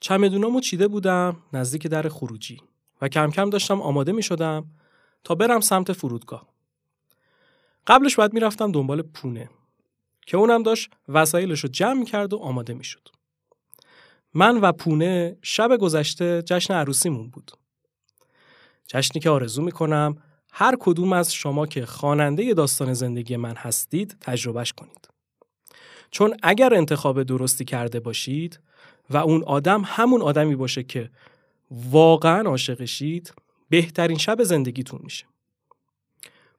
چمدونامو چیده بودم نزدیک در خروجی و کم کم داشتم آماده می شدم تا برم سمت فرودگاه. قبلش باید می‌رفتم دنبال پونه که اونم داشت وسایلش رو جمع کرد و آماده می شد. من و پونه شب گذشته جشن عروسیمون بود. جشنی که آرزو می کنم هر کدوم از شما که خواننده داستان زندگی من هستید تجربهش کنید. چون اگر انتخاب درستی کرده باشید و اون آدم همون آدمی باشه که واقعا عاشقشید بهترین شب زندگیتون میشه.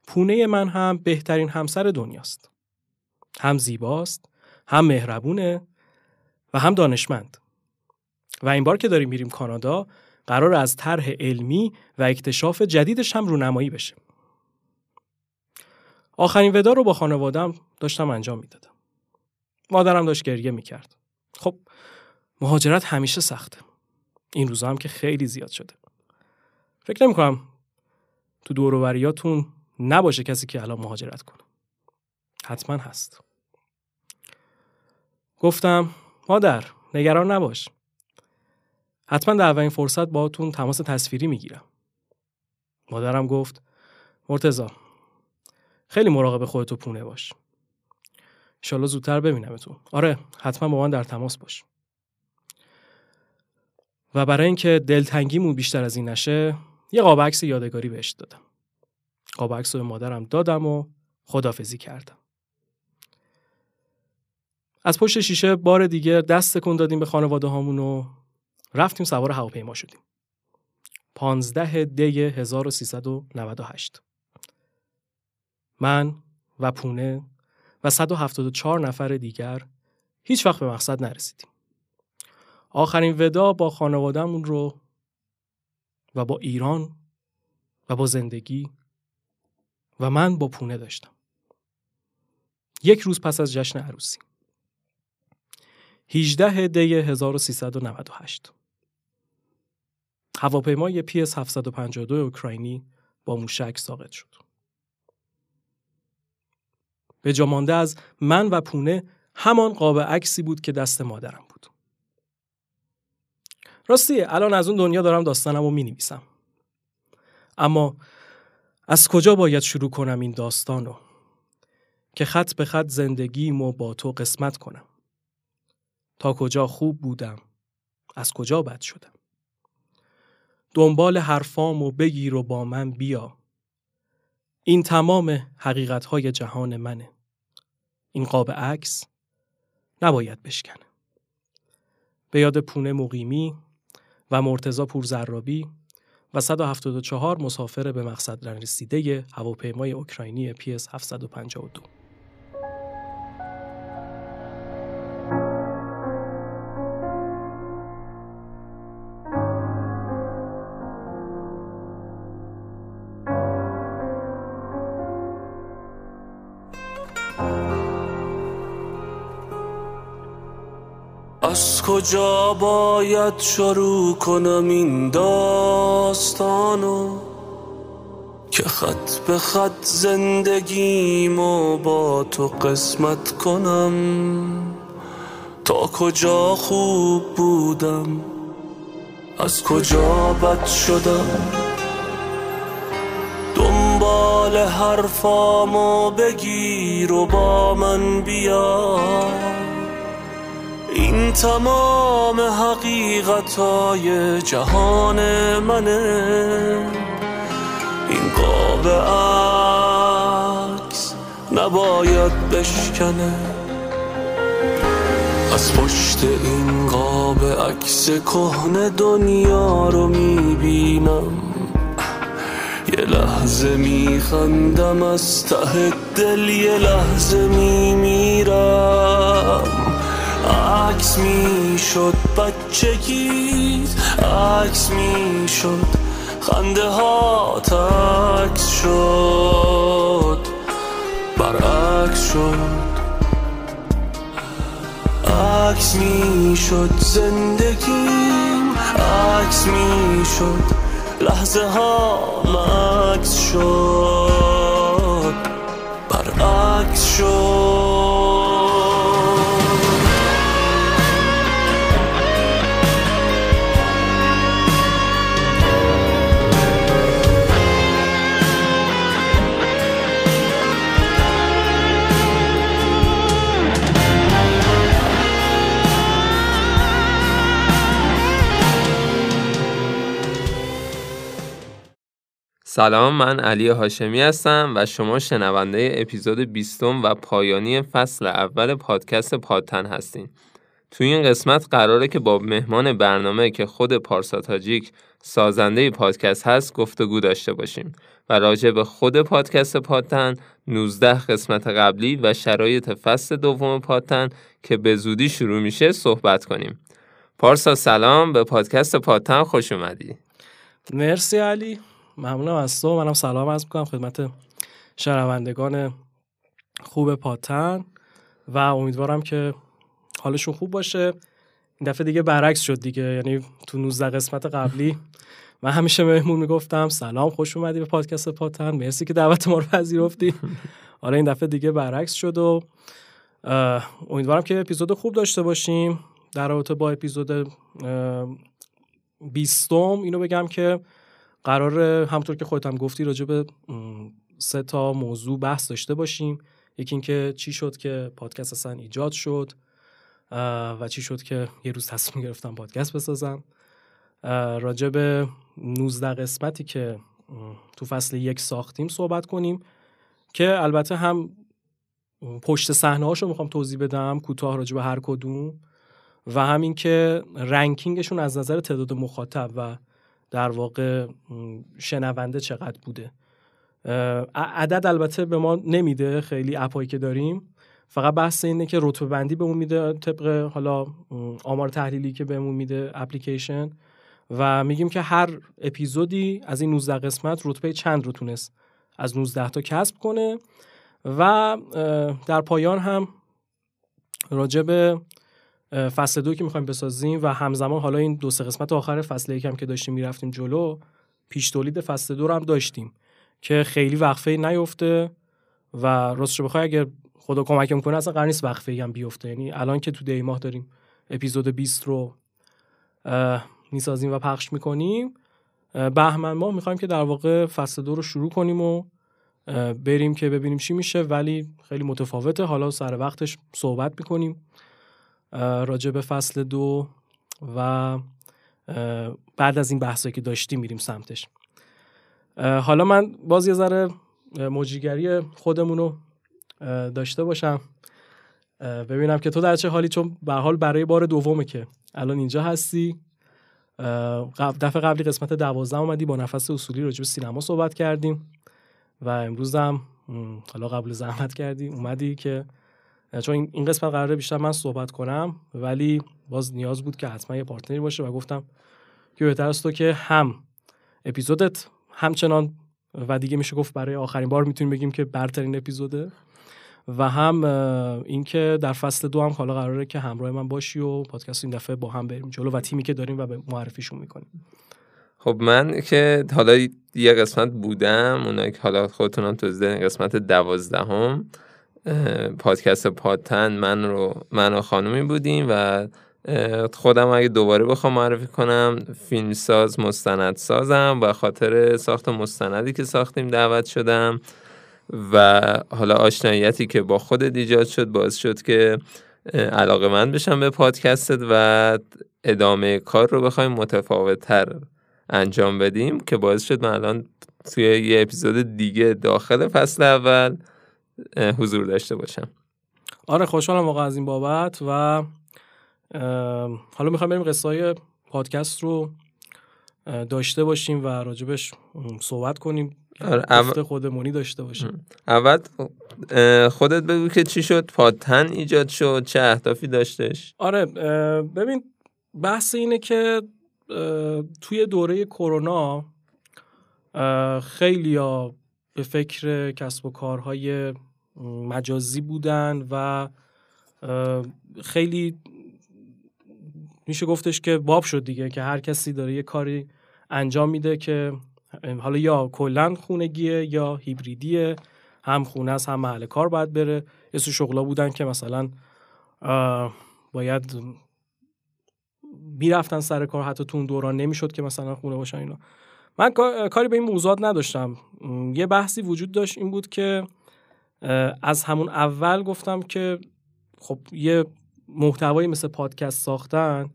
پونه من هم بهترین همسر دنیاست. هم زیباست، هم مهربونه و هم دانشمند. و این بار که داریم میریم کانادا قرار از طرح علمی و اکتشاف جدیدش هم رونمایی بشه. آخرین ودا رو با خانوادم داشتم انجام می‌دادم. مادرم داشت گریه می‌کرد. خب مهاجرت همیشه سخته. این روزا هم که خیلی زیاد شده. فکر نمی کنم تو دوروبریاتون نباشه کسی که الان مهاجرت کنه. حتما هست. گفتم مادر نگران نباش. حتما در اولین فرصت باهاتون تماس تصویری می‌گیرم. مادرم گفت مرتزا خیلی مراقب خودتو پونه باش. انشالله زودتر ببینمتون. آره حتما با من در تماس باش. و برای اینکه دلتنگیمون بیشتر از این نشه یه قاب عکس یادگاری بهش دادم. قاب عکس رو به مادرم دادم و خدافزی کردم. از پشت شیشه بار دیگه دست تکون دادیم به خانواده هامون و رفتیم سوار هواپیما شدیم. 15 دی 1398 من و پونه و 174 نفر دیگر هیچ وقت به مقصد نرسیدیم. آخرین ودا با خانوادهمون رو و با ایران و با زندگی و من با پونه داشتم. یک روز پس از جشن عروسی. 18 دی 1398 هواپیمای PS 752 اوکراینی با موشک ساقط شد. به جامانده از من و پونه همان قاب عکسی بود که دست مادرم راستی الان از اون دنیا دارم داستانم رو می نویسم. اما از کجا باید شروع کنم این داستان رو که خط به خط زندگیمو با تو قسمت کنم؟ تا کجا خوب بودم؟ از کجا بد شدم؟ دنبال حرفامو بگیر و با من بیا. این تمام حقیقتهای جهان منه. این قاب عکس نباید بشکنه. به یاد پونه مقیمی و مرتزا پورزرابی و 174 مسافر به مقصد رسیده هواپیمای اوکراینی PS 752 از کجا باید شروع کنم این داستانو که خط به خط زندگیمو با تو قسمت کنم؟ تا کجا خوب بودم؟ از کجا بد شدم؟ دنبال حرفامو بگیر و با من بیا این تمام حقیقتای جهان منه. این قاب عکس نباید بشکنه. از پشت این قاب عکس کهن دنیا رو می‌بینم. یه لحظه میخندم از ته دل یه لحظه میمیرم. عکس می‌شد بچگیت عکس می‌شد خنده ها تکس شد برعکس شد. عکس می‌شد زندگیم عکس می‌شد لحظه ها مکس شد برعکس شد. سلام من علی هاشمی هستم و شما شنونده اپیزود 20 و پایانی فصل اول پادکست پادتن هستین. توی این قسمت قراره که با مهمان برنامه که خود پارسا تاجیک سازنده پادکست هست گفتگو داشته باشیم و راجع به خود پادکست پادتن 19 قسمت قبلی و شرایط فصل دوم پادتن که به زودی شروع میشه صحبت کنیم. پارسا سلام به پادکست پادتن خوش اومدی. مرسی علی ممنونم از تو. منم سلام عرض می‌کنم خدمت شنوندگان خوب پاتن و امیدوارم که حالشون خوب باشه. این دفعه دیگه برعکس شد دیگه. یعنی تو 19 قسمت قبلی من همیشه مهمون می‌گفتم سلام خوش اومدی به پادکست پاتن. مرسی که دعوت ما رو پذیرفتی. آره این دفعه دیگه برعکس شد و امیدوارم که اپیزود خوب داشته باشیم. در رابطه با اپیزود بیستم اینو بگم که قرار همطور که خودت هم گفتی راجع به سه تا موضوع بحث داشته باشیم. یکی اینکه چی شد که پادکست اصلا ایجاد شد و چی شد که یه روز تصمیم گرفتم پادکست بسازم. راجع به 19 قسمتی که تو فصل یک ساختیم صحبت کنیم که البته هم پشت صحنه هاشو می‌خوام توضیح بدم کوتاه راجع به هر کدوم. و همین که رنکینگشون از نظر تعداد مخاطب و در واقع شنونده چقدر بوده. عدد البته به ما نمیده خیلی اپایی که داریم. فقط بحث اینه که رتبه بندی بهمون میده طبق حالا آمار تحلیلی که بهمون میده اپلیکیشن. و میگیم که هر اپیزودی از این 19 قسمت رتبه چند رو تونست از 19 تا کسب کنه. و در پایان هم راجع فصل دو که می‌خوایم بسازیم و همزمان حالا این دو سه قسمت آخر فصل یکم که داشتیم می‌رفتیم جلو پیش تولید فصل دو رو هم داشتیم که خیلی وقفه نیفته و راستش بخوای اگر خدا کمکم کنه اصلا قرار نیست وقفه هم بیفته. یعنی الان که تو دی ماه داریم اپیزود 20 رو می‌سازیم و پخش می‌کنیم بهمن ماه می‌خوایم که در واقع فصل دو رو شروع کنیم و بریم که ببینیم چی میشه ولی خیلی متفاوته. حالا سر وقتش صحبت می‌کنیم. راجع به فصل دو و بعد از این بحثایی که داشتیم میریم سمتش. حالا من باز یه ذره مجریگری خودمون رو داشته باشم. ببینم که تو در چه حالی چون به حال برای بار دومه که الان اینجا هستی. دفعه قبلی قسمت دوازده اومدی با نفس اصولی راجع به سینما صحبت کردیم. و امروز هم حالا قبل زحمت کردی اومدی که چون این قسمت قراره بیشتر من صحبت کنم ولی باز نیاز بود که حتما یه پارتنری باشه و گفتم که بهتر است تو که هم اپیزودت همچنان و دیگه میشه گفت برای آخرین بار می‌تونیم بگیم که برترین اپیزوده و هم اینکه در فصل دو هم حالا قراره که همراه من باشی و پادکست این دفعه با هم بریم جلو و تیمی که داریم و به معرفیشون می‌کنیم. خب من که حالا یه قسمت بودم اونایی که حالا خودتونم تو قسمت دوازدهم پادکست پادتن من رو من و خانومی بودیم و خودم اگه دوباره بخوام معرفی کنم فیلمساز مستند سازم و خاطر ساخت مستندی که ساختیم دعوت شدم و حالا آشناییتی که با خود ایجاد شد باعث شد که علاقه من بشم به پادکستت و ادامه کار رو بخوایم متفاوت تر انجام بدیم که باعث شد من الان توی یه اپیزود دیگه داخل فصل اول حضور داشته باشم. آره خوشحالم واقعا از این بابت و حالا می‌خوایم بریم قصه های پادکست رو داشته باشیم و راجبش صحبت کنیم. آره خودمونی داشته باشیم. اول خودت بگو که چی شد پادتن ایجاد شد چه اهدافی داشتش؟ آره ببین بحث اینه که توی دوره کرونا خیلی به فکر کسب و کارهای مجازی بودن و خیلی میشه گفتش که باب شد دیگه که هر کسی داره یه کاری انجام میده که حالا یا کلا خونگیه یا هیبریدیه هم خونه است هم محل کار باید بره. یه سو شغلا بودن که مثلا باید می‌رفتن سر کار حتی تو اون دوران نمی‌شد که مثلا خونه باشن اینا. من کاری به این موضوعات نداشتم. یه بحثی وجود داشت این بود که از همون اول گفتم که خب یه محتوایی مثل پادکست ساختن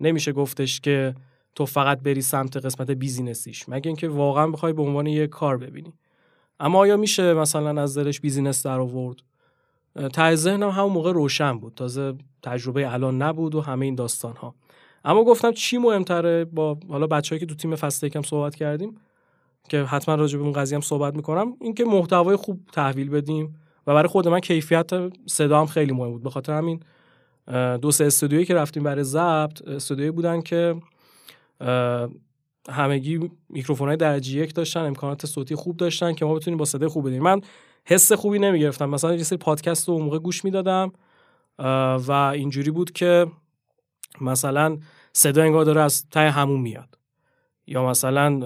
نمیشه گفتش که تو فقط بری سمت قسمت business یش مگه اینکه واقعا بخوای به عنوان یه کار ببینی. اما آیا میشه مثلا از دلش business در آورد؟ ته ذهنم همون موقع روشن بود. تازه تجربه الان نبود و همه این داستان ها اما گفتم چی مهمتره با حالا بچه‌ای که تو تیم فصل یکم صحبت کردیم که حتما راجع به اون قضیه هم صحبت می‌کنم اینکه محتوای خوب تحویل بدیم و برای خود من کیفیت صدا هم خیلی مهم بود. به خاطر همین دو سه استودیویی که رفتیم برای ضبط استودیویی بودن که همگی میکروفون های درجه یک داشتن امکانات صوتی خوب داشتن که ما بتونیم با صدای خوب بدیم. من حس خوبی نمی‌گرفتم. مثلا یه سری پادکست رو موقع گوش می‌دادم و اینجوری بود که مثلا صدا انگار داره از ته همون میاد. یا مثلا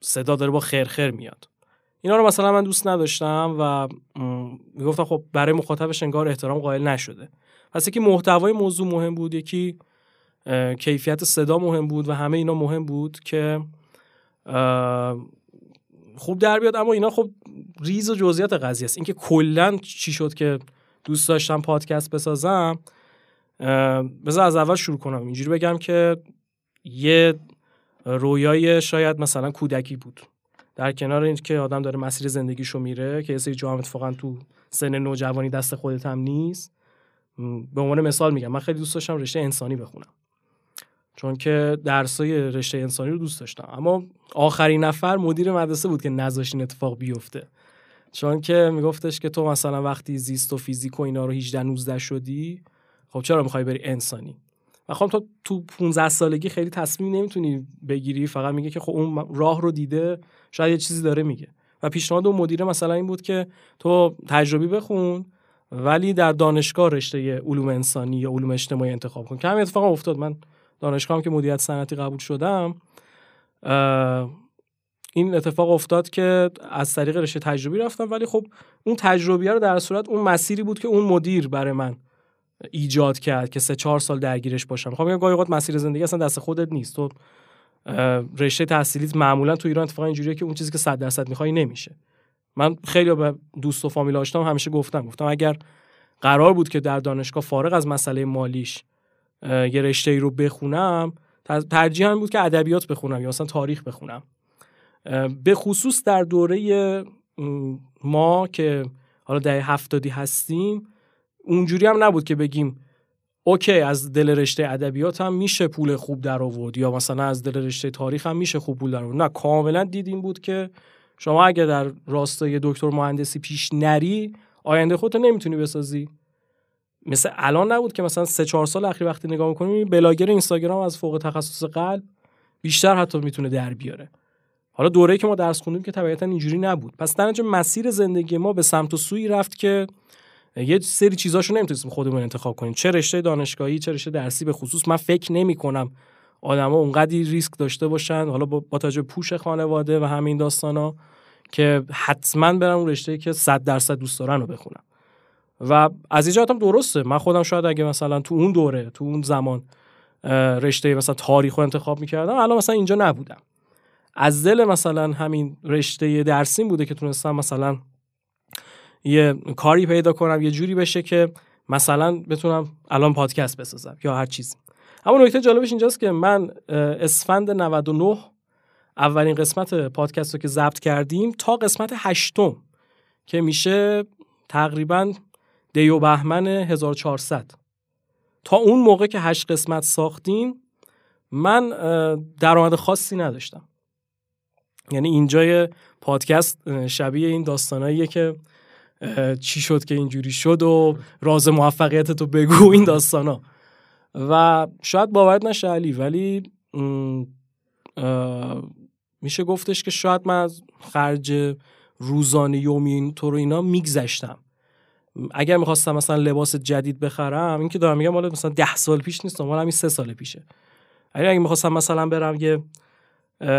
صدا داره با خرخر میاد. اینا رو مثلا من دوست نداشتم و می‌گفتم خب برای مخاطبش انگار احترام قائل نشده. پس یکی محتوای موضوع مهم بود یکی کیفیت صدا مهم بود و همه اینا مهم بود که خوب در بیاد. اما اینا خب ریز و جزئیات قضیه است. اینکه کلا چی شد که دوست داشتم پادکست بسازم بذار از اول شروع کنم. اینجوری بگم که یه رویای شاید مثلا کودکی بود. در کنار اینکه آدم داره مسیر زندگیشو میره که یه سری جا اتفاقا تو سن نوجوانی دست خودت هم نیست به عنوان مثال میگم من خیلی دوست داشتم رشته انسانی بخونم. چون که درسای رشته انسانی رو دوست داشتم. اما آخرین نفر مدیر مدرسه بود که نذاشت این اتفاق بیفته. چون که میگفتش که تو مثلا وقتی زیست و فیزیک و اینا رو 18 19 شدی خب چرا می‌خوای بری انسانی؟ و خب تو تو 15 سالگی خیلی تصمیم نمی‌تونی بگیری فقط میگه که خب اون راه رو دیده شاید یه چیزی داره میگه. و پیشنهاد اون مدیره مثلا این بود که تو تجربی بخون ولی در دانشگاه رشته علوم انسانی یا علوم اجتماعی انتخاب کن. که همین اتفاق افتاد. من دانشگاه هم که مدیریت صنعتی قبول شدم این اتفاق افتاد که از طریق رشته تجربی رفتم. ولی خب اون تجربیه رو در صورت اون مسیری بود که اون مدیر برای من ایجاد کرد که سه چهار سال درگیرش باشم خب میگم گاهی اوقات مسیر زندگی اصلا دست خودت نیست. تو رشته تحصیلیت معمولا تو ایران اتفاقا اینجوریه که اون چیزی که 100 درصد می‌خوای نمیشه. من خیلی به دوست و فامیل آشنام همیشه گفتم گفتم اگر قرار بود که در دانشگاه فارغ از مسئله مالیش یه رشته ای رو بخونم ترجیح بود که ادبیات بخونم یا اصلا تاریخ بخونم. به خصوص در دوره ما که حالا دهه هفتادی هستیم اونجوری هم نبود که بگیم اوکی از دل رشته ادبیات هم میشه پول خوب در آورد یا مثلا از دل رشته تاریخ هم میشه خوب پول در آورد. نه کاملا دیدیم بود که شما اگه در راستای دکتر مهندسی پیش نری آینده خودت نمی‌تونی بسازی. مثل الان نبود که مثلا سه چهار سال اخیر وقتی نگاه می‌کنیم بلاگر اینستاگرام از فوق تخصص قلب بیشتر حتی می‌تونه در بیاره. حالا دوره‌ای که ما درس خوندیم که طبیعتا اینجوری نبود. پس در مسیر زندگی ما به سمت و سوی رفت که یه سری چیزاشو نمی‌تونیم خودمون انتخاب کنیم. چه رشته دانشگاهی چه رشته درسی به خصوص. من فکر نمی کنم آدما اونقدی ریسک داشته باشن. حالا با توجه پوش خانواده و همین داستانا که حتما برن اون رشته که 100 درصد دوست دارن رو بخونم و از اینجا هم درسته. من خودم شاید اگه مثلا تو اون دوره تو اون زمان رشته مثلا تاریخ رو انتخاب می‌کردم الان مثلا اینجا نبودم. از دل مثلا همین رشته درسیم بوده که تونستم مثلا یه کاری پیدا کنم یه جوری بشه که مثلا بتونم الان پادکست بسازم یا هر چیزی اما نکته جالبش اینجاست که من اسفند 99 اولین قسمت پادکست رو که ضبط کردیم تا قسمت هشتم که میشه تقریبا دیو بهمن 1400 تا اون موقع که هشت قسمت ساختیم من درآمد خاصی نداشتم. یعنی اینجای پادکست شبیه این داستاناییه که چی شد که اینجوری شد و راز موفقیت تو بگو این داستانا. و شاید باورت نشه علی ولی میشه گفتش که شاید من از خرج روزانه یومی این طور اینا میگذشتم. اگر می‌خواستم مثلا لباس جدید بخرم این که دارم میگم مال مثلا ده سال پیش نیست مال همین سه سال پیشه. اگر می‌خواستم مثلا برم یه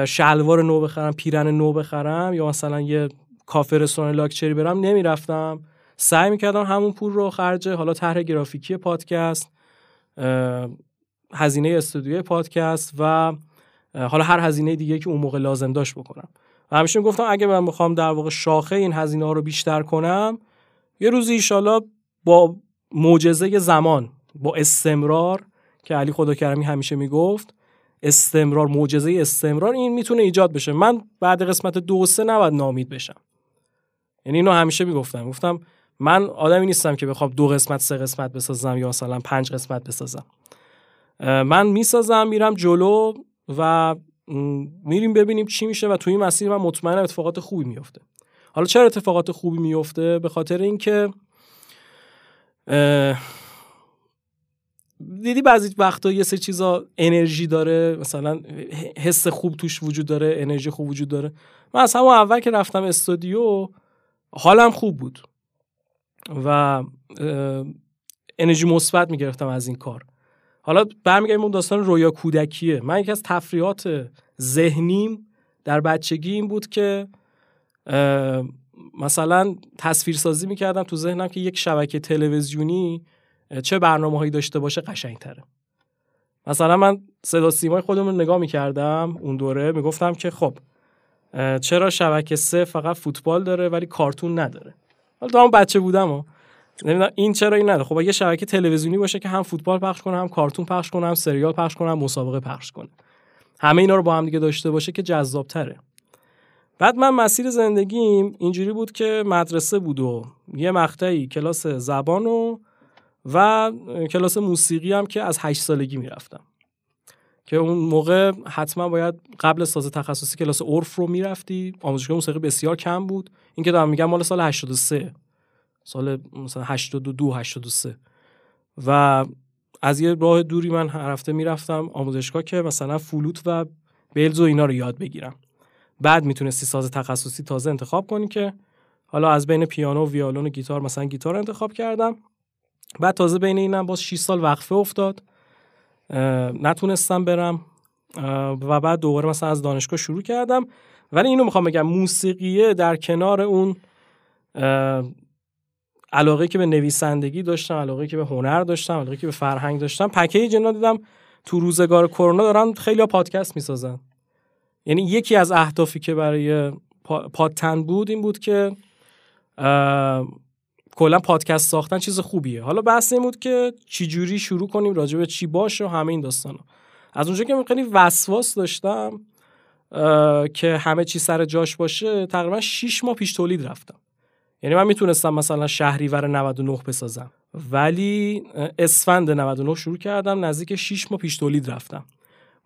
شلوار نو بخرم پیرن نو بخرم یا مثلا یه کافه رستوران لاکچری برم نمی‌رفتم. سعی می‌کردم همون پول رو خرج حالا طرح گرافیکی پادکست هزینه استودیوی پادکست و حالا هر هزینه دیگه که اون موقع لازم داشت بکنم. و همیشه گفتم اگه من بخوام در واقع شاخه این هزینه ها رو بیشتر کنم یه روزی ایشالا با معجزه زمان با استمرار که علی خدا کرمی همیشه می‌گفت استمرار معجزه استمرار این می‌تونه ایجاد بشه. من بعد قسمت دو سه نباید نامید بشم. یعنی اینو همیشه می‌گفتم. گفتم من آدمی نیستم که بخوام دو قسمت سه قسمت بسازم یا مثلا پنج قسمت بسازم. من می‌سازم میرم جلو و میریم ببینیم چی میشه و توی این مسیر من مطمئنم اتفاقات خوبی میفته حالا چرا اتفاقات خوبی میفته به خاطر اینکه دیدی بعضی وقتا یه سه چیزا انرژی داره مثلا حس خوب توش وجود داره انرژی خوب وجود داره. من از همون اول که رفتم استودیو حالم خوب بود. و انرژی مثبت می‌گرفتم از این کار. حالا برمیگردیم اون داستان رویا کودکیه. من یکی از تفریحات ذهنیم در بچگی این بود که مثلا تصویر سازی می‌کردم تو ذهنم که یک شبکه تلویزیونی چه برنامه هایی داشته باشه قشنگتره. مثلا من صدا سیمای خودمون نگاه می‌کردم اون دوره می‌گفتم که خب چرا شبکه سه فقط فوتبال داره ولی کارتون نداره؟ حالا تا بچه بودم و نمی‌دونم این چرا این نداره. خب یه شبکه تلویزیونی باشه که هم فوتبال پخش کنه هم کارتون پخش کنه هم سریال پخش کنه هم مسابقه پخش کنه. همه اینا رو با هم دیگه داشته باشه که جذاب تره بعد من مسیر زندگیم اینجوری بود که مدرسه بود و یه مقطعی کلاس زبان و و کلاس موسیقی هم که از هشت سالگی می‌رفتم. که اون موقع حتما باید قبل ساز تخصصی کلاس عرف رو می‌رفتی. آموزشگاه موسیقی بسیار کم بود. این که دارم میگم مال سال 83 سال مثلا 82 83 و از یه راه دوری من هر هفته می‌رفتم آموزشگاه که مثلا فلوت و بلز و اینا رو یاد بگیرم. بعد می‌تونستی ساز تخصصی تازه انتخاب کنی که حالا از بین پیانو و ویولون و گیتار مثلا گیتار انتخاب کردم. بعد تازه بین اینم باز 6 سال وقفه افتاد. نتونستم برم و بعد دوباره مثلا از دانشگاه شروع کردم. ولی اینو می‌خوام بگم موسیقیه در کنار اون علاقه که به نویسندگی داشتم علاقه که به هنر داشتم علاقه که به فرهنگ داشتم پکیج اینا دیدم تو روزگار کرونا دارن خیلی پادکست می‌سازن. یعنی یکی از اهدافی که برای پادتن بود این بود که کلا پادکست ساختن چیز خوبیه. حالا بحث این بود که چی جوری شروع کنیم راجع به چی باشه و همه این داستانا. از اونجا که من خیلی وسواس داشتم که همه چی سر جاش باشه تقریبا 6 ماه پیش تولید رفتم. یعنی من می‌تونستم مثلا شهریور 99 بسازم. ولی اسفند 99 شروع کردم نزدیک 6 ماه پیش تولید رفتم.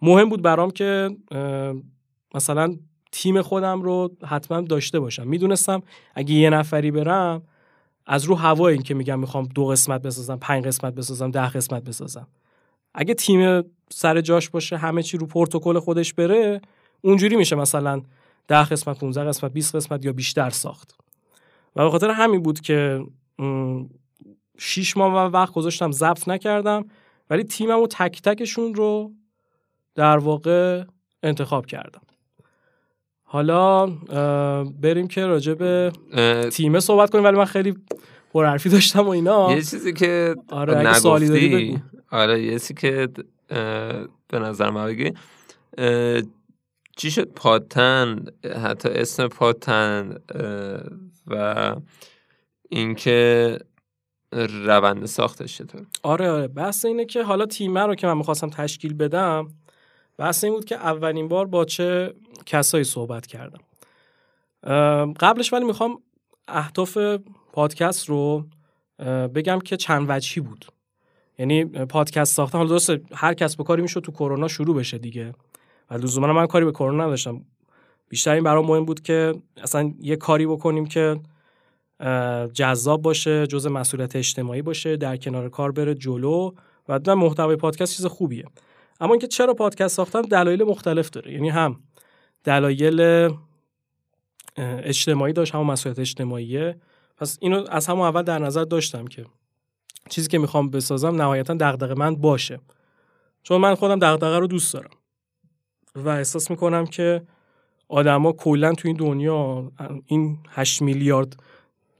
مهم بود برام که مثلا تیم خودم رو حتما داشته باشم. می‌دونستم اگه یه نفری برم از رو هوا این که میگم می‌خوام دو قسمت بسازم پنج قسمت بسازم ده قسمت بسازم. اگه تیم سر جاش باشه همه چی رو پروتکل خودش بره اونجوری میشه مثلا ده قسمت 15 قسمت 20 قسمت یا بیشتر ساخت. و به خاطر همین بود که شیش ماه من وقت گذاشتم ضبط نکردم ولی تیمم و تک تکشون رو در واقع انتخاب کردم. حالا بریم که راجع به تیمه صحبت کنیم ولی من خیلی پرحرفی داشتم و اینا. یه چیزی که آره اگه سوالی داری آره یه چیزی که به نظر من بگی. چی شد؟ پاتن حتی اسم پاتن و اینکه روند ساختش چطور؟ آره آره بحث اینه که حالا تیمه رو که من می‌خواستم تشکیل بدم بحث این بود که اولین بار با چه کسایی صحبت کردم. قبلش ولی می‌خوام اهداف پادکست رو بگم که چند وجهی بود. یعنی پادکست ساختن حالا درسته هر کس به کاری می‌شد تو کرونا شروع بشه دیگه. و لزوما من کاری به کرونا نداشتم. بیشتر این برام مهم بود که اصلا یه کاری بکنیم که جذاب باشه جز مسئولیت اجتماعی باشه در کنار کار بره جلو و محتوای پادکست چیز خوبیه. اما اینکه چرا پادکست ساختم دلایل مختلف داره. یعنی هم دلایل اجتماعی داشت همون مسئولیت اجتماعیه. پس اینو از همون اول در نظر داشتم که چیزی که می‌خوام بسازم نهایتا دغدغه من باشه. چون من خودم دغدغه رو دوست دارم. و احساس می‌کنم که آدما کلا تو این دنیا این 8 میلیارد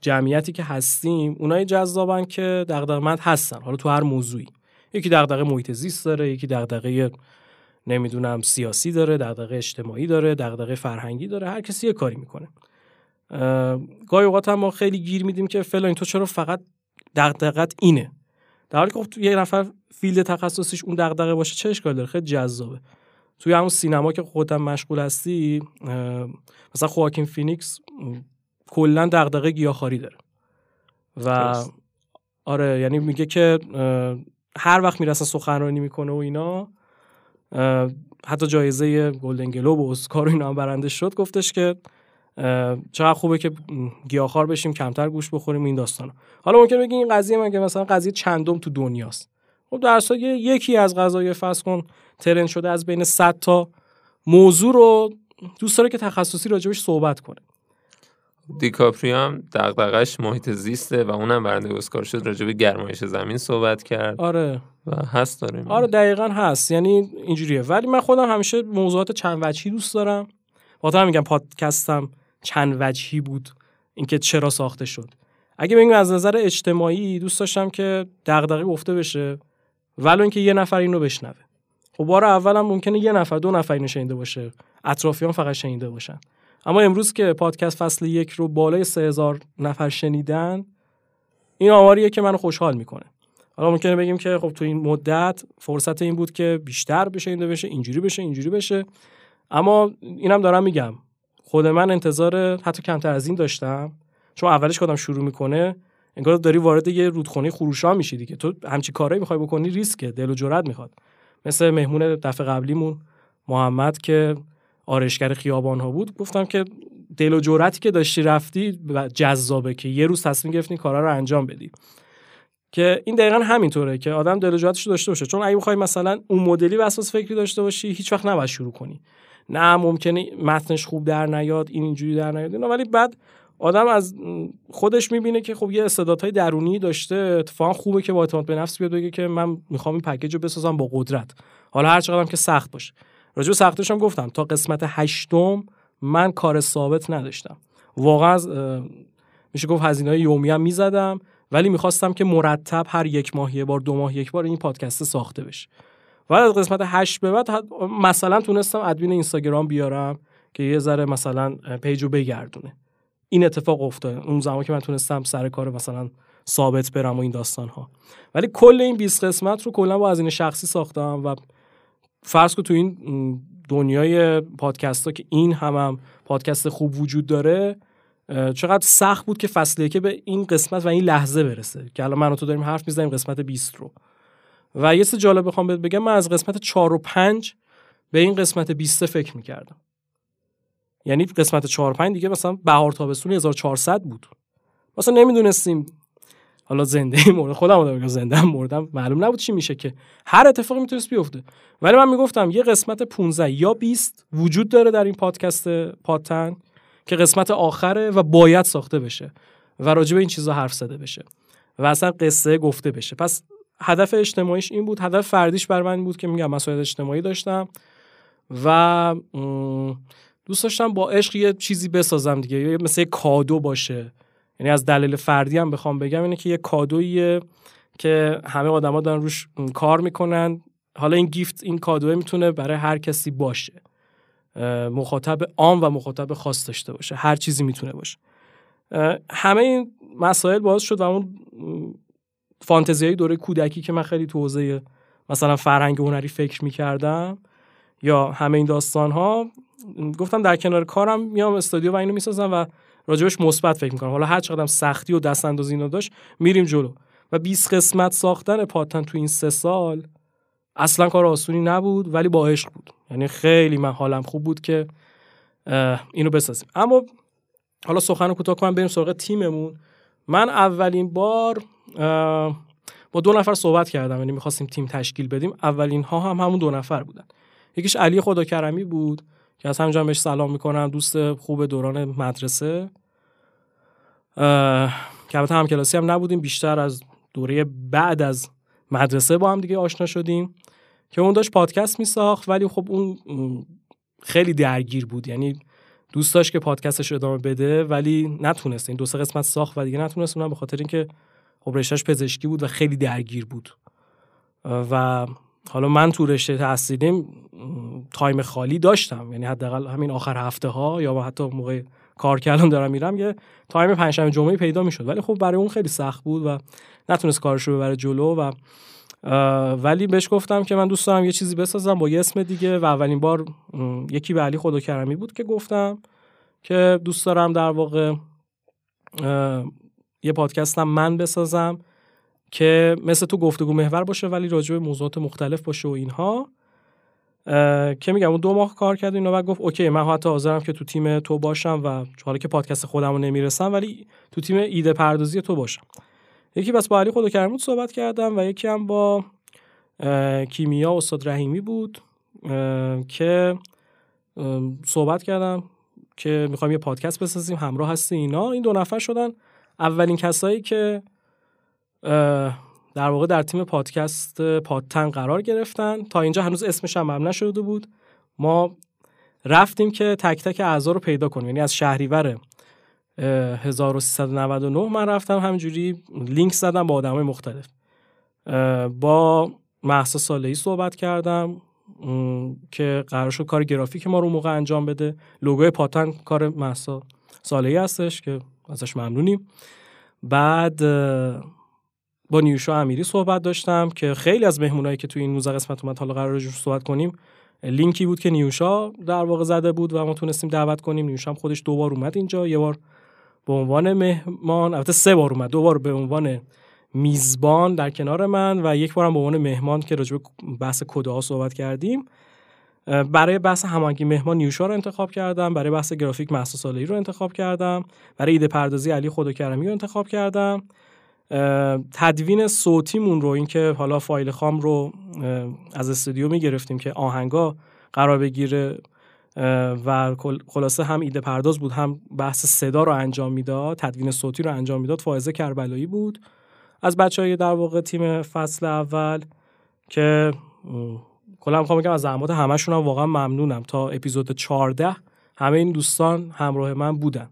جمعیتی که هستیم اونای جذابن که دغدغه‌مند هستن. حالا تو هر موضوعی. یکی دغدغه محیط زیست داره یکی دغدغه نمی‌دونم سیاسی داره دغدغه اجتماعی داره دغدغه فرهنگی داره هر کسی یه کاری می‌کنه. گاهی اوقات هم ما خیلی گیر میدیم که فلان تو چرا فقط دغدغت اینه؟ در حالی که خب یه نفر فیلد تخصصیش اون دغدغه باشه چه اشکال داره؟ خیلی جذابه. توی همون سینما که خودم مشغول هستی مثلا خواکین فینیکس کلا دغدغه گیاهخواری داره. و آره یعنی میگه که هر وقت می‌رسه سخنرانی می‌کنه و اینا حتی جایزه گلدن گلوب و اسکار اینا هم برنده شد گفتش که چقدر خوبه که گیاهخوار بشیم کمتر گوشت بخوریم این داستانا. حالا ممکن بگی این قضیه من که مثلا قضیه چندم تو دنیاست؟ خب در یکی از غذای فرض کن ترند شده از بین 100 تا موضوع رو دوست داره که تخصصی راجبش صحبت کنه. دیکاپریو هم دغدغش محیط زیسته و اونم برنده اسکار شد راجب گرمایش زمین صحبت کرد. آره. و هست داریم. آره دقیقا هست. یعنی اینجوریه. ولی من خودم همیشه موضوعات چند وجهی دوست دارم. با میگم پادکستم چند وجهی بود. اینکه چرا ساخته شد. اگه بگیم از نظر اجتماعی دوست داشتم که دغدغه گفته بشه ولو اینکه یه نفر اینو بشنوه. خب بار اولم ممکنه یه نفر دو نفر اینو شنیده باشه. اطرافیان فقط شنیده باشن. اما امروز که پادکست فصل یک رو بالای سه هزار نفر شنیدن این آماریه که منو خوشحال می‌کنه. حالا ممکنه بگیم که خب تو این مدت فرصت این بود که بیشتر بشه این بشه اینجوری بشه اینجوری بشه. اما اینم دارم میگم خود من انتظار حتی کمتر از این داشتم. چون اولش کدام شروع می‌کنه انگار داری وارد یه رودخونه خروشا میشی دیگه. تو همچی کارایی می‌خوای بکنی ریسکه دل و جرأت می‌خواد. مثل مهمون دفعه قبلیمون محمد که آرشگر خیابان ها بود گفتم که دل و جرأتی که داشتی رفتی جذابه که یه روز تصمیم گرفتی کارا رو انجام بدی. که این دقیقا همینطوره که آدم دل و جرأتش داشته باشه. چون اگه بخوای مثلا اون مدلی وسواس فکری داشته باشی هیچ وقت نباید شروع کنی. نه ممکنه متنش خوب در نیاد این اینجوری در نیاد نه ولی بعد آدم از خودش می‌بینه که خب یه استعدادهای درونی داشته. اتفاقا خوبه که با اعتماد به نفس بیاد بگه که من می‌خوام این پکیج رو بسازم با قدرت. حالا هر چقدرم که سخت باشه. راجع به سختش هم گفتم. تا قسمت هشتم من کار ثابت نداشتم. واقعا میشه گفت هزینه های یومی هم می‌زدم ولی می‌خواستم که مرتب هر یک ماه یه بار دو ماه یک بار این پادکست ساخته بشه. و از قسمت هشت به بعد مثلا تونستم ادمین اینستاگرام بیارم که یه ذره مثلا پیجو بگردونه. این اتفاق افتاد. اون زمان که من تونستم سر کار مثلا ثابت برم و این داستان ها ولی کل این 20 قسمت رو کلا با هزینه شخصی ساختم و فرض کن تو این دنیای پادکست ها که این هم, هم پادکست خوب وجود داره چقدر سخت بود که فصله که به این قسمت و این لحظه برسه. که الان من و تو داریم حرف می‌زنیم قسمت 20 رو. و یه سه جالب بخوام بهت بگم من از قسمت 4 و 5 به این قسمت 20 فکر می‌کردم. یعنی قسمت 4 5 دیگه مثلا بهار تابستون 1400 بود. مثلا نمی‌دونستیم حالا زنده مورد خودم رو زنده مردم معلوم نبود چی میشه که. هر اتفاقی می‌تونست بیفته. ولی من می‌گفتم یه قسمت 15 یا 20 وجود داره در این پادکست پادتن که قسمت آخره و باید ساخته بشه و راجع به این چیزا حرف زده بشه و اصلا قصه گفته بشه. پس هدف اجتماعیش این بود هدف فردیش بر من بود که میگم مسائل اجتماعی داشتم و دوست داشتم با عشق یه چیزی بسازم دیگه مثل کادو باشه. یعنی از دلیل فردی هم بخوام بگم اینه که یه کادویی که همه آدما دارن روش کار می‌کنن. حالا این گیفت این کادوه می‌تونه برای هر کسی باشه. مخاطب عام و مخاطب خاص داشته باشه. هر چیزی می‌تونه باشه. همه این مسائل باعث شد و اون فانتزی های دوره کودکی که من خیلی تو حوزه مثلا فرهنگ هنری فکر می‌کردم یا همه این داستان ها گفتم در کنار کارم میام استودیو و اینو می‌سازم و راجبش مثبت فکر می‌کنم. حالا هر چقدر سختی و دست اندازی اینا داشت میریم جلو. و 20 قسمت ساختن پاتن تو این سه سال اصلا کار آسونی نبود ولی با عشق بود. یعنی خیلی من حالم خوب بود که اینو بسازیم. اما حالا سخن کوتاه کنم بریم سراغ تیممون. من اولین بار با دو نفر صحبت کردم یعنی می‌خواستیم تیم تشکیل بدیم. اولین ها هم همون دو نفر بودن. یکیش علی خدا کرمی بود. که از همینجا بهش سلام می‌کنم دوست خوب دوران مدرسه. که البته هم کلاسی هم نبودیم بیشتر از دوره بعد از مدرسه با هم دیگه آشنا شدیم. که اون داشت پادکست میساخت ولی خب اون خیلی درگیر بود. یعنی دوست داشت که پادکستش ادامه بده ولی نتونست. این دو سه قسمت ساخت و دیگه نتونست اونم به خاطر اینکه خب رشتهش پزشکی بود و خیلی درگیر بود. و حالا من تو رشته تحصیلیم تایم خالی داشتم. یعنی حداقل همین آخر هفته ها یا حتی موقع کار کردم دارم میرم یه تایم پنجشنبه جمعه پیدا می‌شد. ولی خب برای اون خیلی سخت بود و نتونست کارش رو ببره جلو و ولی بهش گفتم که من دوست دارم یه چیزی بسازم با یه اسم دیگه و اولین بار یکی به علی خدا کرمی بود که گفتم که دوست دارم در واقع یه پادکستم من بسازم که مثل تو گفتگو محور باشه ولی راجع به موضوعات مختلف باشه و اینها. که میگم اون دو ماه کار کرد اینو و گفت اوکی من حتی حاضرم که تو تیم تو باشم و حالا که پادکست خودمو نمی‌رسم ولی تو تیم ایده پردازی تو باشم. یکی بس با علی خدا صحبت کردم و یکی هم با کیمیا استاد رحیمی بود که صحبت کردم که می‌خوایم یه پادکست بسازیم همراه هستی اینا. این دو نفر شدن اولین کسایی که در واقع در تیم پادکست پادتن قرار گرفتن. تا اینجا هنوز اسمش هم نشده بود. ما رفتیم که تک تک اعضا رو پیدا کنیم. یعنی از شهریور 1399 من رفتم همینجوری لینک زدم با آدمای مختلف. با محسا صالحی صحبت کردم که قرار شد کار گرافیک ما رو موقع انجام بده. لوگوی پاتن کار محسا صالحی هستش که ازش ممنونیم. بعد با نیوشا امیری صحبت داشتم که خیلی از مهمونایی که توی این 19 قسمت اومد حالا قرار صحبت کنیم. لینکی بود که نیوشا در واقع زده بود و ما تونستیم دعوت کنیم. نیوشا هم خودش دو بار اومد اینجا یه بار به عنوان مهمان البته سه بار اومد دو بار به عنوان میزبان در کنار من و یک بارم به عنوان مهمان که راجع به بحث کد صحبت کردیم. برای بحث هماهنگی مهمان نیوشا رو انتخاب کردم برای بحث گرافیک محسا رو انتخاب کردم برای ایده پردازی علی خداکرمی رو انتخاب کردم. تدوین صوتیمون رو اینکه حالا فایل خام رو از استودیو می‌گرفتیم که آهنگا قرار بگیره و خلاصه هم ایده پرداز بود هم بحث صدا رو انجام می‌داد تدوین صوتی رو انجام می‌داد. فائزه کربلایی بود. از بچه های در واقع تیم فصل اول که کلا می‌خوام بگم از زحمات همشون هم واقعا ممنونم. تا اپیزود 14 همه این دوستان همراه من بودن.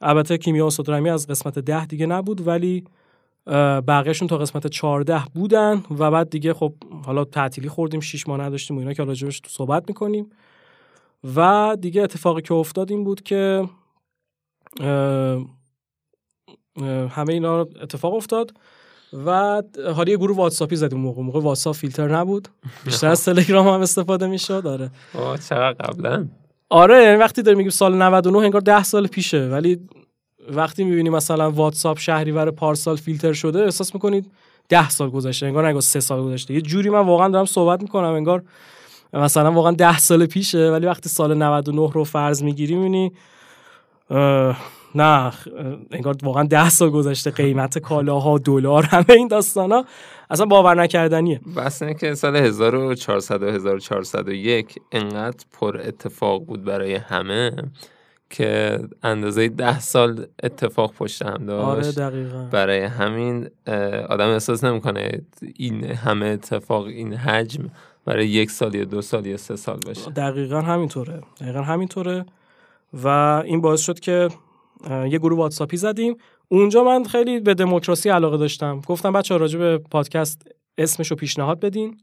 البته کیمیا و از قسمت 10 دیگه نبود ولی بقیهشون تا قسمت 14 بودن و بعد دیگه خب حالا تعطیلی خوردیم 6 ماه نداشتیم و اینا که راجبش تو صحبت می‌کنیم. و دیگه اتفاقی که افتاد این بود که همه اینا اتفاق افتاد و حالا یه گروه واتساپی زدیم موقع. موقع واتساپ فیلتر نبود. بیشتر از تلگرام هم استفاده می‌شد آره. چقدر قبلا. آره یعنی وقتی داریم میگیم سال 99 انگار 10 سال پیشه ولی وقتی می‌بینیم مثلا واتساپ شهریور پارسال فیلتر شده احساس می‌کنید 10 سال گذشته انگار نگاه 3 سال گذشته. یه جوری من واقعا دارم صحبت می‌کنم انگار مثلا واقعا 10 سال پیشه ولی وقتی سال 99 رو فرض می‌گیری می‌بینی نه انگار واقعا ده سال گذشته قیمت کالاها دلار همه این داستان ها اصلا باور نکردنیه. بس اینه که سال 1400 و 1401 انقدر پر اتفاق بود برای همه که اندازه ده سال اتفاق پشت هم داشت. آره برای همین آدم احساس نمی‌کنه این همه اتفاق این حجم برای یک سال یا دو سال یا سه سال باشه. دقیقا همینطوره. دقیقا همینطوره. و این باعث شد که یه گروه واتساپی زدیم. اونجا من خیلی به دموکراسی علاقه داشتم. گفتم بچه راجع به پادکست اسمش رو پیشنهاد بدین.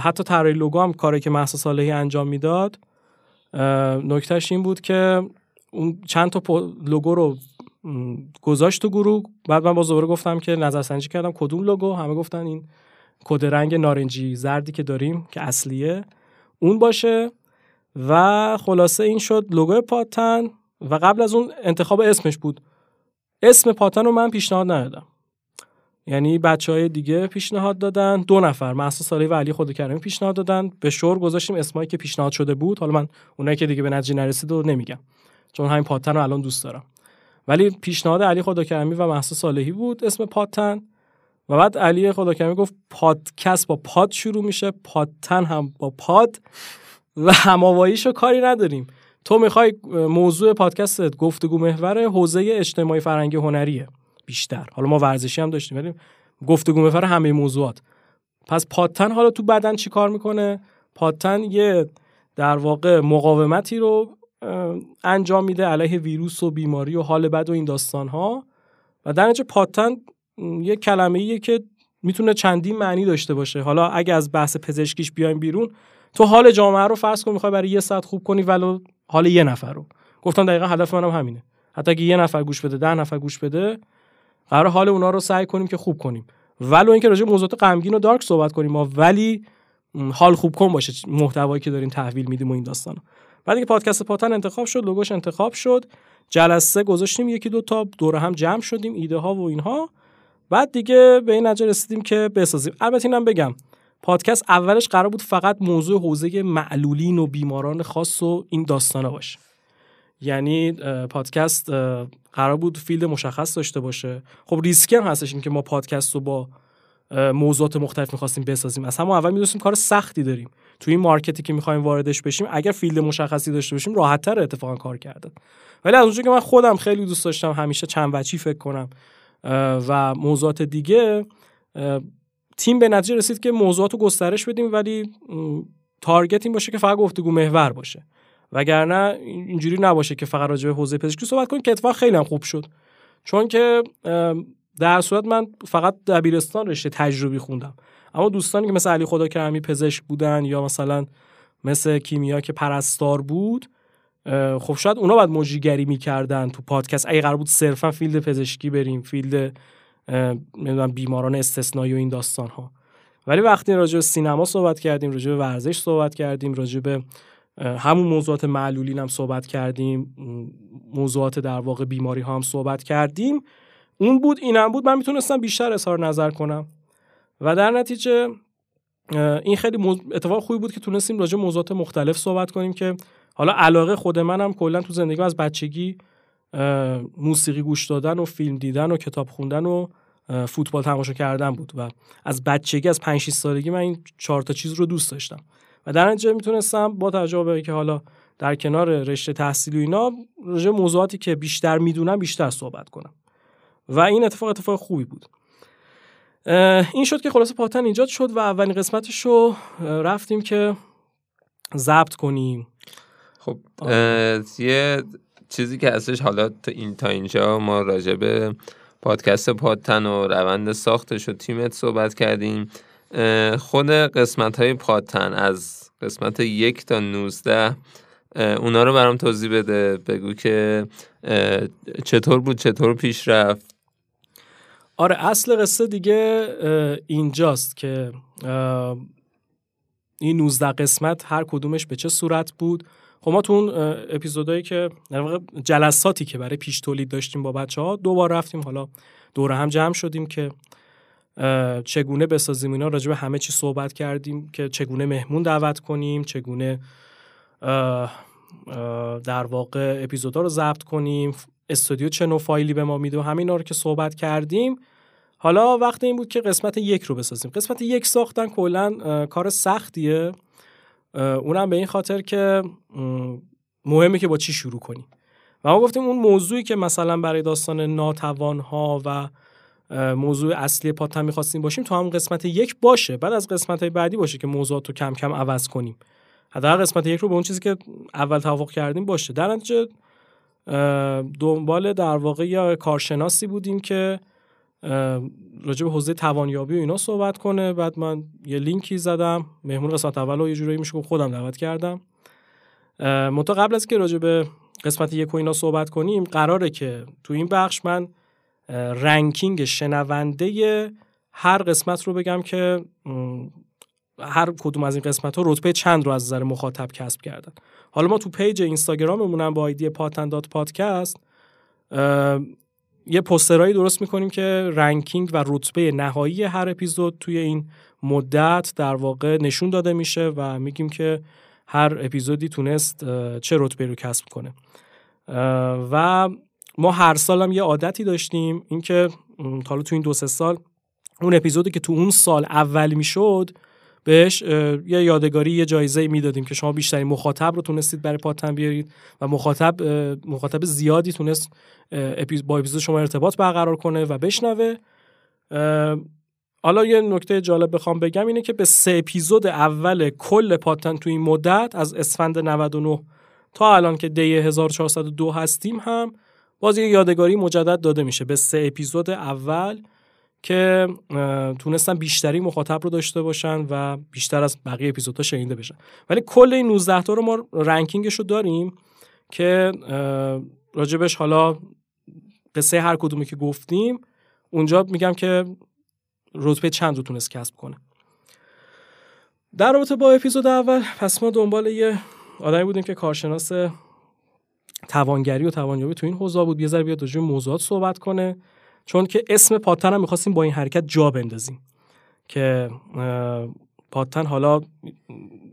حتی طراحی لوگو هم کاری که محسا صالحی انجام می‌داد نکتهش این بود که اون چند تا لوگو رو گذاشت تو گروه. بعد من باز دوباره گفتم که نظرسنجی کردم کدوم لوگو. همه گفتن این کد رنگ نارنجی زردی که داریم که اصلیه اون باشه. و خلاصه این شد لوگو پاتن. و قبل از اون انتخاب اسمش بود. اسم پاتن رو من پیشنهاد ندادم. یعنی بچه های دیگه پیشنهاد دادن. دو نفر محسا سالی و علی خود کرمی پیشنهاد دادن. به شور گذاشتیم اسمایی که پیشنهاد شده بود. حالا من اونایی که دیگه به نتیجه نرسید رو نمیگم چون همین پاتن رو الان دوست دارم. ولی پیشنهاد علی خداکرمی و محسا صالحی بود اسم پاتن. و بعد علی خداکرمی گفت پادکست با پاد شروع میشه. پاتن هم با پاد. و هماواییشو کاری نداریم. تو می‌خوای موضوع پادکست گفتگو محور حوزه اجتماعی فرهنگی هنریه. بیشتر. حالا ما ورزشی هم داشتیم ولی گفتگو محور همه موضوعات. پس پادتن حالا تو بدن چی کار می‌کنه؟ پادتن یه در واقع مقاومتی رو انجام میده علیه ویروس و بیماری و حال بد و این داستان ها و در نتیجه پادتن یه کلمه ایه که می‌تونه چندین معنی داشته باشه. حالا اگه از بحث پزشکیش بیایم بیرون تو حال جامعه رو فرض کن می‌خوای برای یه ساعت خوب کنی ولو حال یه نفر رو. گفتم دقیقا هدف منم همینه. حتی اگه یه نفر گوش بده ده نفر گوش بده قرار حال اونا رو سعی کنیم که خوب کنیم. ولو اینکه راجع موضوعات غمگین و دارک صحبت کنیم ما ولی حال خوب کن باشه محتوایی که داریم تحویل میدیم و این داستانا بعد که پادکست پاتن انتخاب شد لوگوش انتخاب شد جلسه گذاشتیم یکی دو تا دور هم جمع شدیم ایده ها و اینها. بعد دیگه به این نتیجه رسیدیم که بسازیم. البته اینم بگم پادکست اولش قرار بود فقط موضوع حوزه معلولین و بیماران خاص و این داستانا باشه. یعنی پادکست قرار بود field مشخص داشته باشه. خب ریسکی هم هستش این که ما پادکست رو با موضوعات مختلف می‌خواستیم بسازیم. از همون اول می‌دونستیم کار سختی داریم. توی این market ی که می‌خوایم واردش بشیم اگر field مشخصی داشته باشیم راحت تر اتفاقا کار کرده. ولی از اونجا که من خودم خیلی دوست داشتم همیشه چند وجهی فکر کنم و موضوعات دیگه تیم به نتیجه رسید که موضوعات رو گسترش بدیم ولی target این باشه که فقط گفتگو محور باشه. وگرنه اینجوری نباشه که فقط راجع به حوزه پزشکی صحبت کنیم که اتفاقا خیلی هم خوب شد. چون که در صورت من فقط دبیرستان رشته تجربی خوندم. اما دوستانی که مثل علی خداکرمی پزشک بودن یا مثلا مثل کیمیا که پرستار بود خب شاید اونا باید مجریگری می‌کردن تو پادکست. اگه قرار بود صرفا field پزشکی بریم field نمی‌دونم بیماران استثنایی و این داستان ها ولی وقتی راجع به سینما صحبت کردیم راجع به ورزش صحبت کردیم راجع به همون موضوعات معلولین هم صحبت کردیم موضوعات در واقع بیماری ها هم صحبت کردیم. اون بود اینم بود. من می‌تونستم بیشتر اظهار نظر کنم. و در نتیجه این خیلی اتفاق خوبی بود که تونستیم راجع موضوعات مختلف صحبت کنیم که حالا علاقه خود منم کلا تو زندگی از بچگی موسیقی گوش دادن و فیلم دیدن و کتاب خوندن و فوتبال تماشا کردن بود. و از بچگی از 5 6 سالگی من این چهار تا چیز رو دوست داشتم. و در نتیجه می‌تونستم با توجه به که حالا در کنار رشته تحصیل و اینا راجع موضوعاتی که بیشتر می‌دونم بیشتر صحبت کنم. و این اتفاق اتفاق خوبی بود. این شد که خلاصه پاتن ایجاد شد و اولین قسمتش رو رفتیم که ضبط کنیم. خب یه چیزی که هستش حالا تا این تا اینجا ما راجع به پادکست پادتن و روند ساختش و تیمت صحبت کردیم. خود قسمت های پادتن از قسمت یک تا نوزده اونا رو برام توضیح بده بگو که چطور بود چطور پیش رفت. آره اصل قصه دیگه اینجاست که این 19 قسمت هر کدومش به چه صورت بود. خب ما تو اون اپیزودایی که در جلساتی که برای پیش تولید داشتیم با بچه ها دو بار رفتیم. حالا دور هم جمع شدیم که چگونه بسازیم اینا راجع به همه چی صحبت کردیم که چگونه مهمون دعوت کنیم چگونه در واقع اپیزودا رو ضبط کنیم استودیو چه نوع فایلی به ما میده و همین رو که صحبت کردیم. حالا وقت این بود که قسمت یک رو بسازیم. قسمت یک ساختن کلا کار سختیه. اونم به این خاطر که مهمه که با چی شروع کنیم. و ما گفتیم اون موضوعی که مثلا برای داستان ناتوان ها و موضوع اصلی پاتن می‌خواستیم باشیم تو هم قسمت یک باشه. بعد از قسمت های بعدی باشه که موضوعات رو کم کم عوض کنیم. حداقل قسمت یک رو به اون چیزی که اول توافق کردیم باشه. در نتیجه دنبال در واقع یا کارشناسی بودیم که راجع به حوزه توانیابی و اینا صحبت کنه. بعد من یه لینکی زدم. مهمون قسمت اول رو یه جورایی میشه خودم دعوت کردم. منتها قبل از که راجع به قسمت یک و اینا صحبت کنیم قراره که تو این بخش من ranking شنونده هر قسمت رو بگم که هر کدوم از این قسمت ها رتبه چند رو از نظر مخاطب کسب کردن. حالا ما تو page اینستاگراممون با ID پادتن dot podcast یه پوسترهایی درست می‌کنیم که ranking و رتبه نهایی هر اپیزود توی این مدت در واقع نشون داده میشه و میگیم که هر اپیزودی تونست چه رتبه رو کسب کنه. و ما هر سال هم یه عادتی داشتیم اینکه حالا تو این دو سه سال اون اپیزودی که تو اون سال اول می‌شد بهش یه یادگاری یه جایزه می‌دادیم که شما بیشترین مخاطب رو تونستید برای پاتن بیارید و مخاطب مخاطب زیادی تونست با اپیزود شما ارتباط برقرار کنه و بشنوه. حالا یه نکته جالب بخوام بگم اینه که به سه اپیزود اول کل پاتن تو این مدت از اسفند 99 تا الان که دی 1402 هستیم هم باز یه یادگاری مجدد داده میشه به سه اپیزود اول که تونستن بیشتری مخاطب رو داشته باشن و بیشتر از بقیه اپیزودها شنیده بشن. ولی کل این 19 تا رو ما رنکینگش رو داریم که راجبش حالا قصه هر کدومی که گفتیم اونجا میگم که رتبه چند رو تونست کسب کنه. در رابطه با اپیزود اول پس ما دنبال یه آدمی بودیم که کارشناس توانگری و توانیابی تو این حوزه بود. یه ذره بیاد راجع موضوعات صحبت کنه. چون که اسم پاتن هم می‌خواستیم با این حرکت جا بندازیم که پاتن حالا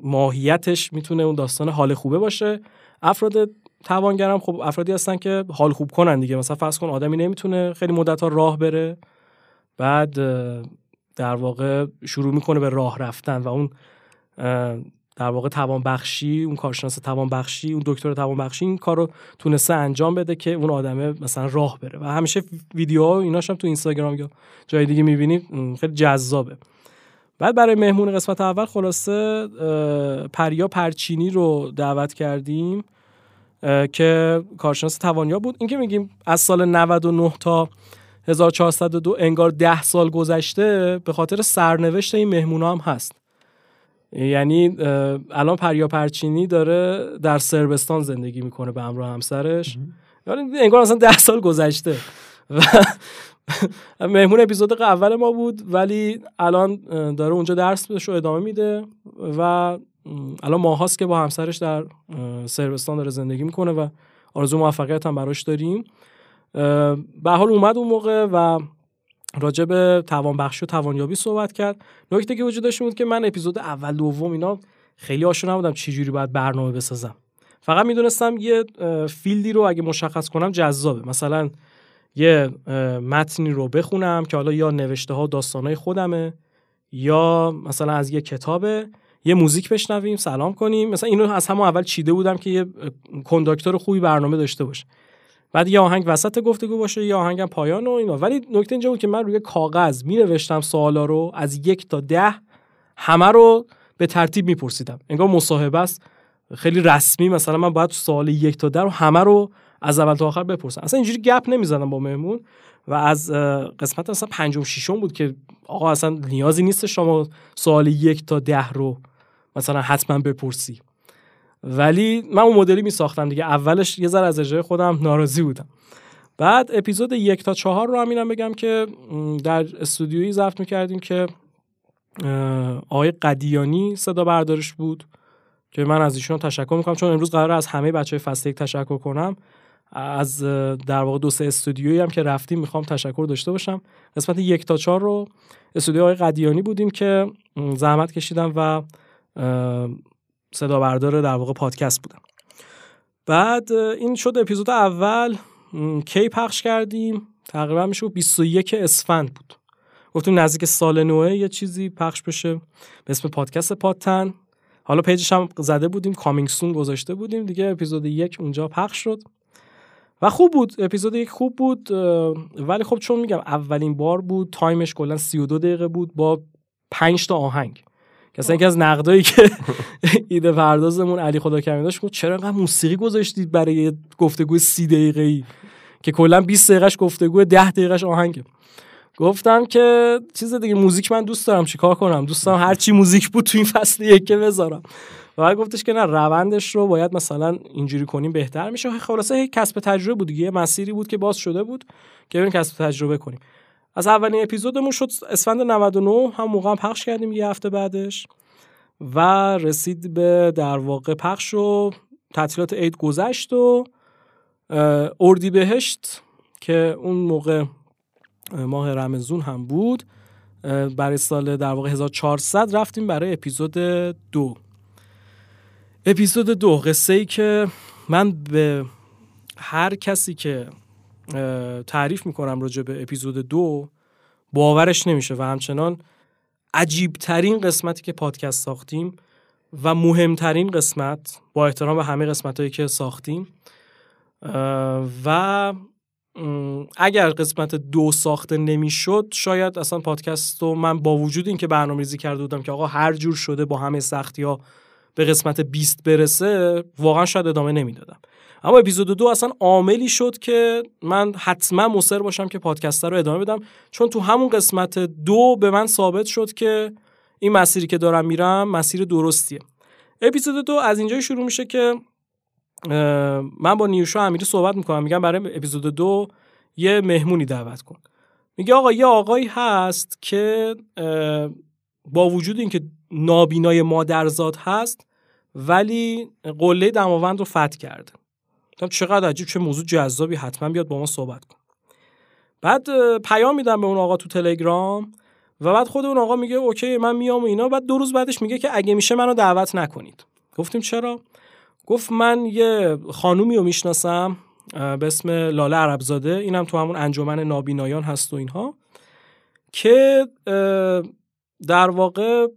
ماهیتش می‌تونه اون داستان حال خوبه باشه. افراد توانگرم خب افرادی هستن که حال خوب کنن دیگه. مثلا فرض کن آدمی نمی‌تونه خیلی مدت ها راه بره بعد در واقع شروع می‌کنه به راه رفتن و اون در واقع توان بخشی اون کارشناس توان بخشی اون دکتر توان بخشی این کارو تونسته انجام بده که اون آدمه مثلا راه بره. و همیشه ویدیوها و ایناش هم تو اینستاگرام یا جای دیگه می‌بینید خیلی جذابه. بعد برای مهمون قسمت اول خلاصه پریا پرچینی رو دعوت کردیم که کارشناس توانیا بود. این که میگیم از سال 99 تا 1402 انگار 10 سال گذشته به خاطر سرنوشت این مهمون هم هست. یعنی الان پریا پرچینی داره در سربستان زندگی می‌کنه به همراه همسرش. یعنی انگار اصلا ده سال گذشته. و مهمون اپیزود اول ما بود ولی الان داره اونجا درس رو ادامه میده و الان ماهاست که با همسرش در سربستان داره زندگی می‌کنه و آرزو موفقیت هم براش داریم. به حال اومد اون موقع و راجع به توانبخشی و توانیابی صحبت کرد. نکته که وجود داشت بود که من اپیزود اول دوم اینا خیلی آشنا نبودم چه جوری باید برنامه بسازم. فقط می‌دونستم یه فیلدی رو اگه مشخص کنم جذابه. مثلا یه متنی رو بخونم که حالا یا نوشته ها داستانهای خودمه یا مثلا از یه کتابه یه موزیک بشنویم سلام کنیم. مثلا اینو از همون اول چیده بودم که یه کنداکتور خوبی برنامه داشته باشه بعد یه آهنگ وسط گفتگو باشه یا آهنگم پایان و اینا. ولی نکته اینجا بود که من روی کاغذ می نوشتم سوالا رو از یک تا ده همه رو به ترتیب میپرسیدم. انگار مصاحبه است. خیلی رسمی مثلا من باید سوال یک تا ده رو همه رو از اول تا آخر بپرسم. اصلا اینجوری گپ نمی‌زدم با مهمون. و از قسمت اصلا پنجم ششم بود که آقا اصلا نیازی نیست شما سوال یک تا ده رو مثلا حتما بپرسی. ولی من اون مدلی می ساختم دیگه. اولش یه ذره از اجرای خودم ناراضی بودم. بعد اپیزود یک تا چهار رو همینم بگم که در استودیویی ضبط می‌کردیم که آقای قدیانی صدا بردارش بود که من از ایشون تشکر می‌کنم. چون امروز قرار از همه بچه فصل یک تشکر کنم. از در واقع دو سه استودیویی هم که رفتیم می‌خوام تشکر داشته باشم. قسمت یک تا چهار رو استودیو آقای قدیانی بودیم که زحمت کشیدم و صدا بردار در واقع پادکست بودم. بعد این شد اپیزود اول. کی پخش کردیم؟ تقریبا میشه 21 اسفند بود. گفتیم نزدیک سال نوه یه چیزی پخش بشه. به اسم پادکست پادتن. حالا page ش هم زده بودیم coming soon گذاشته بودیم. دیگه اپیزود یک اونجا پخش شد. و خوب بود. اپیزود یک خوب بود ولی خب چون میگم اولین بار بود تایمش کلا 32 دقیقه بود با 5 تا آهنگ. که یکی از نقدایی که ایده پردازمون علی خداکرمی داشت گفت چرا انقدر موسیقی گذاشتید برای گفتگو سی دقیقه ای که کلا 20 دقیقش گفتگو 10 دقیقش آهنگه. گفتم که چیز دیگه موزیک من دوست دارم چیکار کنم؟ دوست دارم هر چی موزیک بود تو این فصل یکه بذارم. و گفتش که نه روندش رو باید مثلا اینجوری کنیم بهتر میشه. خلاصه کسب تجربه بود دیگه مسیری بود که باز شده بود که بریم کسب تجربه کنیم. از اولین اپیزودمون شد اسفند 99 هم موقع هم پخش کردیم یه هفته بعدش و رسید به در واقع پخش و تعطیلات عید گذشت و اردی بهشت که اون موقع ماه رمزون هم بود برای سال در واقع 1400 رفتیم برای اپیزود دو. اپیزود دو قصه ای که من به هر کسی که تعریف می‌کنم راجع به اپیزود دو. باورش نمیشه و همچنان عجیب ترین قسمتی که پادکست ساختیم و مهمترین قسمت با احترام به همه قسمت هایی که ساختیم. و اگر قسمت دو ساخته نمی‌شد شاید اصلا پادکست رو من با وجود اینکه برنامه ریزی کرده بودم که آقا هر جور شده با همه سختی ها به قسمت 20 برسه واقعا شاید ادامه نمی‌دادم. اما اپیزود دو اصلا عاملی شد که من حتما مصر باشم که پادکست رو ادامه بدم. چون تو همون قسمت دو به من ثابت شد که این مسیری که دارم میرم مسیر درستیه. اپیزود دو از اینجای شروع میشه که من با نیوشا امیری صحبت می‌کنم. میگم برای اپیزود دو یه مهمونی دعوت کن. میگه آقا یه آقایی هست که با وجود اینکه نابینای مادرزاد هست ولی قله دماوند رو فتح کرده. چقدر عجیب چه موضوع جذابی حتما بیاد با ما صحبت کن بعد پیام میدم به اون آقا تو تلگرام و بعد خود اون آقا میگه اوکی من میام و اینا. بعد دو روز بعدش میگه که اگه میشه منو دعوت نکنید. گفتیم چرا؟ گفت من یه خانومی رو می‌شناسم به اسم لاله عربزاده. اینم تو همون انجمن نابینایان هست و اینها. که در واقع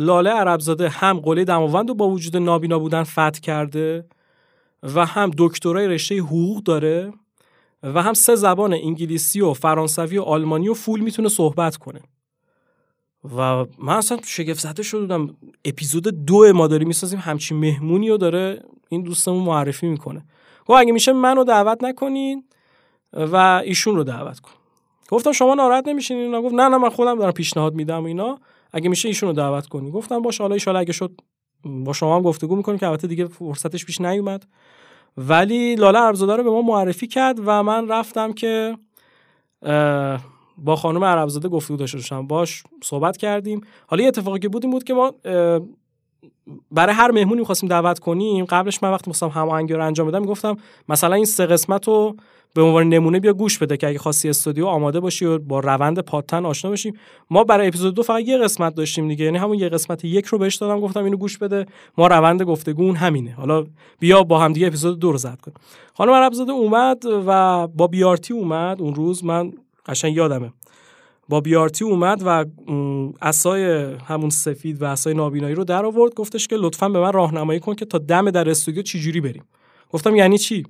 لاله عربزاده هم قله دماوند رو با وجود نابینا بودن فتح کرده. و هم دکترای رشته حقوق داره و هم سه زبان انگلیسی و فرانسوی و آلمانی و فول می‌تونه صحبت کنه. و من اصلا شگفت زده شدم. اپیزود دو ما داریم می‌سازیم. همچین مهمونی رو داره این دوستمون معرفی می‌کنه. گفت اگه میشه منو دعوت نکنین و ایشون رو دعوت کن. گفتم شما ناراحت نمیشین اینا؟ گفت نه نه من خودم دارم پیشنهاد میدم اینا. اگه میشه ایشون رو دعوت کنی گفتم باشه حالا ان اگه شد با شما هم گفتگو می‌کنیم که البته دیگه فرصتش پیش نیومد. ولی لاله عربزاده رو به ما معرفی کرد و من رفتم که با خانم عربزاده گفتگو داشته باشم. باش صحبت کردیم. حالا یه اتفاقی که بود این بود که ما برای هر مهمونی می‌خواستیم دعوت کنیم قبلش من وقتی می‌خواستم هماهنگی رو انجام بدم می‌گفتم مثلا این سه قسمت رو به عنوان نمونه بیا گوش بده که اگه خواستی استودیو آماده باشی و با روند پادتن آشنا باشیم ما برای اپیزود دو فقط یه قسمت داشتیم دیگه. یعنی همون یه قسمت یک رو بهش دادم گفتم اینو گوش بده. ما روند گفتگو همینه. حالا بیا با هم دیگه اپیزود دو رو زد کن خانم عربزاده اومد و با بیارتی اومد. اون روز من قشنگ یادمه. با بیارتی اومد و اسای همون سفید و اسای نابینایی رو در آورد. گفتش که لطفا به من راهنمایی کن که تا دم در استودیو چجوری بریم. گفتم یعنی چی؟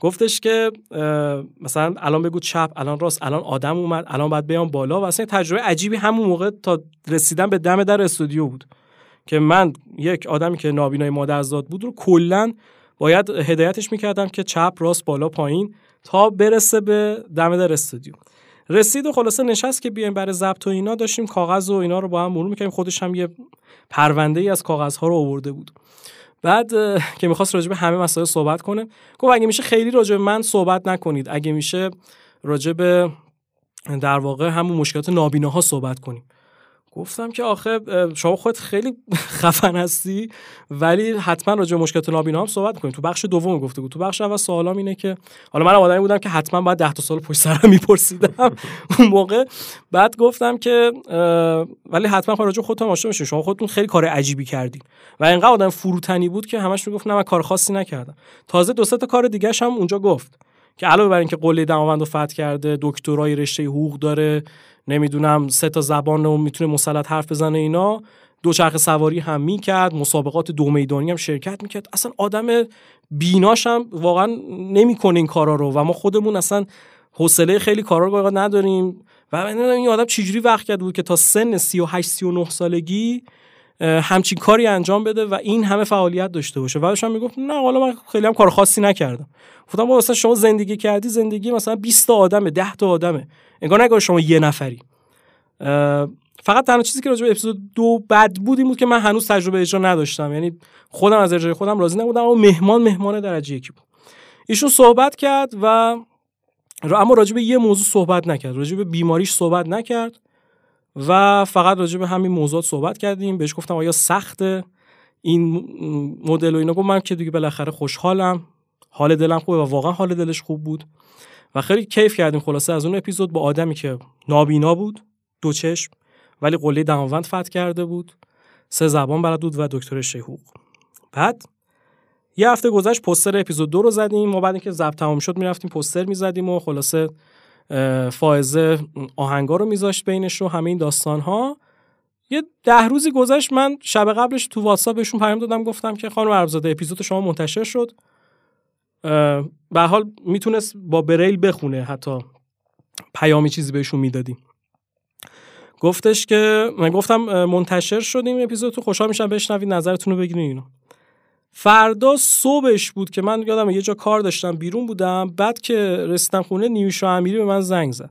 گفتش که مثلا الان بگو چپ الان راست الان آدم اومد الان باید بیام بالا. و اصلا تجربه عجیبی همون موقع تا رسیدن به دم در استودیو بود. که من یک آدمی که نابینای مادرزاد بود رو کلا باید هدایتش می‌کردم که چپ راست بالا پایین تا برسه به دم در استودیو. رسید و خلاصه نشست که بیایم برای ضبط و اینا. داشتیم کاغذ و اینا رو با هم مرور می‌کنیم خودش هم یه پرونده ای از کاغذها رو آورده بود. بعد که می‌خواست راجع به همه مسائل صحبت کنه گفت اگه میشه خیلی راجع به من صحبت نکنید. اگه میشه راجع به در واقع همون مشکلات نابیناها صحبت کنیم. گفتم که آخه شما خود خیلی خفن هستی ولی حتما راجع به مشکلات نابینا هم صحبت کنیم تو بخش دوم گفته بود. تو بخش اول سوالام اینه که حالا من آدمی بودم که حتما بعد 10 تا سال پشت سرم میپرسیدم. اون موقع بعد گفتم که ولی حتما راجع خودتون آشنا بشین شما خودتون خیلی کار عجیبی کردین. و اینقدر آدم فروتنی بود که همش می‌گفت نه من کار خاصی نکردم. تازه دو تا کار دیگه هم اونجا گفت. که علاوه بر اینکه قله دماوند رو فتح کرده دکترای رشته حقوق داره نمی‌دونم سه تا زبان رو می‌تونه مسلط حرف بزنه اینا. دوچرخه سواری هم می‌کرد مسابقات دو میدانی هم شرکت می‌کرد. اصلا آدم بیناش هم واقعا نمی‌کنه این کارا رو و ما خودمون اصلا حوصله خیلی کارا رو نداریم. و این آدم چجوری وقت کرد بود که تا سن 38 39 سالگی همچین کاری انجام بده و این همه فعالیت داشته باشه. و هم می‌گفت نه حالا من خیلی هم کار خاصی نکردم. گفتم با مثلا شما زندگی کردی زندگی مثلا 20 تا آدمه 10 تا آدمه. انگار نگاه شما یه نفری. فقط تنها چیزی که راجع به اپیزود دو بد بود این بود که من هنوز تجربه اجرا نداشتم. یعنی خودم از اجرای خودم راضی نبودم اما مهمان مهمان درجه یکی بود. ایشون صحبت کرد و اما راجع به یه موضوع صحبت نکرد. راجع به بیماریش صحبت نکرد. و فقط راجع به همین موضوعات صحبت کردیم. بهش گفتم آیا سخته این مدل و اینا؟ گفت من که دیگه بالاخره خوشحالم. حال دلم خوبه و واقعا حال دلش خوب بود. و خیلی کیف کردیم خلاصه از اون اپیزود با آدمی که نابینا بود دو چشم ولی قله دماوند فتح کرده بود. سه زبان بلد بود و دکتر شهوق بعد یه هفته گذشت پستر اپیزود دو رو زدیم ما بعد اینکه ضبط تمام شد می‌رفتیم پستر می‌زدیم و خلاصه فائزه آهنگا رو میذاشت بینش رو همه این داستان ها یه ده روزی گذشت من شب قبلش تو واتساپ بهشون پیام دادم گفتم که خانم عربزاده اپیزود شما منتشر شد. به حال می‌تونست با بریل بخونه حتی پیامی چیزی بهشون می‌دادیم. گفتش که من گفتم منتشر شدیم اپیزود تو خوشحال میشم بشنوید نظرتون رو بگیرین فردا صبحش بود که من یادم یه جا کار داشتم بیرون بودم. بعد که رسیدم خونه نیوشا امیری به من زنگ زد.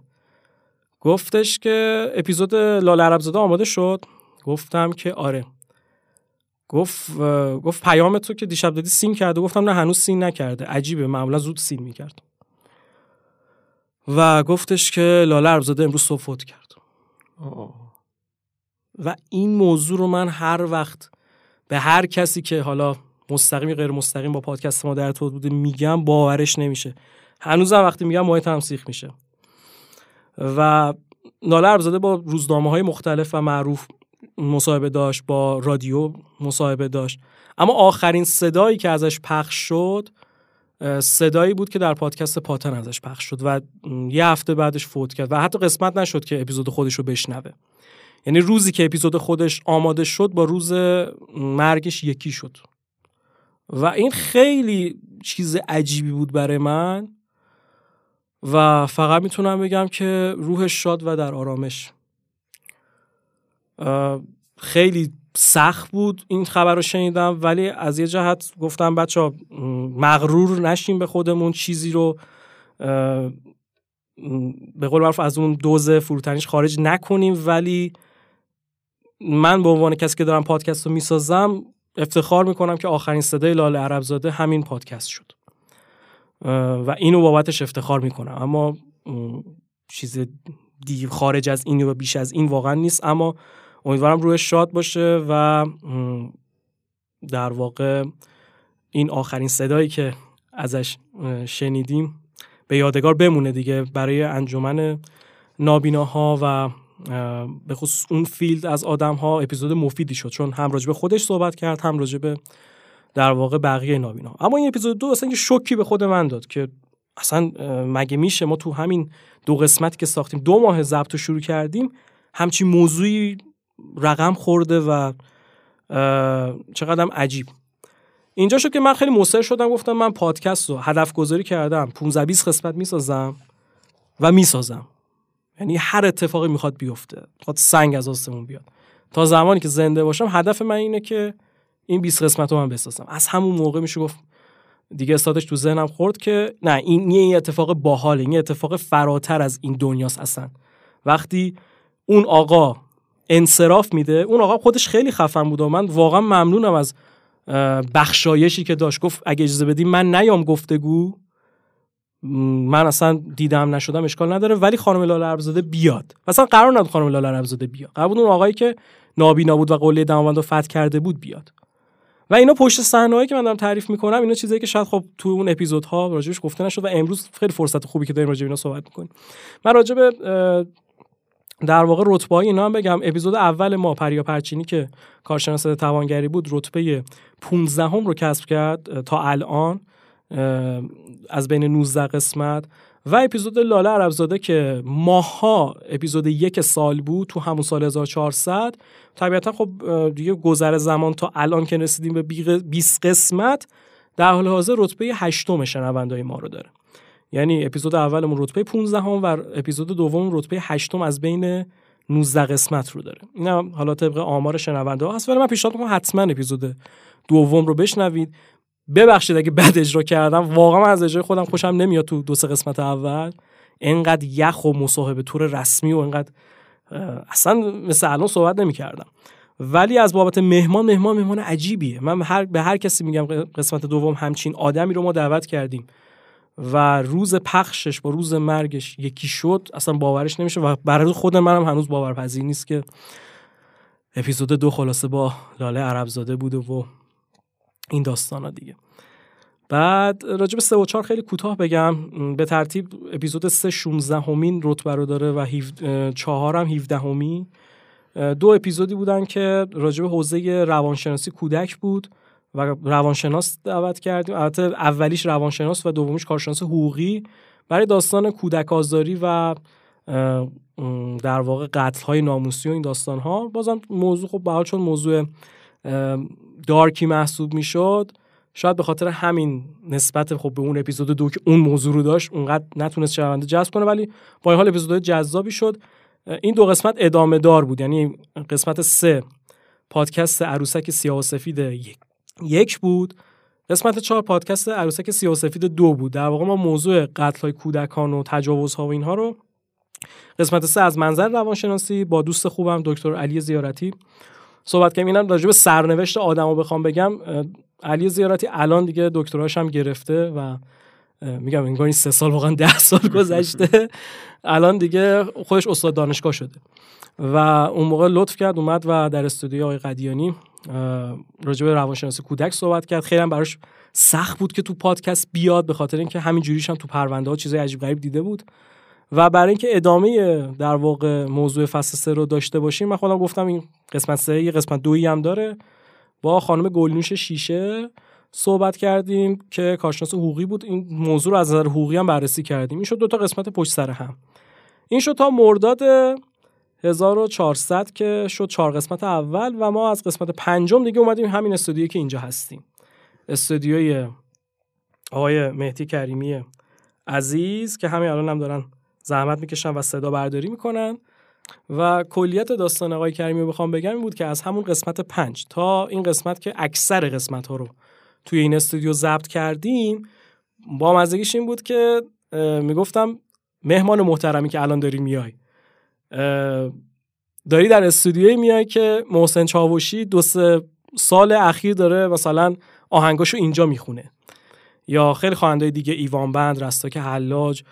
گفتش که اپیزود لال عربزاده آماده شد. گفتم که آره. گفت گفت پیام تو که دیشب دادی سین کرده گفتم نه هنوز سین نکرده. عجیبه معمولا زود سین می‌کرد. و گفتش که لاله ارزاده امروز صبح فوت کرد. و این موضوع رو من هر وقت به هر کسی که حالا مستقیم غیر مستقیم با پادکست ما در ارتباط بوده. میگم باورش نمیشه. هنوزم وقتی میگم ماه تمسیخ میشه. و ناله ارزاده با روزنامه های مختلف و معروف مصاحبه داشت با رادیو مصاحبه داشت. اما آخرین صدایی که ازش پخش شد صدایی بود که در پادکست پاتن ازش پخش شد و یه هفته بعدش فوت کرد و حتی قسمت نشد که اپیزود خودش رو بشنوه. یعنی روزی که اپیزود خودش آماده شد با روز مرگش یکی شد. و این خیلی چیز عجیبی بود برای من و فقط می‌تونم بگم که روحش شاد و در آرامش. خیلی سخت بود این خبر رو شنیدم ولی از یه جهت گفتم بچه مغرور نشیم به خودمون چیزی رو به قول معروف از اون دوز فروتنیش خارج نکنیم ولی من به عنوان کسی که دارم پادکست رو می‌سازم افتخار می‌کنم که آخرین صدای لاله عربزاده همین پادکست شد. و اینو بابتش افتخار می‌کنم. اما چیز دیگه خارج از این و بیش از این واقعا نیست. اما امیدوارم روی شاد باشه و در واقع این آخرین صدایی که ازش شنیدیم به یادگار بمونه دیگه برای انجمن نابیناها و به خصوص اون فیلد از آدم ها اپیزود مفیدی شد چون هم راجب خودش صحبت کرد هم راجب در واقع بقیه نابینا اما این اپیزود دو اصلا یه شوکی به خود من داد که اصلا مگه میشه ما تو همین دو قسمتی که ساختیم دو ماه ضبط شروع کردیم همچین موضوعی رقم خورده و چقدرم عجیب. اینجا شد که من خیلی مصر شدم گفتم من پادکست رو هدف گذاری کردم 15 20 قسمت می‌سازم و می‌سازم. یعنی هر اتفاقی می‌خواد بیفته می‌خواد سنگ از آسمون بیاد. تا زمانی که زنده باشم هدف من اینه که این 20 قسمت رو من بسازم. از همون موقع میشه گفت دیگه استادش تو ذهنم خورد که نه این یه اتفاق باحال این اتفاق فراتر از این دنیاست اصلا. وقتی اون آقا انصراف میده اون آقا خودش خیلی خفن بود و من واقعا ممنونم از بخشایشی که داشت. گفت اگه اجازه بدیم من نیام گفتگو. من اصلا دیدم نشدم اشکال نداره ولی خانم لاله اربزاده بیاد. مثلا قرار نبود خانم لاله اربزاده بیاد. قرار بود اون آقایی که نابینا بود و قله دماوند رو فتح کرده بود بیاد. و اینا پشت صحنه‌ای که من دارم تعریف می‌کنم اینا چیزایی که شاید خب تو اون اپیزودها راجبش گفته نشد و امروز خیلی فرصت خوبی که داریم راجب اینا صحبت می‌کنیم. من راجب در واقع رتبه های اینا هم بگم. اپیزود اول ما پریا پرچینی که کارشناس توانگری بود رتبه 15 هم رو کسب کرد تا الان. از بین 19 قسمت و اپیزود لاله عربزاده که ماها اپیزود یک سال بود تو همون سال 1400 طبیعتا خب دیگه گذر زمان تا الان که رسیدیم به 20 قسمت در حال حاضر رتبه هشتم شنوندای ما رو داره. یعنی اپیزود اولمون رتبه 15 هم و اپیزود دوم رتبه هشتم از بین 19 قسمت رو داره. این هم حالا طبق آمار شنونده ها هست ولی من پیشنهاد می‌کنم حتما اپیزود دوم رو بشنوید. ببخشید اگه بد اجرا کردم واقعا از اجرای خودم خوشم نمیاد تو دو سه قسمت اول. انقدر یخ و مصاحبه تور رسمی و انقدر اصلا مثل الان صحبت نمی‌کردم. ولی از بابت مهمان مهمان مهمان عجیبیه. من هر به هر کسی میگم قسمت دوم همچین آدمی رو ما دعوت کردیم و روز پخشش با روز مرگش یکی شد اصلا باورش نمیشه و برای خود منم هنوز باورپذیر نیست که اپیزود دو خلاصه با لاله عربزاده بوده و این داستان ها دیگه. بعد راجب سه و چهار خیلی کوتاه بگم. به ترتیب اپیزود سه 16 همین رتبه رو داره و چهار هم 17 همی دو اپیزودی بودن که راجب حوزه روانشناسی کودک بود و روانشناس دعوت کردیم. البته اولیش روانشناس و دومیش کارشناس حقوقی. برای داستان کودک آزاری و در واقع قتل های ناموسی و این داستان ها بازم موضوع خب به چون موضوع دارکی محسوب می‌شد شاید به خاطر همین نسبت خب به اون اپیزود دو که اون موضوع رو داشت اونقدر نتونست شنونده جذب کنه ولی با این حال اپیزود جذابی شد. این دو قسمت ادامه دار بود یعنی قسمت سه پادکست عروسک سیاه و سفید یک بود. قسمت چهار پادکست عروسک سیاه و سفید دو بود. در واقع ما موضوع قتل های کودکان و تجاوزها و اینها رو قسمت سه از منظر روانشناسی با دوست خوبم دکتر علی زیارتی صحبت کردیم. اینم راجع به سرنوشت آدمو بخوام بگم. علی زیارتی الان دیگه دکتراش هم گرفته و میگم انگار این سه سال واقعا ده سال گذشته. الان دیگه خودش استاد دانشگاه شده. و اون موقع لطف کرد اومد و در استودیو آقای قدیانی راجع به روانشناسی کودک صحبت کرد. خیلی هم براش سخت بود که تو پادکست بیاد به خاطر اینکه همین جوریش هم تو پرونده ها چیزای عجیب غریب دیده بود. و برای اینکه ادامه در واقع موضوع فصل سه رو داشته باشیم من خودم گفتم این قسمت سه یه قسمت دویی هم داره. با خانم گلنوش شیشه صحبت کردیم که کارشناس حقوقی بود. این موضوع رو از نظر حقوقی هم بررسی کردیم. این شد دو تا قسمت پشت سر هم. این شد تا مرداد 1400 که شد چهار قسمت اول و ما از قسمت پنجم دیگه اومدیم همین استودیویی که اینجا هستیم. استودیوی آقای مهدی کریمی عزیز که همین الان هم دارن زحمت می‌کشن و صدا برداری می‌کنن. و کلیت داستان آقای کریمی رو بخوام بگم این بود که از همون قسمت پنج تا این قسمت که اکثر قسمت ها رو توی این استودیو ضبط کردیم با مزگیش این بود که می‌گفتم مهمان محترمی که الان داری میای. داری در استودیوی میای که محسن چاوشی دو سه سال اخیر داره مثلا آهنگاشو اینجا می‌خونه. یا خیلی خواننده دیگه ایوان بند رستاک حلاج.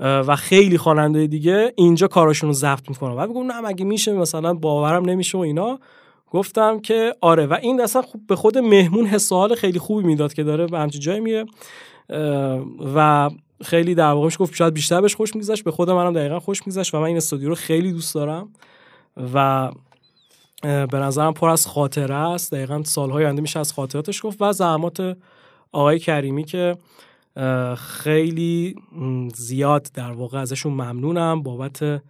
و خیلی خواننده دیگه اینجا کاراشون رو ضبط می‌کنن و میگم نه مگه میشه؟ مثلا باورم نمیشه و اینا. گفتم که آره. و این اصلا به خود مهمون حس خیلی خوبی می‌داد که داره به همچین جای میره. و خیلی در واقع گفت شاید بیشتر بهش خوش میگذشت. به خودم منم دقیقا خوش میگذشت و من این استودیو رو خیلی دوست دارم. و به نظرم پر از خاطره است. دقیقا سالهای آینده میشه از خاطراتش گفت. و زحمات آقای کریمی که خیلی زیاد در واقع ازشون ممنونم بابت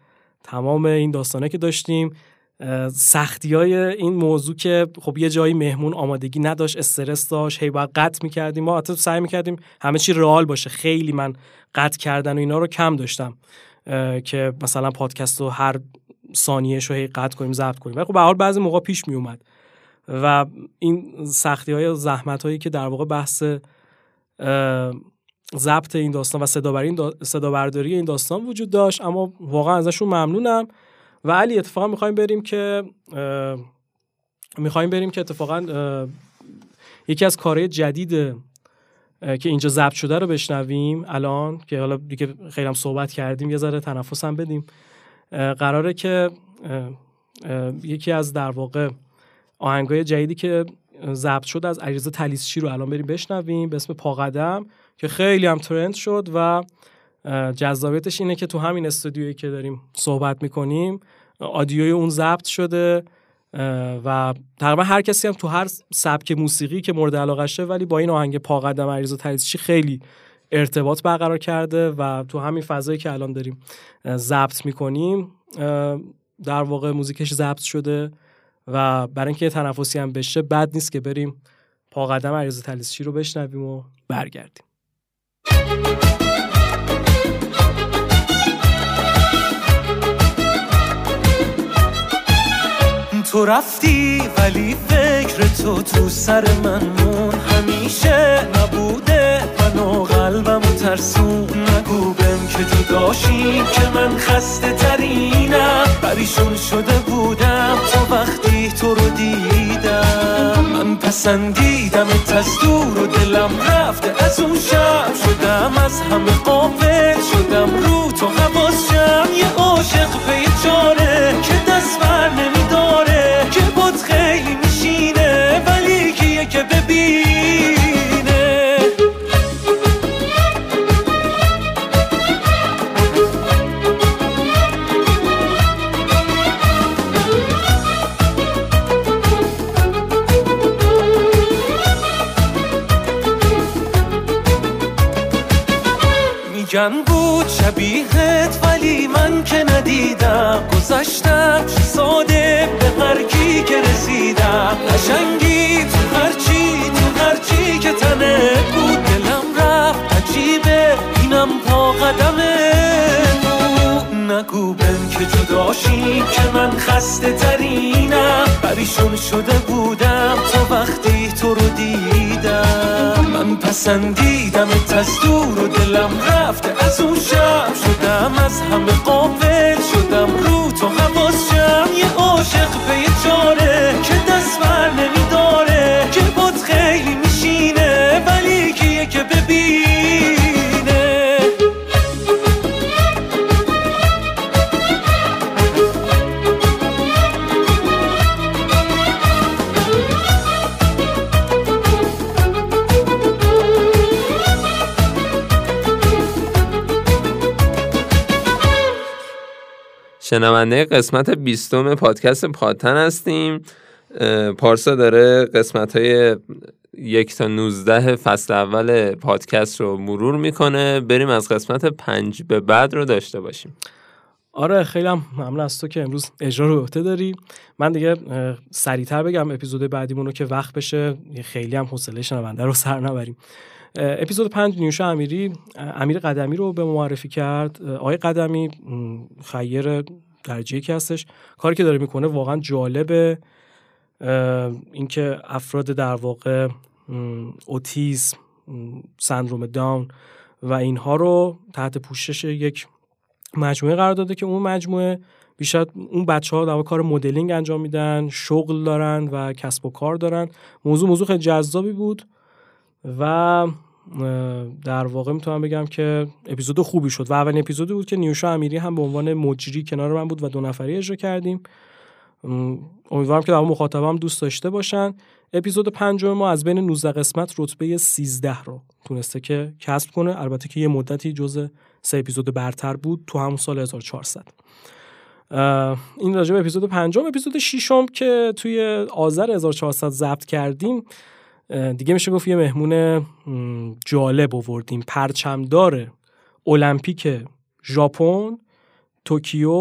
تمام این داستانه که داشتیم. سختی های این موضوع که خب یه جایی مهمون آمادگی نداشت استرس داشت هی باید قطع می‌کردیم. ما حتی سعی می‌کردیم همه چی رئال باشه. خیلی من قطع کردن و اینا رو کم داشتم که مثلا پادکست رو هر ثانیه رو هی قطع کنیم ضبط کنیم. ولی خب به حال بعضی موقع پیش میومد و این سختی های زحمت هایی که در واقع بحث ضبط این داستان و صدا این صدا برداری این داستان وجود داشت اما واقعا ازشون ممنونم. و علی اتفاقا می‌خوایم بریم که می‌خوایم بریم که اتفاقا یکی از کارهای جدید که اینجا ضبط شده رو بشنویم. الان که حالا دیگه خیلی هم صحبت کردیم یه ذره تنفس هم بدیم. قراره که یکی از در واقع آهنگای جدیدی که ضبط شد از علیرضا تلیسچی رو الان بریم بشنویم به اسم پاقدم که خیلی هم ترند شد و جذابیتش اینه که تو همین استودیویی که داریم صحبت می‌کنیم آدیوی اون ضبط شده و تقریبا هر کسی هم تو هر سبک موسیقی که مورد علاقه ولی با این آهنگ پاقدم عریض و تریزشی خیلی ارتباط برقرار کرده و تو همین فضایی که الان داریم ضبط می‌کنیم در واقع موزیکش ضبط شده و برای اینکه تنفسی هم بشه بد نیست که بریم پاقدم عریض تلیسچی رو بشنویم و برگردیم. تو رفتی ولی فکر تو تو سر من مون. همیشه نبوده من و قلبم ترسون. نگو بم که تو داشیم که من خسته ترینم. پریشون شده بودم تا وقتی تو رو دیدم. من پسندیدم از دور و دلم رفته. از اون شب شدم از همه قابل ندیدم گذشتم ساده به مرگی که رسیدم. قشنگی تو هرچی تو هرچی که تنه بود. دلم رفت عجیبه اینم پا قدمه نگو بم که جداشیم که من خسته ترینم. پریشون شده بودم تا وقتی تو رو دیدم. پسندیدم از دور و دلم رفته از اون شب شدم از همه قابل شدم رو تو شم شنونده قسمت بیستم پادکست پادتن هستیم. پارسا داره قسمت های یک تا نوزده فصل اول پادکست رو مرور می‌کنه. بریم از قسمت پنج به بعد رو داشته باشیم. آره خیلی هم ممنون از تو که امروز اجرا رو عهده داری. من دیگه سریعتر بگم اپیزود بعدیمون رو که وقت بشه خیلی هم حوصله شنونده رو سر نبریم. اپیزود پنج نیوشا امیری امیر قدمی رو به معرفی کرد. آقای قدمی خیر درجه که هستش. کاری که داره می‌کنه واقعا جالبه. اینکه افراد در واقع اوتیسم سندروم داون و اینها رو تحت پوشش یک مجموعه قرار داده که اون مجموعه بیشتر اون بچه ها در کار مدلینگ انجام میدن شغل دارن و کسب و کار دارن. موضوع موضوع خیلی جذابی بود. و در واقع می‌تونم بگم که اپیزود خوبی شد و اولین اپیزودی بود که نیوشا امیری هم به عنوان مجری کنار من بود و دو نفری اجرا کردیم. امیدوارم که در مخاطبم دوست داشته باشن. اپیزود پنجم ما از بین 19 قسمت رتبه 13 رو تونسته که کسب کنه. البته که یه مدتی جز سه اپیزود برتر بود تو همون سال 1400 این راجع به اپیزود پنجم. اپیزود ششم که توی آذر 1400 ضبط کردیم دیگه میشه گفت یه مهمون جالب آوردیم. پرچمدار المپیک ژاپن توکیو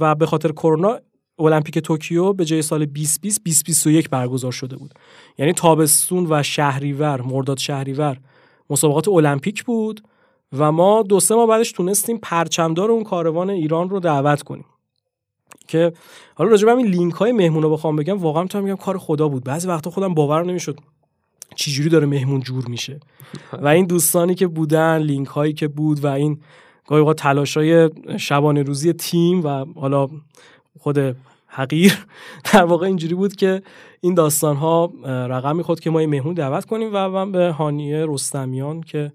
و به خاطر کرونا المپیک توکیو به جای سال 2020 2021 برگزار شده بود. یعنی تابستون و شهریور مرداد شهریور مسابقات المپیک بود و ما دو سه ماه بعدش تونستیم پرچمدار اون کاروان ایران رو دعوت کنیم. که حالا راجع به همین لینک های مهمون رو بخوام بگم واقعا می‌تونم بگم کار خدا بود. بعضی وقتا خودم باور نمی‌شد چجوری داره مهمون جور میشه. و این دوستانی که بودن لینک هایی که بود و این گاهی تلاش های شبانه روزی تیم و حالا خود حقیر در واقع اینجوری بود که این داستان ها رقم می‌خورد که ما این مهمون دعوت کنیم و من به هانیه رستمیان که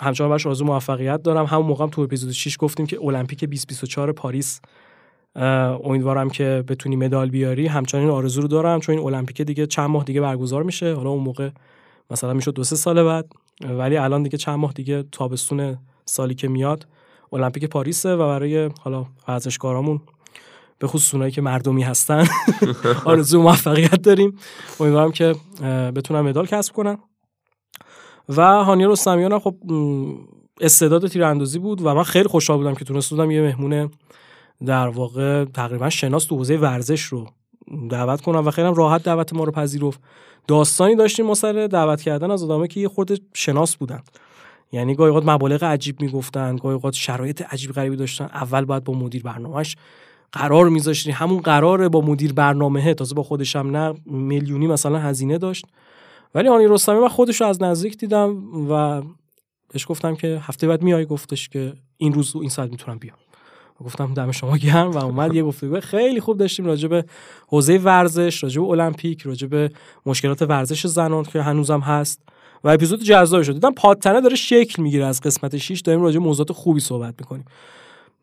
همچنان برش آرزو موفقیت دارم. همون موقع تو اپیزود 6 گفتیم که المپیک 2024 پاریس امیدوارم که بتونی مدال بیاری. همچنان این آرزو رو دارم چون این المپیک دیگه چند ماه دیگه برگزار میشه. حالا اون موقع مثلا می‌شد دو سه سال بعد. ولی الان دیگه چند ماه دیگه تابستون سالی که میاد. المپیک پاریسه و برای حالا ورزشکارامون به خصوص اونایی که مردمی هستن. آرزو موفقیت داریم. امیدوارم که بتونم مدال کسب کنم و هانیه رستمیان خب استعداد تیراندازی بود و من خیلی خوشحال بودم که تونست بودم یه مهمون در واقع تقریبا شناس تو حوزه ورزش رو دعوت کنم و خیلی راحت دعوت ما رو پذیرفت. داستانی داشتیم ما سر دعوت کردن از آدمایی که یه خورده شناس بودن. یعنی گاهی اوقات مبالغ عجیب می‌گفتن گاهی اوقات شرایط عجیب غریبی داشتن. اول باید با مدیر برنامهش قرار میذاشتی همون قراره با مدیر برنامه تازه با خودش هم نه میلیونی مثلا هزینه داشت. ولی آنی رستمی من خودش رو از نزدیک دیدم و بهش گفتم که هفته بعد میای گفتش که این روز این ساعت می‌تونم بیام. گفتم دم شما گرم و اومد یه گفتگو. خیلی خوب داشتیم راجع به حوزه ورزش راجع به المپیک راجع به مشکلات ورزش زنان که هنوزم هست. و اپیزود جذاب شد. دیدم پادتنه داره شکل می‌گیره. از قسمت 6 داریم راجع موضوعات خوبی صحبت می‌کنیم.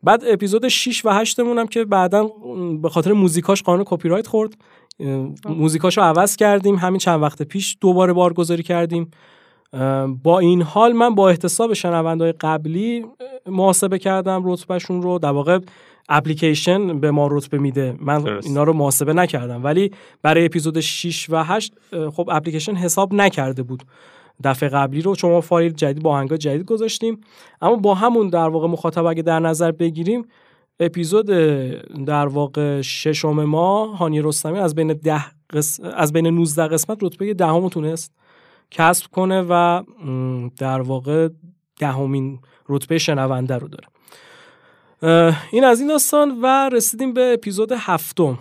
بعد اپیزود 6 و 8 مونم که بعدا به خاطر موزیکاش قانون کپی رایت خورد موزیکاشو عوض کردیم. همین چند وقت پیش دوباره بارگذاری کردیم. با این حال من با احتساب شنوندهای قبلی محاسبه کردم رتبهشون رو. در واقع اپلیکیشن به ما رتبه میده. من اینا رو محاسبه نکردم. ولی برای اپیزود 6 و 8 خب اپلیکیشن حساب نکرده بود دفعه قبلی رو. چون ما فایل جدید با آهنگا جدید گذاشتیم. اما با همون در واقع مخاطب اگه در نظر بگیریم اپیزود در واقع ششم ما هانی رستمی از بین ده از بین 19 قسمت رتبه دهم تونست. کسب کنه و در واقع دهمین رتبه شنونده رو داره. این از این داستان و رسیدیم به اپیزود هفتم.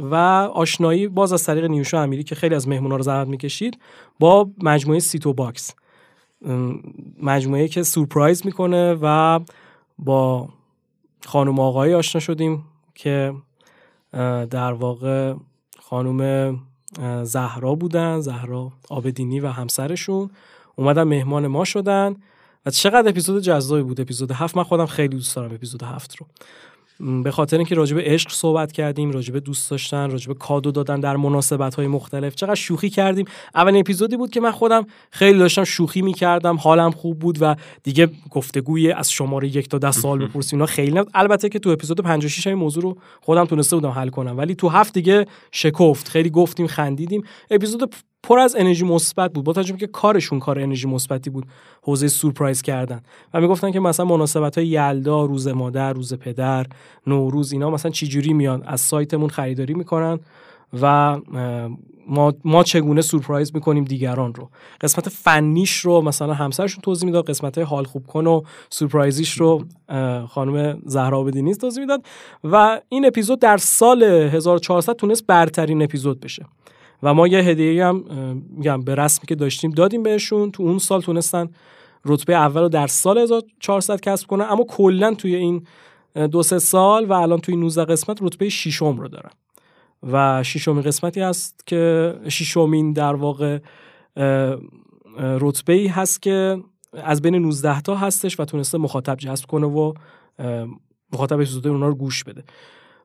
و آشنایی باز از طریق نیوشا امیری که خیلی از مهمونا رو زحمت می‌کشید با مجموعه سیتو باکس. مجموعه که سورپرایز می‌کنه و با خانم آقایی آشنا شدیم که در واقع خانم زهرا بودن زهرا آبدینی و همسرشون. اومدن مهمان ما شدن. و چقدر اپیزود جذابی بود. اپیزود هفت من خودم خیلی دوست دارم اپیزود هفت رو. به خاطر اینکه راجب عشق صحبت کردیم راجب دوست داشتن راجب کادو دادن در مناسبت های مختلف. چقدر شوخی کردیم. اولین اپیزودی بود که من خودم خیلی داشتم شوخی می‌کردم حالم خوب بود و دیگه گفتگوی از شماره یک تا ده سال بپرسیم اینا خیلی نبود. البته که تو اپیزود 56 این موضوع رو خودم تونسته بودم حل کنم. ولی تو هفت دیگه شکفت. خیلی گفتیم خندیدیم. اپیزود پر از انرژی مثبت بود. با توجه که کارشون کار انرژی مثبتی بود حوزه سورپرایز کردن. و می‌گفتن که مثلا مناسبت های یلدا روز مادر روز پدر نوروز اینا مثلا چی جوری میان؟ از سایتمون خریداری می‌کنن و ما, ما چگونه سورپرایز می‌کنیم دیگران رو. قسمت فنیش رو مثلا همسرشون توضیح می‌داد قسمت های حال خوب کن و سورپرایزیش رو خانم زهرا بدینیز توضیح می‌داد. و این اپیزود در سال 1400 تونست برترین اپیزود بشه. و ما یه هدیه هم میگم به رسمی که داشتیم دادیم بهشون. تو اون سال تونستن رتبه اول رو در سال 1400 کسب کنن. اما کلا توی این دو سه سال و الان توی 19 قسمت رتبه ششم رو دارن. و ششمین قسمتی هست که ششمین در واقع رتبه ای هست که از بین 19 تا هستش و تونسته مخاطب جذب کنه و مخاطب اپیزود اونا رو گوش بده.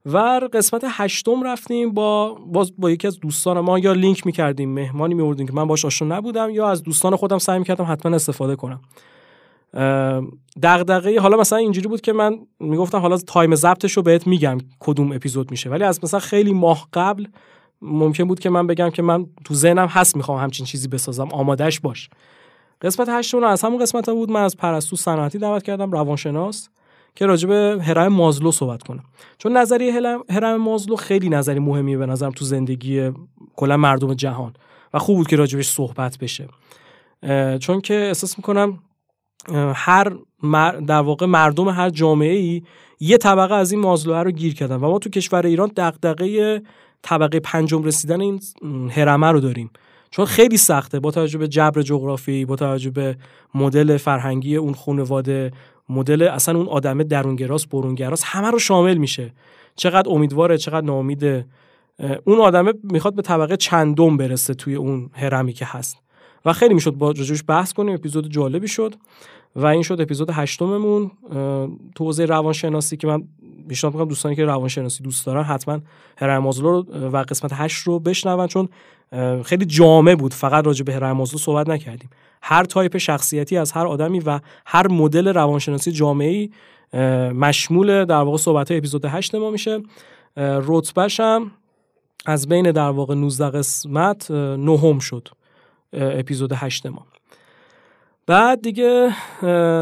و قسمت هشتم رفتیم با باز با یکی از دوستان ما یا لینک می‌کردیم؟ مهمانی میوردیم که من باش آشنا نبودم یا از دوستان خودم سعی می‌کردم حتما استفاده کنم. دغدغه حالا مثلا اینجوری بود که من می‌گفتم حالا تایم ضبطش رو بهت میگم کدوم اپیزود میشه. ولی از مثلا خیلی ماه قبل ممکن بود که من بگم که من تو ذهنم هست می‌خوام همچین چیزی بسازم. آمادهش باش. قسمت هشتم از همون قسمت بود. من از پرستو صنعتی دعوت کردم روانشناس. که راجع به هرم مازلو صحبت کنم. چون نظریه هرم مازلو خیلی نظری مهمیه به نظرم تو زندگی کلا مردم جهان و خوب بود که راجبش صحبت بشه. چون که احساس می‌کنم هر در واقع مردم هر جامعه ای یه طبقه از این مازلوه رو گیر کردن. و ما تو کشور ایران دغدغه طبقه پنجم رسیدن این هرمه رو داریم. چون خیلی سخته. با توجه به جبر جغرافی با توجه به مدل فرهنگی اون خانواده مدل اصلا اون آدم درونگراست برونگراست همه رو شامل میشه. چقدر امیدواره چقدر ناامیده. اون آدمه می‌خواد به طبقه چندم برسه توی اون هرمی که هست. و خیلی می‌شد با رجوش بحث کنیم. اپیزود جالبی شد. و این شد اپیزود هشتممون. تو حوزه روانشناسی که من پیشنهاد می‌کنم دوستانی که روانشناسی دوست دارن حتما هرم مازلو رو و قسمت هشت رو بشنون. چون خیلی جامع بود. فقط راجع به مازلو صحبت نکردیم. هر تایپ شخصیتی از هر آدمی و هر مدل روانشناسی جامعی مشمول در واقع صحبت های اپیزود 8 ما میشه. رتبهش هم از بین در واقع 19 قسمت نهم شد اپیزود 8 ما. بعد دیگه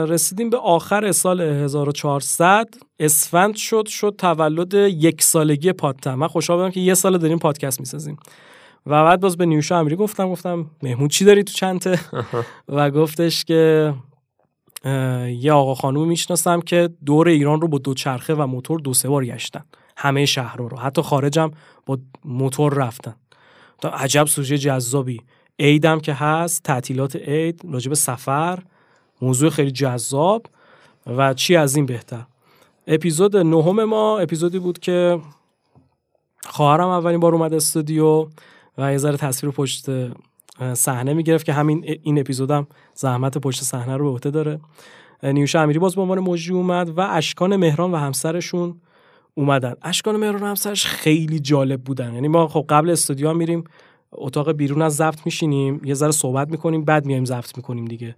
رسیدیم به آخر سال 1400 اسفند شد شد تولد یک سالگی پادتن من خوشحال بودم که یه سال داریم پادکست می‌سازیم. و بعد باز به نیوشا امری گفتم گفتم مهمون چی داری تو چنته؟ و گفتش که یه آقا خانوم می‌شناسم که دور ایران رو با دوچرخه و موتور دو سه بار گشتن. همه شهر رو. حتی خارجم با موتور رفتن. تا عجب سوژه جذابی. عیدم که هست تعطیلات عید راجب سفر. موضوع خیلی جذاب و چی از این بهتر؟ اپیزود نهم ما اپیزودی بود که خواهرم اولین بار اومد استودیو. و یه ذره تصویر پشت صحنه می‌گرفت که همین این اپیزودم زحمت پشت صحنه رو به عهده داره. نیوشا امیری باز به عنوان مجری اومد و اشکان مهران و همسرشون اومدن. اشکان مهران و همسرش خیلی جالب بودن. یعنی ما خب قبل استودیو میریم اتاق بیرون از ضبط میشینیم یه ذره صحبت می‌کنیم بعد میایم ضبط می‌کنیم دیگه.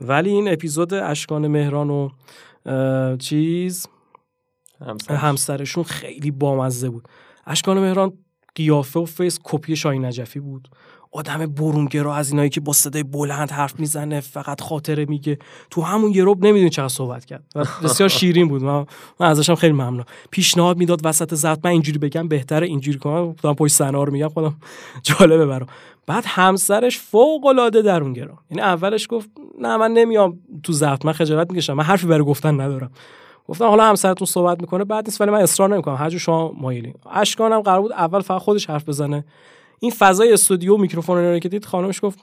ولی این اپیزود اشکان مهران و چیز همسرشون خیلی بامزه بود. اشکان مهران قیافه و face کپی شاهین نجفی بود. آدم برونگرا از اینایی که با صدای بلند حرف می‌زنه فقط خاطره میگه. تو همون یه ربع نمی‌دونی چقدر صحبت کرد. و بسیار شیرین بود. من, من ازشم خیلی ممنون. پیشنهاد می‌داد وسط زد من اینجوری بگم بهتره اینجوری کنم. خودم پشت صحنه رو میگم خودم جالبه برام. بعد همسرش فوق العاده درونگرا. یعنی اولش گفت نه من نمیام تو زفت من خجالت می‌کشم من حرفی برای گفتن ندارم. گفتم حالا همسرتون صحبت می‌کنه بعد نیست ولی من اصرار نمی‌کنم. هر جو شما مایلین. اشکانم قرار بود اول فقط خودش حرف بزنه. این فضای استودیو میکروفون رو که دید خانمش گفت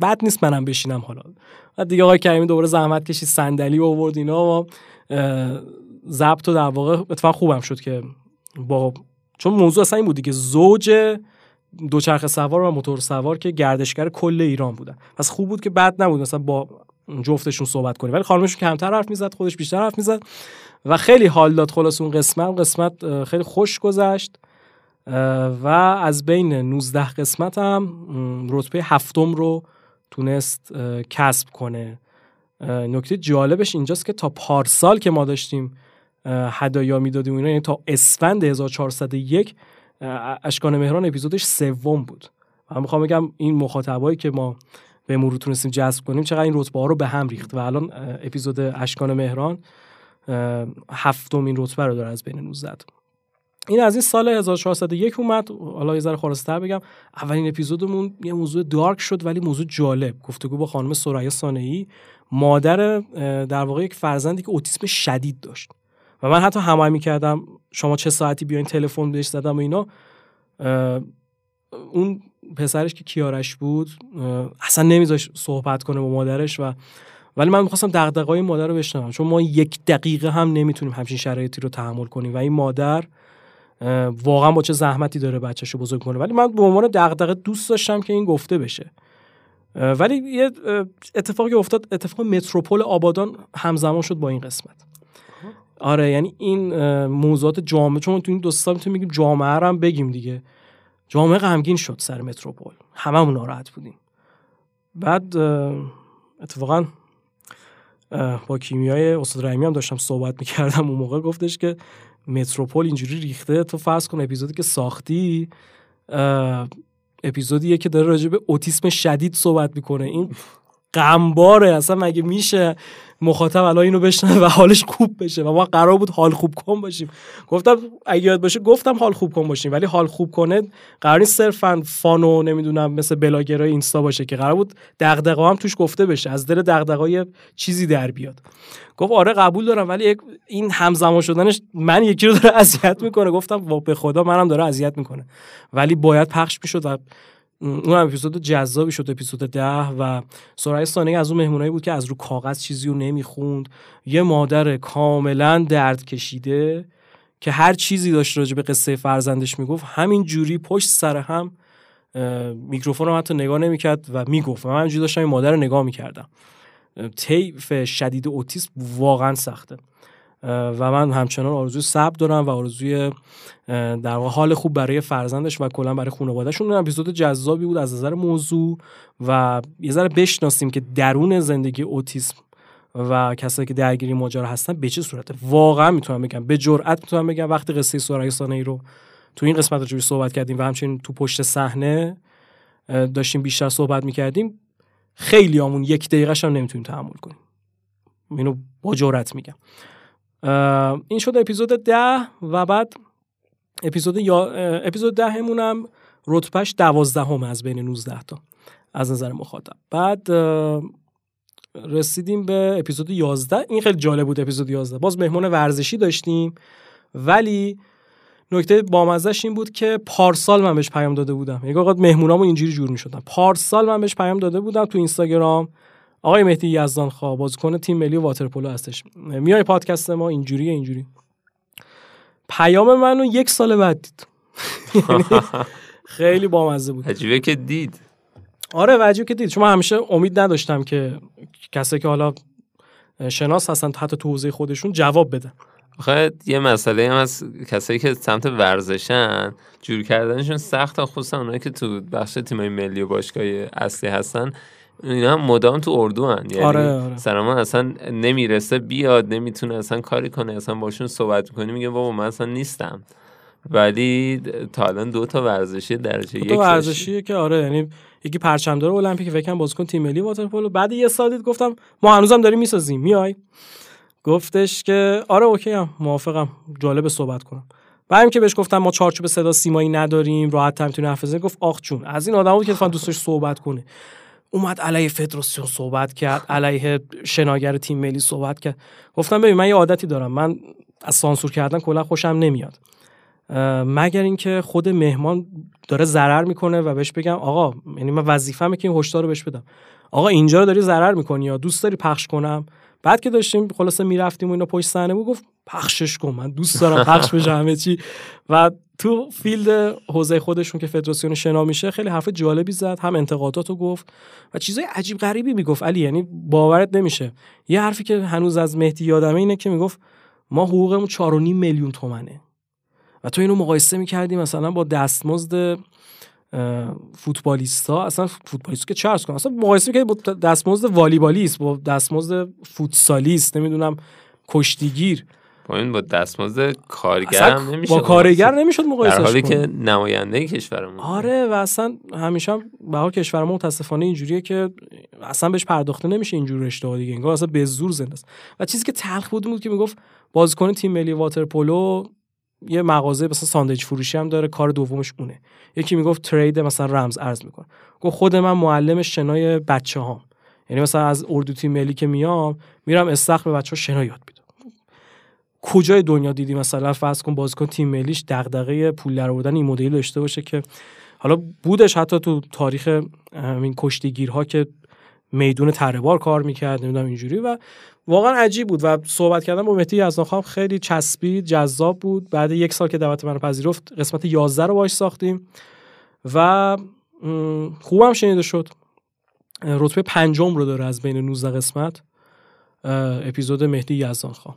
بد نیست منم بشینم حالا. بعد دیگه آقای کریمی دوباره زحمت کشید صندلی آورد اینا و ضبط و در واقع اتفاق خوبم شد که با چون موضوع اصلا این بود که زوج دوچرخه سوار و موتور سوار که گردشگر کل ایران بودن. پس خوب بود که بد نبود. مثلا با جفتشون صحبت کنیم ولی خانمشون کمتر حرف می‌زد خودش بیشتر حرف می‌زد و خیلی حال داد خلاص اون قسمت. قسمت خیلی خوش گذشت و از بین 19 قسمت هم رتبه هفتم رو تونست کسب کنه. نکته جالبش اینجاست که تا پارسال که ما داشتیم هدایا می‌دادیم اینا یعنی تا اسفند 1401 اشکان مهران اپیزودش سوم بود. من می‌خوام بگم این مخاطبایی که ما به مرور تونستیم جذب کنیم چقدر این رتبه ها رو به هم ریخت. و الان اپیزود اشکان مهران هفتم این رتبه رو داره از بین 19 این از این سال 1401 اومد. حالا یه ذره خلاص‌تر بگم. اولین اپیزودمون یه موضوع دارک شد ولی موضوع جالب. گفتگو با خانم سریا سانه‌ای. مادر در واقع یک فرزندی که اوتیسم شدید داشت. و من حتی همه می‌کردم. شما چه ساعتی بیاین تلفن بهش زدم و اینا. اون پسرش که کیارش بود اصلا نمیذاش صحبت کنه با مادرش و ولی من می‌خواستم دغدغه‌های مادر رو بشنوم. چون ما یک دقیقه هم نمی‌تونیم همچین شرایطی رو تحمل کنیم و این مادر واقعا با چه زحمتی داره بچهش رو بزرگ کنه ولی من به عنوان دغدغه دوست داشتم که این گفته بشه. ولی یه اتفاقی افتاد اتفاق متروپول آبادان همزمان شد با این قسمت. آره یعنی این موضوعات جامعه چون تو این دو سال می‌تونیم بگیم جامعه هم بگیم دیگه. جامعه غمگین شد سر متروپول. هممون ناراحت بودیم. بعد اتفاقا با کیمیای استاد رحیمی هم داشتم صحبت می‌کردم. اون موقع گفتش که متروپول اینجوری ریخته تو فرض کن اپیزودی که ساختی اپیزودیه که داره راجع به اوتیسم شدید صحبت می‌کنه. این غمباره. اصلا مگه میشه مخاطب الان اینو بشنه و حالش خوب بشه و ما قرار بود حال خوب کن باشیم؟ گفتم اگه یاد باشه گفتم حال خوب کن باشیم ولی حال خوب کنه قرار نیست صرفا فانو نمی‌دونم مثل بلاگرای اینستا باشه که قرار بود دغدغه هم توش گفته بشه از دل دغدغه چیزی در بیاد. گفت آره قبول دارم ولی این همزمان شدنش من یکی رو داره اذیت می‌کنه. گفتم به خدا منم داره اذیت می‌کنه. ولی باید پخش می‌شد و اون هم اپیزود جذابی شد اپیزود ده و سرای سانه از اون مهمونایی بود که از رو کاغذ چیزی رو نمی‌خوند. یه مادر کاملا درد کشیده که هر چیزی داشت راجع به قصه فرزندش می‌گفت همین جوری پشت سر هم میکروفون رو حتی نگاه نمی‌کرد و می‌گفت. من همینجوری داشتم این مادر رو نگاه می‌کردم. طیف شدید اوتیسم واقعا سخته. و من همچنان آرزوی صبر دارم و آرزوی در حال خوب برای فرزندش و کلا برای خانوادهشون. اون اپیزود جذابی بود از نظر موضوع و یه ذره بشناسیم که درون زندگی اوتیسم و کسایی که درگیری ماجرا هستن به چه صورته. واقعا می‌تونم بگم به جرئت می‌تونم بگم وقتی قصه سورای ای رو تو این قسمت رو صحبت کردیم و همچنین تو پشت صحنه داشتیم بیشتر صحبت می‌کردیم خیلی همون یک دقیقه هم نمی‌تونیم تحمل کنیم. اینو با جرئت میگم. این شد اپیزود ده و بعد اپیزود یا اپیزود ده هم رتبهش دوازدهم از بین 19 تا از نظر مخاطب. بعد رسیدیم به اپیزود 11 این خیلی جالب بود اپیزود 11 باز مهمون ورزشی داشتیم ولی نکته بامزش این بود که پارسال من بهش پیام داده بودم. یک اوقات مهمونامو اینجوری جور می‌شدن. پارسال من بهش پیام داده بودم تو اینستاگرام. آقای مهدی یزدان خواه بازیکن تیم ملی واترپولو هستش. میای پادکست ما اینجوریه اینجوری. پیام منو یک سال بعد دید. خیلی بامزه بود. عجیبه که دید. آره عجیبه که دید. چون من همیشه امید نداشتم که کسایی که حالا شناس هستن حتی تو حوزه خودشون جواب بدن. آخه یه مسئله هم از کسایی که سمت ورزشن جور کردنشون سخت خصوصا اونایی که تو بخش تیمای ملی و باشگاه اصلی هستن. اینا هم مدام تو اردو هن. یعنی آره آره. سرمان اصلا نمی‌رسه بیاد نمی‌تونه اصلا کاری کنه اصلا باشون صحبت می‌کنی میگه بابا من اصلا نیستم. ولی تا الان دو تا ورزشی درجه یک ورزشیه که آره یعنی یکی پرچمدار المپیک فکر کنم بازیکن تیم ملی واترپولو. بعد یه سال دید گفتم ما هنوزم داریم می‌سازیم میای؟ گفتش که آره اوکی هم موافقم جالب صحبت کنم. بعد که بهش گفتم ما چارچوب صدا سیمایی نداریم راحت تر می‌تونی حرف گفت آخ چون از این آدم بود که فقط دوستش صحبت کنه. اومد علیه فدراسیون صحبت کرد علیه شناگر تیم ملی صحبت کرد. گفتم ببین من یه عادتی دارم. من از سانسور کردن کلا خوشم نمیاد. مگر اینکه خود مهمان داره ضرر می‌کنه و بهش بگم آقا یعنی من وظیفه‌مه که این هشدار رو بهش بدم. آقا اینجا رو داری ضرر می‌کنی یا دوست داری پخش کنم؟ بعد که داشتیم خلاصه می‌رفتیم و اینا پشت صحنه بود گفت پخشش کن من دوست دارم پخش بشه همه چی. و تو فیلد حوزه خودشون که فدراسیون شنا میشه خیلی حرف جالبی زد هم انتقاداتو گفت و چیزای عجیب غریبی می‌گفت. علی یعنی باورت نمیشه. یه حرفی که هنوز از مهدی یادمه اینه که می‌گفت ما حقوقمون 4.5 میلیون تومنه. و تو اینو مقایسه می‌کردی مثلا با دستمزد فوتبالیستا. اصلا فوتبالیست که چرس کن اصلا مقایسه که با دستمزد والیبالیست با دستمزد فوتسالیست نمی‌دونم کشتیگیر. با این با دستمزد کارگر هم نمیشه با کارگر نمی‌شد مقایسه در حالی که نماینده کشورمون. آره و اصلا همیشه هم به حال کشور ما متاسفانه اینجوریه که اصلا بهش پرداخته نمیشه اینجور رشته دیگه انگار اصلا به زور زنده است. و چیزی که تلخ بود بود که می‌گفت بازیکن تیم ملی واترپولو یه مغازه مثلا ساندویچ فروشی هم داره کار دومش اونه. یکی می‌گفت ترید مثلا رمز ارز می‌کنه. گفت خود من معلم شنای بچه هام یعنی مثلا از اردو تیم ملی که میام میرم استخر به بچه ها شنا یاد کجای دنیا دیدی مثلا؟ فرض کن بازیکن تیم ملیش دغدغه پول درآوردن این مدلی داشته باشه که حالا بودش حتی تو تاریخ این کشتیگیرها که میدون تره کار می‌کرد نمی‌دونم اینجوری و واقعا عجیب بود و صحبت کردن با مهدی یزدان خیلی چسبید جذاب بود. بعد یک سال که دعوت منو پذیرفت قسمت 11 رو باش ساختیم و خوبم شنیده شد. رتبه پنجم رو داره از بین 19 قسمت اپیزود مهدی یزدان خان.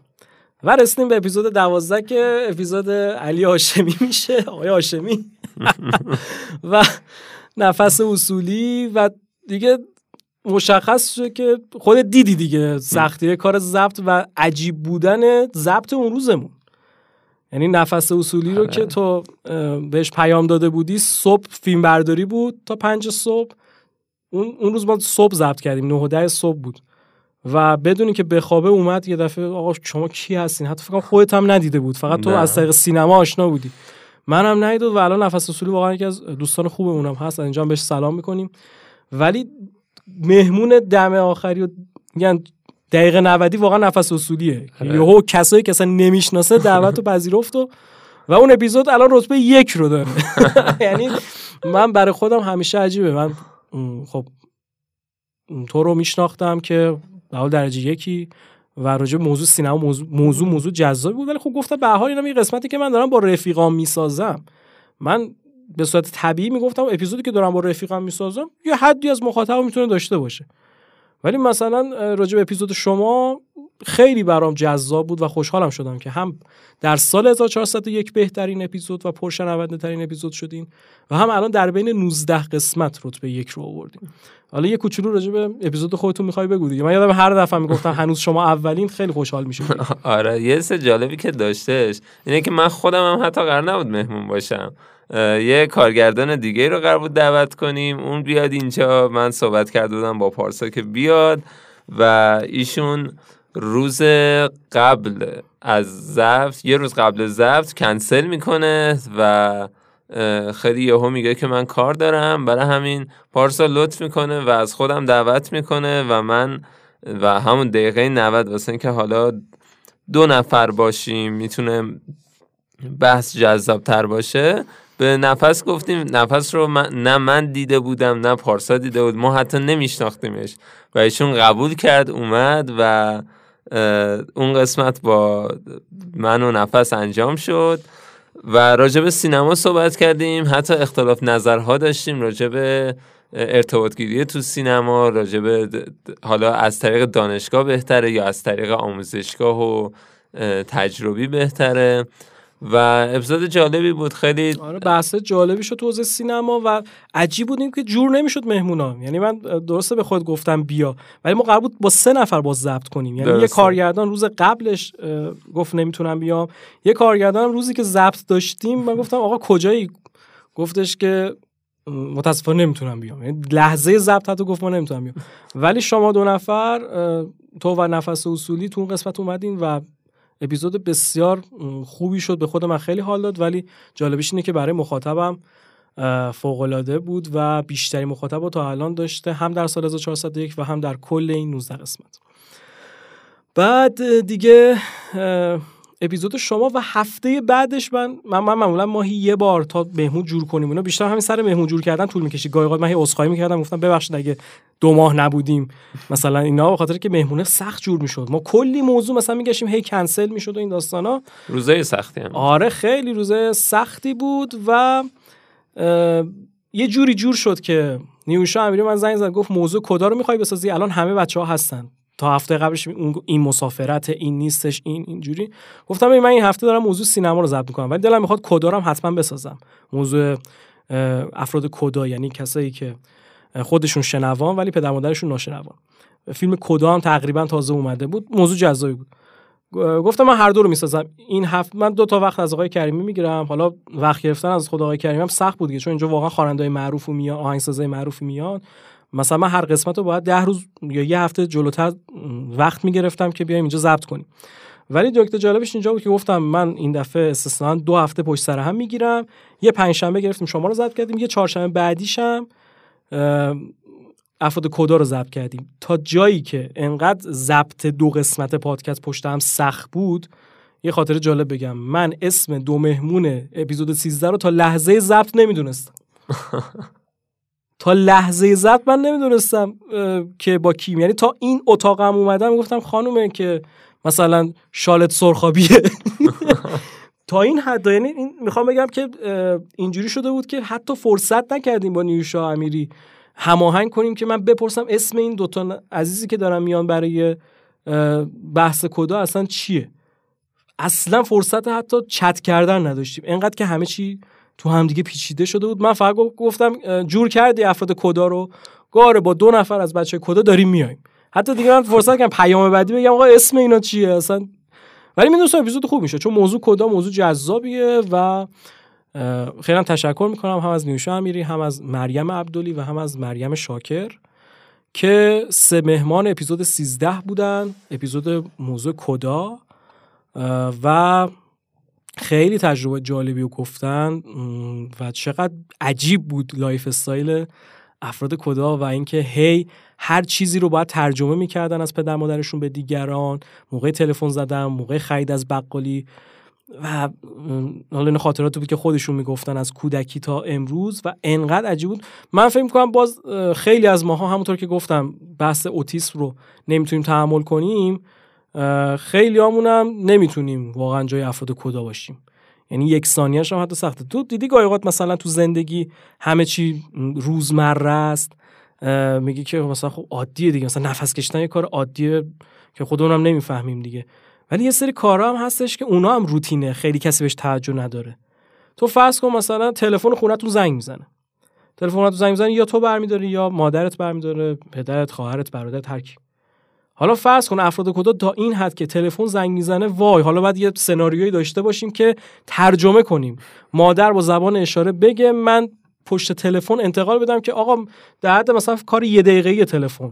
و رسیدیم به اپیزود دوازده که اپیزود علی هاشمی میشه آقای هاشمی. و نفس اصولی و دیگه مشخص شده که خود دیدی دیگه سختی کار ضبط و عجیب بودن ضبط اون روزمون. یعنی نفس اصولی رو که تو بهش پیام داده بودی صبح فیلم برداری بود تا پنج صبح. اون, اون روز ما صبح ضبط کردیم نه ده صبح بود. و بدونی که بخوابه اومد یه دفعه آقا شما کی هستین؟ حتی فکر خودت هم ندیده بود. فقط تو از طریق سینما آشنا بودی. منم ندیدم و الان نفس اصولی واقعا یکی از دوستان خوبمونم هست. اینجا بهش سلام می‌کنیم. ولی مهمون دم آخری و میگن دقیقه 90 واقعا نفس اصولیه. یهو کسایی که اصلا نمی‌شناسه دعوت رو پذیرفت و و اون اپیزود الان رتبه یک رو داره. یعنی من برای خودم همیشه عجیبه. من خب تو رو میشناختم که حال درجه یکی و راجع موضوع سینما موضوع موضوع موضوع جذابی بود. ولی خب گفتم به حال اینا این قسمتی که من دارم با رفیقام می‌سازم. من به صورت طبیعی می‌گفتم اپیزودی که دارم با رفیقم می‌سازم یه حدی از مخاطب می‌تونه داشته باشه. ولی مثلا راجع به اپیزود شما خیلی برام جذاب بود و خوشحالم شدم که هم در سال 1401 بهترین اپیزود و پرشنونده ترین اپیزود شدین و هم الان در بین 19 قسمت رتبه یک رو آوردیم حالا یه کوچولو راجع به اپیزود خودتون می‌خوای بگو دیگه. من یادم هر دفعه می‌گفتم هنوز شما اولین خیلی خوشحال میشم آره یه سه جالبی که داشتهش اینه که من خودم هم حتی قرار نبود مهمون باشم. یه کارگردان دیگه رو قرار بود دعوت کنیم. اون بیاد اینجا من صحبت کرده بودم با پارسا که بیاد و ایشون روز قبل از زفت یه روز قبل زفت کنسل می‌کنه و خیلی یهو میگه که من کار دارم برای همین پارسا لطف می‌کنه و از خودم دعوت می‌کنه و من و همون دقیقه 90 واسه که حالا دو نفر باشیم می‌تونه بحث جذاب تر باشه. به نفس گفتیم نفس رو نه من دیده بودم نه پارسا دیده بود ما حتی نمیشناختیمش و ایشون قبول کرد اومد و اون قسمت با من و نفس انجام شد. و راجع به سینما صحبت کردیم. حتی اختلاف نظرها داشتیم راجع به ارتباط گیری تو سینما راجع به حالا از طریق دانشگاه بهتره یا از طریق آموزشگاه و تجربی بهتره. و اپیزود جالبی بود. خیلی آره بحث جالبی شد تو سینما و عجیب بودیم که جور نمی‌شد مهمونا. یعنی من درسته به خود گفتم بیا ولی ما قرار بود با سه نفر باز ضبط کنیم. یعنی درسته. یه کارگردان روز قبلش گفت نمی‌تونم بیام. یه کارگردان روزی که ضبط داشتیم من گفتم آقا کجایی؟ گفتش که متاسفانه نمی‌تونم بیام. یعنی لحظه ضبط حتی گفت ما نمی‌تونم بیام. ولی شما دو نفر تو و نفس اصولی تو اون قسمت اومدین و اپیزود بسیار خوبی شد به خود من خیلی حال داد ولی جالبش اینه که برای مخاطبم فوق بود و بیشتری مخاطب تا الان داشته هم در سال 1401 و هم در کل این 19 قسمت. بعد دیگه اپیزود شما و هفته بعدش من من, من معمولا ماهی یه بار تا مهمون جور کنیم اونا بیشتر همین سر مهمون جور کردن طول می‌کشید. گاهی من هی عذرخواهی می‌کردم گفتم ببخشید اگه دو ماه نبودیم. مثلا اینا به خاطر که مهمونه سخت جور می‌شد. ما کلی موضوع مثلا میگشیم هی کنسل می‌شد و این داستانا. روزای سختی هم. آره خیلی روزه سختی بود و یه جوری جور شد که نیوشا امیری من زنگ زد گفت موضوع کدا رو می‌خوای بسازی؟ الان همه بچه ها هستن. تا هفته قبلش این مسافرت این نیستش این اینجوری. گفتم من این هفته دارم موضوع سینما رو ضبط می‌کنم ولی دلم می‌خواد کدا رو هم حتما بسازم. موضوع افراد کدا یعنی کسایی که خودشون شنوان ولی پدر مادرشون ناشنوان. فیلم کدا هم تقریبا تازه اومده بود موضوع جذابی بود. گفتم من هر دو رو می‌سازم. این هفته من دو تا وقت از آقای کریمی می‌گیرم. حالا وقت گرفتن از خود آقای کریمی هم سخت بود چون اینجا واقعا خواننده‌های معروف و میان آهنگسازای معروفی میان. مثلا هر قسمت رو باید ده روز یا یه هفته جلوتر وقت می‌گرفتم که بیایم اینجا ضبط کنیم. ولی نکته جالبش اینجا بود که گفتم من این دفعه استثنا دو هفته پشت سر هم می‌گیرم. یه پنجشنبه گرفتیم شما رو ضبط کردیم. یه چهارشنبه بعدیشم افراد کدا رو ضبط کردیم. تا جایی که انقدر ضبط دو قسمت پادکست پشت هم سخت بود یه خاطر جالب بگم. من اسم دو مهمون اپیزود 13 رو تا لحظه ضبط نمی‌دونستم. تا لحظه ضبط من نمی‌دونستم که با کیم. یعنی تا این اتاقم اومدم گفتم خانومه که مثلا شالت سرخابیه. تا این حد یعنی این می‌خوام بگم که اینجوری شده بود که حتی فرصت نکردیم با نیوشا امیری هماهنگ کنیم که من بپرسم اسم این دوتا عزیزی که دارم میان برای بحث کدا اصلا چیه؟ اصلا فرصت حتی چت کردن نداشتیم. انقدر که همه چی تو همدیگه پیچیده شده بود. من فقط گفت- گفتم جور کردی افراد کدا رو؟ گاره با دو نفر از بچه کدا داریم میایم. حتی دیگه من فرصت کردم پیام بعدی بگم آقا اسم اینا چیه؟ اصلا ولی می‌دونستم اپیزود خوب میشه چون موضوع کدا موضوع جذابیه و خیلی هم تشکر می‌کنم. هم از نیوشا امیری هم از مریم عبدلی و هم از مریم شاکر که سه مهمان اپیزود 13 بودن. اپیزود موضوع کدا و خیلی تجربه جالبی رو گفتن و چقدر عجیب بود lifestyle افراد کدا و اینکه هی هر چیزی رو باید ترجمه می‌کردن از پدر مادرشون به دیگران. موقع تلفن زدن موقع خرید از بقالی و حالا این خاطراتی بود که خودشون می‌گفتن از کودکی تا امروز و انقدر عجیب بود. من فکر می‌کنم باز خیلی از ماها همونطور که گفتم بحث اوتیسم رو نمی‌تونیم تحمل کنیم. خیلی هم نمی‌تونیم واقعا جای افراد کدا باشیم. یعنی یک ثانیهش هم حتی سخته. تو دیدی گاهی مثلا تو زندگی همه چی روزمره است میگی که مثلا خب عادیه دیگه. مثلا نفس کشیدن یه کار عادیه که خودمون هم نمی‌فهمیم دیگه. ولی یه سری کارها هم هستش که اونا هم روتینه. خیلی کسی بهش توجه نداره. تو فرض کن مثلا تلفن خونتون زنگ می‌زنه. تلفن خونتون زنگ می‌زنه یا تو برمیداری یا مادرت برمیداره پدرت خواهرت برادرت هر کی. حالا فرض کن افراد کدا تا این حد که تلفن زنگ می‌زنه وای حالا باید یه سناریویی داشته باشیم که ترجمه کنیم. مادر با زبان اشاره بگه من پشت تلفن انتقال بدم که آقا در حد مثلا کار یه دقیقه تلفن.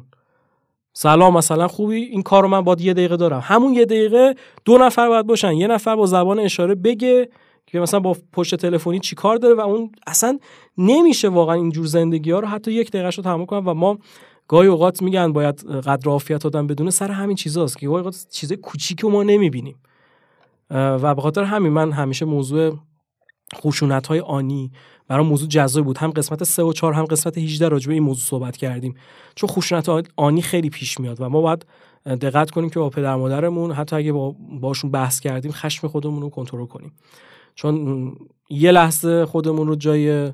سلام مثلا خوبی؟ این کار رو من باید یه دقیقه دارم. همون یه دقیقه دو نفر باید باشن. یه نفر با زبان اشاره بگه که مثلا با پشت تلفنی چی کار داره و اون اصلا نمیشه واقعا اینجور زندگی ها رو حتی یک دقیقه رو تحمل کنم و ما گاهی اوقات میگن باید قدر عافیت آدم بدونه سر همین چیزاست که گاهی اوقات چیز کوچیک ما نمی‌بینیم. و به خاطر همین من همیشه موضوع خشونت های آنی برای موضوع جذاب بود. هم قسمت 3 و 4 هم قسمت 18 راجع به این موضوع صحبت کردیم. چون خشونت آنی خیلی پیش میاد و ما باید دقت کنیم که با پدر مادرمون حتی اگه با باشون بحث کردیم خشم خودمون رو کنترل کنیم. چون یه لحظه خودمون رو جای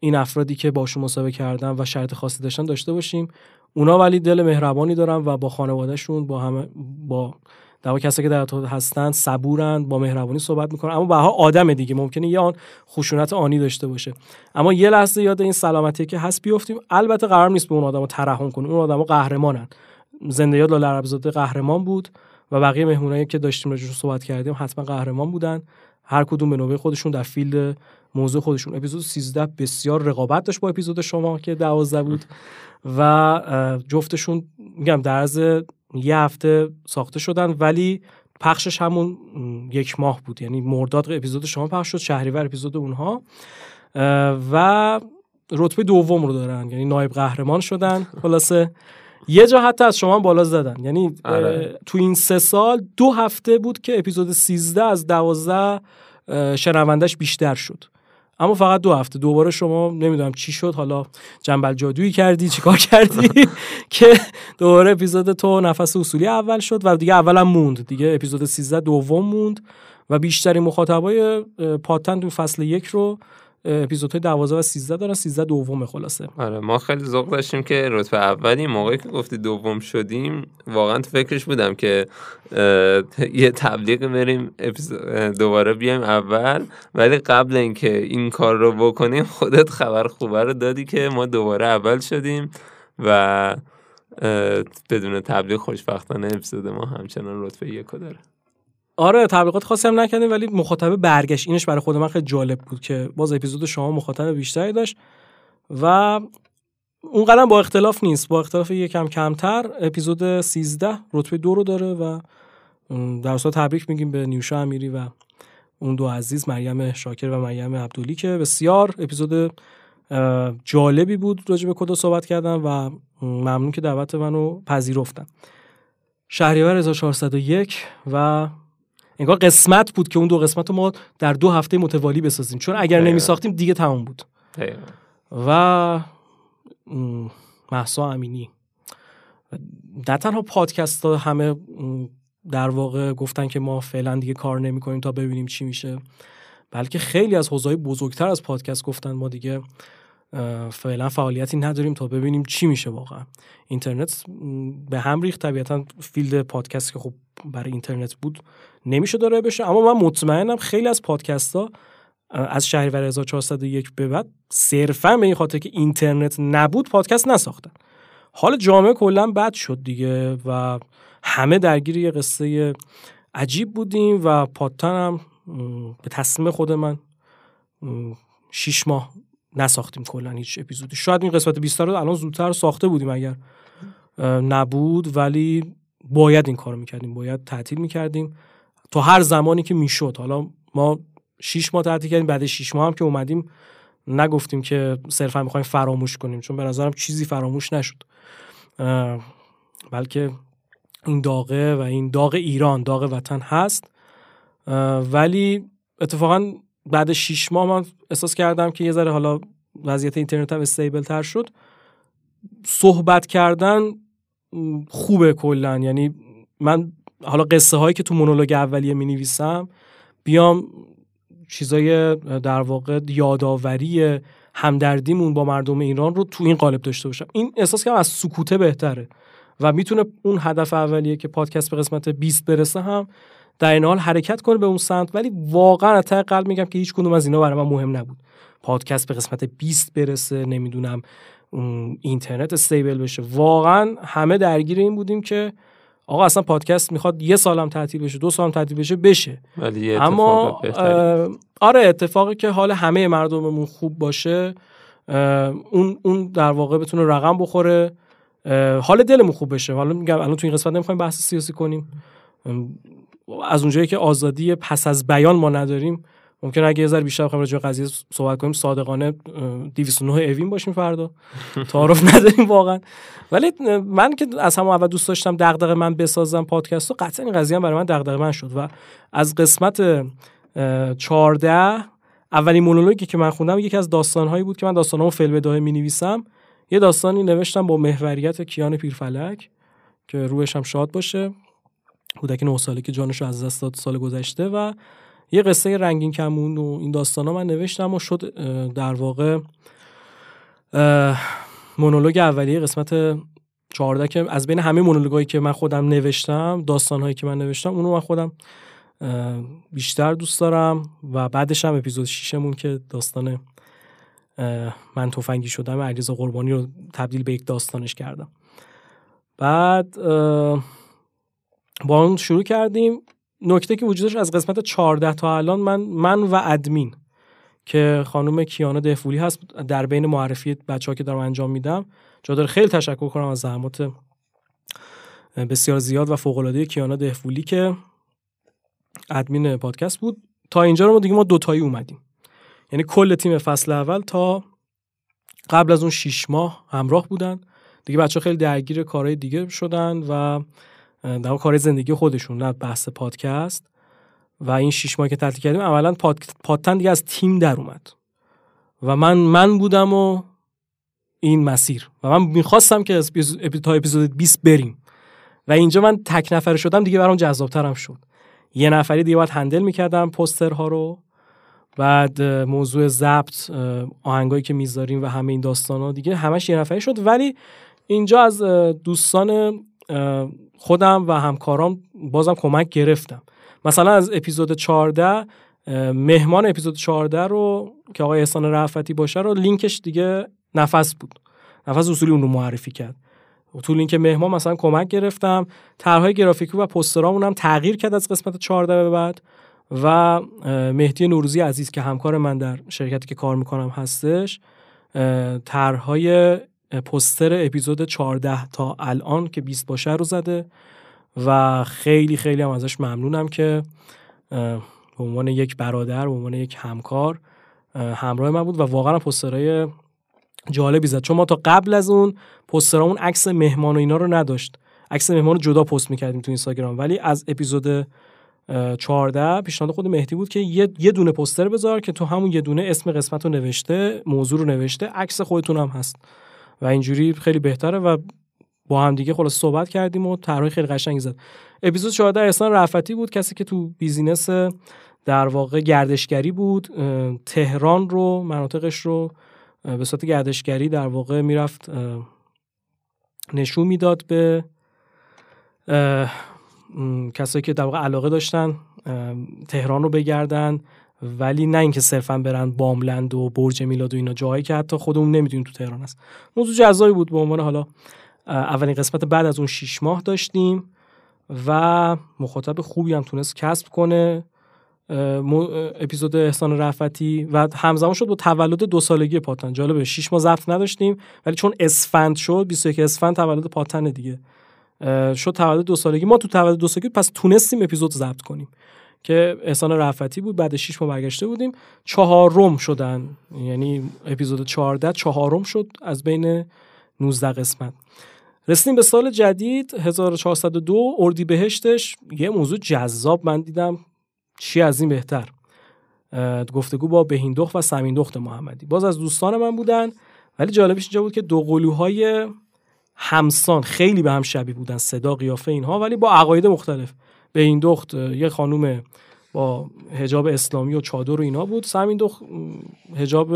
این افرادی که باشون مسابقه کردن و شرط خاصی داشتن داشته باشیم. اونا ولی دل مهربانی دارن و با خانوادهشون با همه با در کسی که در هستن صبورن با مهربانی صحبت می‌کنن. اما بها آدم دیگه ممکنه یه آن خشونت آنی داشته باشه. اما یه لحظه یاد این سلامتی که هست بیفتیم. البته قرار نیست به اون آدمو ترحم کنیم. اون آدمو قهرمانن. زنده یاد لاله عربزاده قهرمان بود و بقیه مهمونایی که داشتیم راجعش صحبت کردیم حتما قهرمان بودن. هر کدوم به نوبه خودشون در فیلد موضوع خودشون. اپیزود 13 بسیار رقابت داشت با اپیزود شما که 12 بود و جفتشون میگم در عرض یه هفته ساخته شدن ولی پخشش همون یک ماه بود. یعنی مرداد اپیزود شما پخش شد شهریور اپیزود اونها. و رتبه دوم رو دارن. یعنی نایب قهرمان شدن. خلاصه یه جا حتی از شما بالا زدن. یعنی آره. تو این سه سال دو هفته بود که اپیزود 13 از 12 شنوندش بیشتر شد. اما فقط دو هفته. دوباره شما نمی‌دونم چی شد. حالا جنبل جادویی کردی چیکار کردی؟ که دوباره اپیزود تو نفس اصولی اول شد و دیگه اولم موند. دیگه اپیزود 13 دوم موند و بیشترین مخاطبای پاتن تو فصل یک رو اپیزودهای 12 و 13 دارن 13 دوم خلاصه. آره ما خیلی ذوق داشتیم که رتبه اولی موقعی که گفتی دوم شدیم واقعا تو فکرش بودم که یه تبلیغ بریم دوباره بیایم اول. ولی قبل اینکه این کار رو بکنیم خودت خبر خوبه رو دادی که ما دوباره اول شدیم و بدون تبلیغ خوشبختانه اپیزود ما همچنان رتبه یک داره. آره تبلیغات خاصی هم نکردیم ولی مخاطبه برگشت. اینش برای خود من خیلی جالب بود که باز اپیزود شما مخاطب بیشتری داشت و اون قدم با اختلاف نیست. با اختلاف یکم کمتر اپیزود 13 رتبه دو رو داره و در اصل تبریک میگیم به نیوشا امیری و اون دو عزیز مریم شاکر و مریم عبدولی که بسیار اپیزود جالبی بود راجع به کدا صحبت کردن و ممنون که دعوت منو پذیرفتن. شهریور 1401 و انگار قسمت بود که اون دو قسمت رو ما در دو هفته متوالی بسازیم. چون اگر نمی ساختیم دیگه تمام بود. و محسا امینی. نه تنها پادکست ها همه در واقع گفتن که ما فعلا دیگه کار نمی کنیم تا ببینیم چی میشه بلکه خیلی از حوزه‌های بزرگتر از پادکست گفتن ما دیگه فعلا فعالیتی نداریم تا ببینیم چی میشه واقعا. اینترنت به هم ریخت. طبیعتا field پادکست که خب برای اینترنت بود نمیشه داره بشه. اما من مطمئنم خیلی از پادکست ها از شهریور 1401 به بعد صرفا به این خاطر که اینترنت نبود پادکست نساختن. حال جامعه کلا بد شد دیگه و همه درگیر یه قصه عجیب بودیم و پادتن هم به تصمیم خود من شیش ماه نساختیم کلا هیچ اپیزودی. شاید این قسمت 20 رو الان زودتر ساخته بودیم اگر نبود ولی باید این کارو می‌کردیم باید تعطیل می‌کردیم. تا هر زمانی که می‌شد. حالا ما شیش ماه تعطیل کردیم بعد شیش ماه هم که اومدیم نگفتیم که صرفا می‌خوایم فراموش کنیم چون به نظرم چیزی فراموش نشد. بلکه این داغه و این داغ ایران داغ وطن هست. ولی اتفاقا بعد شیش ماه من احساس کردم که یه ذره حالا وضعیت اینترنت هم استیبل تر شد. صحبت کردن خوبه کلا. یعنی من حالا قصه هایی که تو مونولوگ اولیه می نویسم بیام چیزای در واقع یادآوری همدردیمون با مردم ایران رو تو این قالب داشته باشم. این احساس کنم از سکوته بهتره و می‌تونه اون هدف اولیه که پادکست به قسمت 20 برسه هم در این حال حرکت کنه به اون سمت ولی واقعا از قلب میگم که هیچ کدوم از اینا برای من مهم نبود. پادکست به قسمت 20 برسه نمی‌دونم اینترنت استیبل بشه. واقعا همه درگیر این بودیم که آقا اصلا پادکست می‌خواد یه سالم تعطیل بشه دو سالم تعطیل بشه بشه. ولی اما آره اتفاقی که حال همه مردممون خوب باشه اون اون در واقع بتونه رقم بخوره. حال دلمون خوب بشه. حالا میگم الان تو این قسمت نمی‌خوایم بحث سیاسی کنیم. از اونجایی که آزادی پس از بیان ما نداریم ممکن اگه یه ذره بیشتر بخوایم راجع قضیه صحبت کنیم صادقانه 209 اوین باشیم فردا. تعارف نداریم واقعا. ولی من که از همون اول دوست داشتم دغدغه من بسازم پادکست و قطعا این قضیه هم برای من دغدغه من شد و از قسمت 14 اولین مونولوگی که من خوندم یکی از داستانهایی بود که من داستانامو بداهه می نویسم یه داستانی نوشتم با محوریت کیان پیرفلک که روحش هم شاد باشه. کودک 9 ساله که جانش از دست داد سال گذشته و یه قصه رنگین کمون و این داستان ها من نوشتم و شد در واقع مونولوگ اولیه قسمت 14 که از بین همه مونولوگایی که من خودم نوشتم داستان هایی که من نوشتم اونو من خودم بیشتر دوست دارم و بعدش هم اپیزود 6 مون که داستان من تفنگی شدم علیرضا قربانی رو تبدیل به یک داستانش کردم. بعد با اون شروع کردیم. نکته که وجودش از قسمت 14 تا الان من من و ادمین که خانم کیانا دهفولی هست در بین معرفی بچه ها که دارم انجام میدم. جا خیلی تشکر کنم از زحمات بسیار زیاد و فوق العاده کیانا دهفولی که ادمین پادکست بود. تا اینجا رو ما دیگه ما دوتایی اومدیم. یعنی کل تیم فصل اول تا قبل از اون شیش ماه همراه بودن. دیگه بچه خیلی درگیر کارهای دیگه شدن و در کار زندگی خودشون نه بحث پادکست. و این شیش ماه که تعطیل کردیم اولا پاد... پادتن دیگه از تیم در اومد. و من من بودم و این مسیر. و من می‌خواستم که تا اپیزود 20 بریم. و اینجا من تک نفره شدم دیگه برام جذابترم شد. یه نفری دیگه باید هندل می‌کردم پوسترها رو. بعد موضوع ضبط آهنگایی که می‌ذاریم و همه این داستان ها دیگه همش یه نفری شد. ولی اینجا از دوستان خودم و همکارام بازم کمک گرفتم. مثلا از اپیزود 14 مهمان اپیزود 14 رو که آقای احسان رفتی باشه رو لینکش دیگه نفس بود. نفس اصولی اون رو معرفی کرد. تو لینک مهمان مثلا کمک گرفتم. طرحهای گرافیکی و پوسترامون هم تغییر کرد از قسمت 14 به بعد و مهدی نوروزی عزیز که همکار من در شرکتی که کار می‌کنم هستش طرحهای پوستر اپیزود 14 تا الان که 20 باشه رو زده و خیلی خیلی هم ازش ممنونم که به عنوان یک برادر به عنوان یک همکار همراه من بود و واقعا پوسترهای جالبی زد. چون ما تا قبل از اون پوسترامون عکس مهمان و اینا رو نداشت. عکس مهمان رو جدا پست می‌کردیم تو اینستاگرام. ولی از اپیزود 14 پیشنهاد خود مهدی بود که یه, دونه پوستر بذار که تو همون یه دونه اسم قسمت رو نوشته موضوع رو نوشته عکس خودتون هم هست. و اینجوری خیلی بهتره و با هم دیگه خلاص صحبت کردیم و طرحی خیلی قشنگی زد. اپیزود 14 احسان رفتی بود کسی که تو بیزینس در واقع گردشگری بود تهران رو مناطقش رو به صورت گردشگری در واقع می‌رفت نشون می‌داد به کسایی که در واقع علاقه داشتن تهران رو بگردن. ولی نه اینکه صرفا برن باملند و برج میلاد و اینا جایی که حتی خودمون نمی‌دونیم تو تهران هست. موضوع جزایی بود به عنوان حالا اولین قسمت بعد از اون شیش ماه داشتیم و مخاطب خوبی هم تونست کسب کنه اپیزود احسان رفتی و همزمان شد با تولد دو سالگی پاتن. جالبه 6 ماه ضبط نداشتیم ولی چون اسفند شد 21 اسفند تولد پاتن دیگه. شد تولد دو سالگی. ما تو تولد دو سالگی پس تونستیم اپیزود ضبط کنیم. که احسان رفتی بود بعد 6 ماه برگشته بودیم. چهارم شدن. یعنی اپیزود 14 چهارم شد از بین 19 قسمت. رسیدیم به سال جدید 1402 اردیبهشتش یه موضوع جذاب من دیدم. چی از این بهتر؟ گفتگو با بهیندخت و سمیندخت محمدی. باز از دوستان من بودن ولی جالبش اینجا بود که دو قلوهای همسان خیلی به هم شبیه بودن صدا قیافه اینها ولی با عقاید مختلف. به این دخت یه خانوم با هجاب اسلامی و چادر و اینا بود. سمین دخت هجاب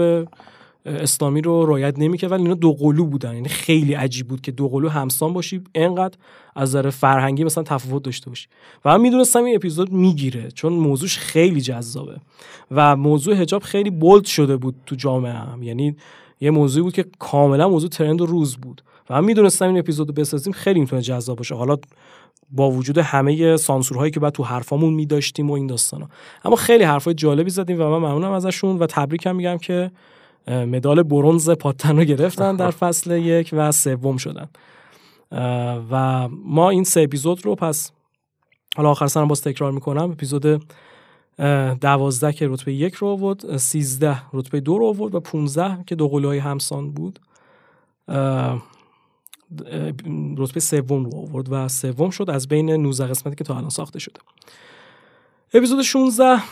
اسلامی رو رعایت نمی‌کرد ولی اینا دو قلو بودن. یعنی خیلی عجیب بود که دو قلو همسان باشی انقدر از نظر فرهنگی مثلا تفاوت داشته باشی. و من می‌دونستم این اپیزود می‌گیره چون موضوعش خیلی جذابه. و موضوع حجاب خیلی بولد شده بود تو جامعه هم. یعنی یه موضوعی بود که کاملا موضوع ترند و روز بود. و من می‌دونستم این اپیزود بسازیم خیلی می‌تونه جذاب باشه. حالا با وجود همه سانسورهایی که بعد تو حرفامون میداشتیم و این داستانا. اما خیلی حرفای جالبی زدیم و من ممنونم ازشون و تبریکم میگم که مدال برونز پاتن رو گرفتن در فصل یک و سوم شدن. و ما این سه اپیزود رو پس حالا آخر سرم باز تکرار می‌کنم اپیزود دوازده که رتبه یک رو آورد سیزده رتبه دو رو آورد و پونزده که دو قلوهای همسان بود. رتبه سوم رو آورد و سوم شد از بین 19 قسمتی که تا الان ساخته شده. اپیزود 16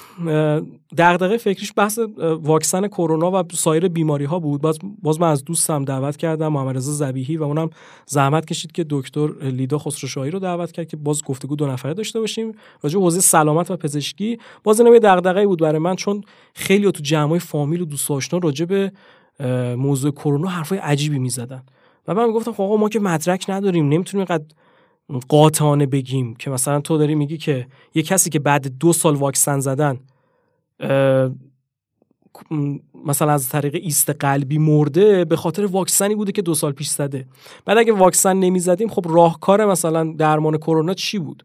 دغدغه فکریش بحث واکسن کرونا و سایر بیماری ها بود. باز, باز من از دوستم دعوت کردم محمد رضا زبیحی و اونم زحمت کشید که دکتر لیدا خسروشاهی رو دعوت کرد که باز گفتگو دو نفره داشته باشیم. راجع حوزه سلامت و پزشکی باز اینم یه دغدغه بود برای من چون خیلی تو جمعای فامیل و دوست آشنا راجع به موضوع کرونا حرفای عجیبی می‌زدن. و من می‌گفتم خب ما که مدرک نداریم نمی‌تونیم قد قاطعانه بگیم که مثلا تو داری میگی که یه کسی که بعد دو سال واکسن زدن مثلا از طریق ایست قلبی مرده به خاطر واکسنی بوده که دو سال پیش زده. بعد اگه واکسن نمی‌زدیم خب راهکار مثلا درمان کرونا چی بود؟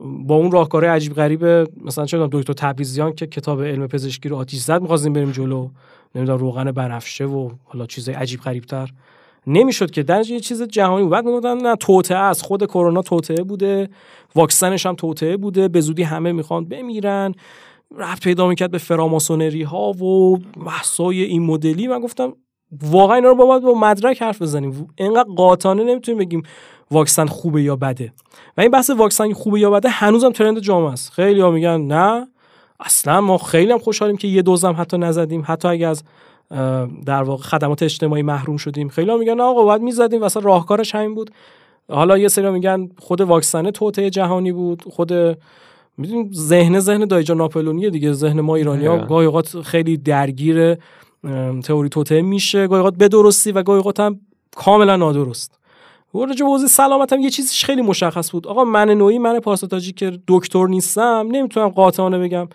با اون راهکار عجیب غریب مثلا چه دکتر تبریزیان که کتاب علم پزشکی رو آتیش زد می‌خواستیم بریم جلو. نمی‌دونم روغن بنفشه و حالا چیزای عجیب غریبتر. نمی‌شد که در یه چیز جهانی بود. بعد می‌گفتن نه توطعه از خود کرونا توطعه بوده. واکسنش هم توطعه بوده. به زودی همه می‌خوان بمیرن. رفت پیدا می‌کرد به فراماسونری ها و بحثای این مدلی. من گفتم واقعا اینا رو با با مدرک حرف بزنیم. اینقدر قاطعانه نمی‌تونیم بگیم واکسن خوبه یا بده. و این بحث واکسن خوبه یا بده هنوزم ترند جامعه است. خیلی میگن نه. اصلا ما خیلی هم خوشحالیم که یه دوزم حتی نزدیم. حتی اگه از در واقع خدمات اجتماعی محروم شدیم. خیلی میگن آقا باید می‌زدیم واسه راهکارش همین بود. حالا یه سری میگن خود واکسن توته جهانی بود. خود می‌دونیم ذهن ذهن دایجا ناپلونیه دیگه. ذهن ما ایرانی ها گاهی اوقات خیلی درگیر تئوری توته میشه. گاهی اوقات به درستی و گاهی اوقات هم کاملا نادرست. راجع به سلامت هم یه چیزیش خیلی مشخص بود. آقا من نوعی من پاساتاجی که دکتر نیستم. نمی‌تونم قاطعانه بگم.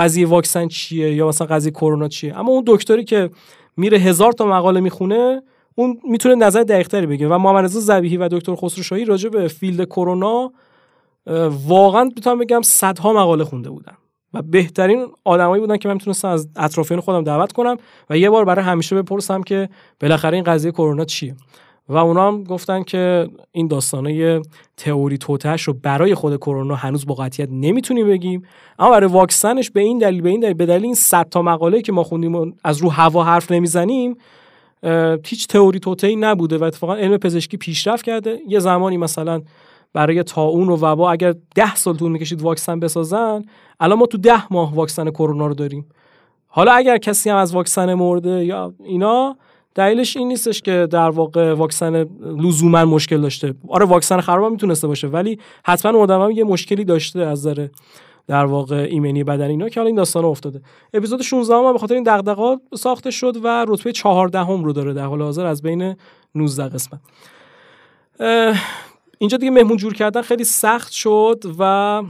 قضیه واکسن چیه یا مثلا قضیه کرونا چیه. اما اون دکتری که میره هزار تا مقاله می‌خونه اون می‌تونه نظر دقیقتری بگه و محمد رضا زبیحی و دکتر خسرو شاهی راجع به فیلد کرونا واقعا می‌تونم بگم صدها مقاله خونده بودن. و بهترین آدمایی بودن که من می‌تونستم از اطرافیان خودم دعوت کنم و یه بار برای همیشه بپرسم که بالاخره این قضیه کرونا چیه. و اونا هم گفتن که این داستانه تئوری توتش رو برای خود کرونا هنوز با قطعیت نمی‌تونیم بگیم. اما برای واکسنش به این دلیل به این دلیل به دلیل این صد تا مقاله که ما خوندیم از رو هوا حرف نمی‌زنیم هیچ تئوری توتهی نبوده و اتفاقا علم پزشکی پیشرفت کرده. یه زمانی مثلا برای تاون و وبا اگر ده سال طول می‌کشید واکسن بسازن الان ما تو ده ماه واکسن کرونا رو داریم. حالا اگر کسی هم از واکسن مرده یا اینا دلیلش این نیستش که در واقع واکسن لزوما مشکل داشته. آره واکسن خراب می‌تونسته باشه ولی حتما اون هم یه مشکلی داشته از ذره در واقع ایمنی بدن اینا که حالا این داستان افتاده. اپیزود 16 هم به خاطر این دغدغه ساخته شد و رتبه 14 هم رو داره در حال حاضر از بین 19 قسمت. اینجا دیگه مهمون جور کردن خیلی سخت شد و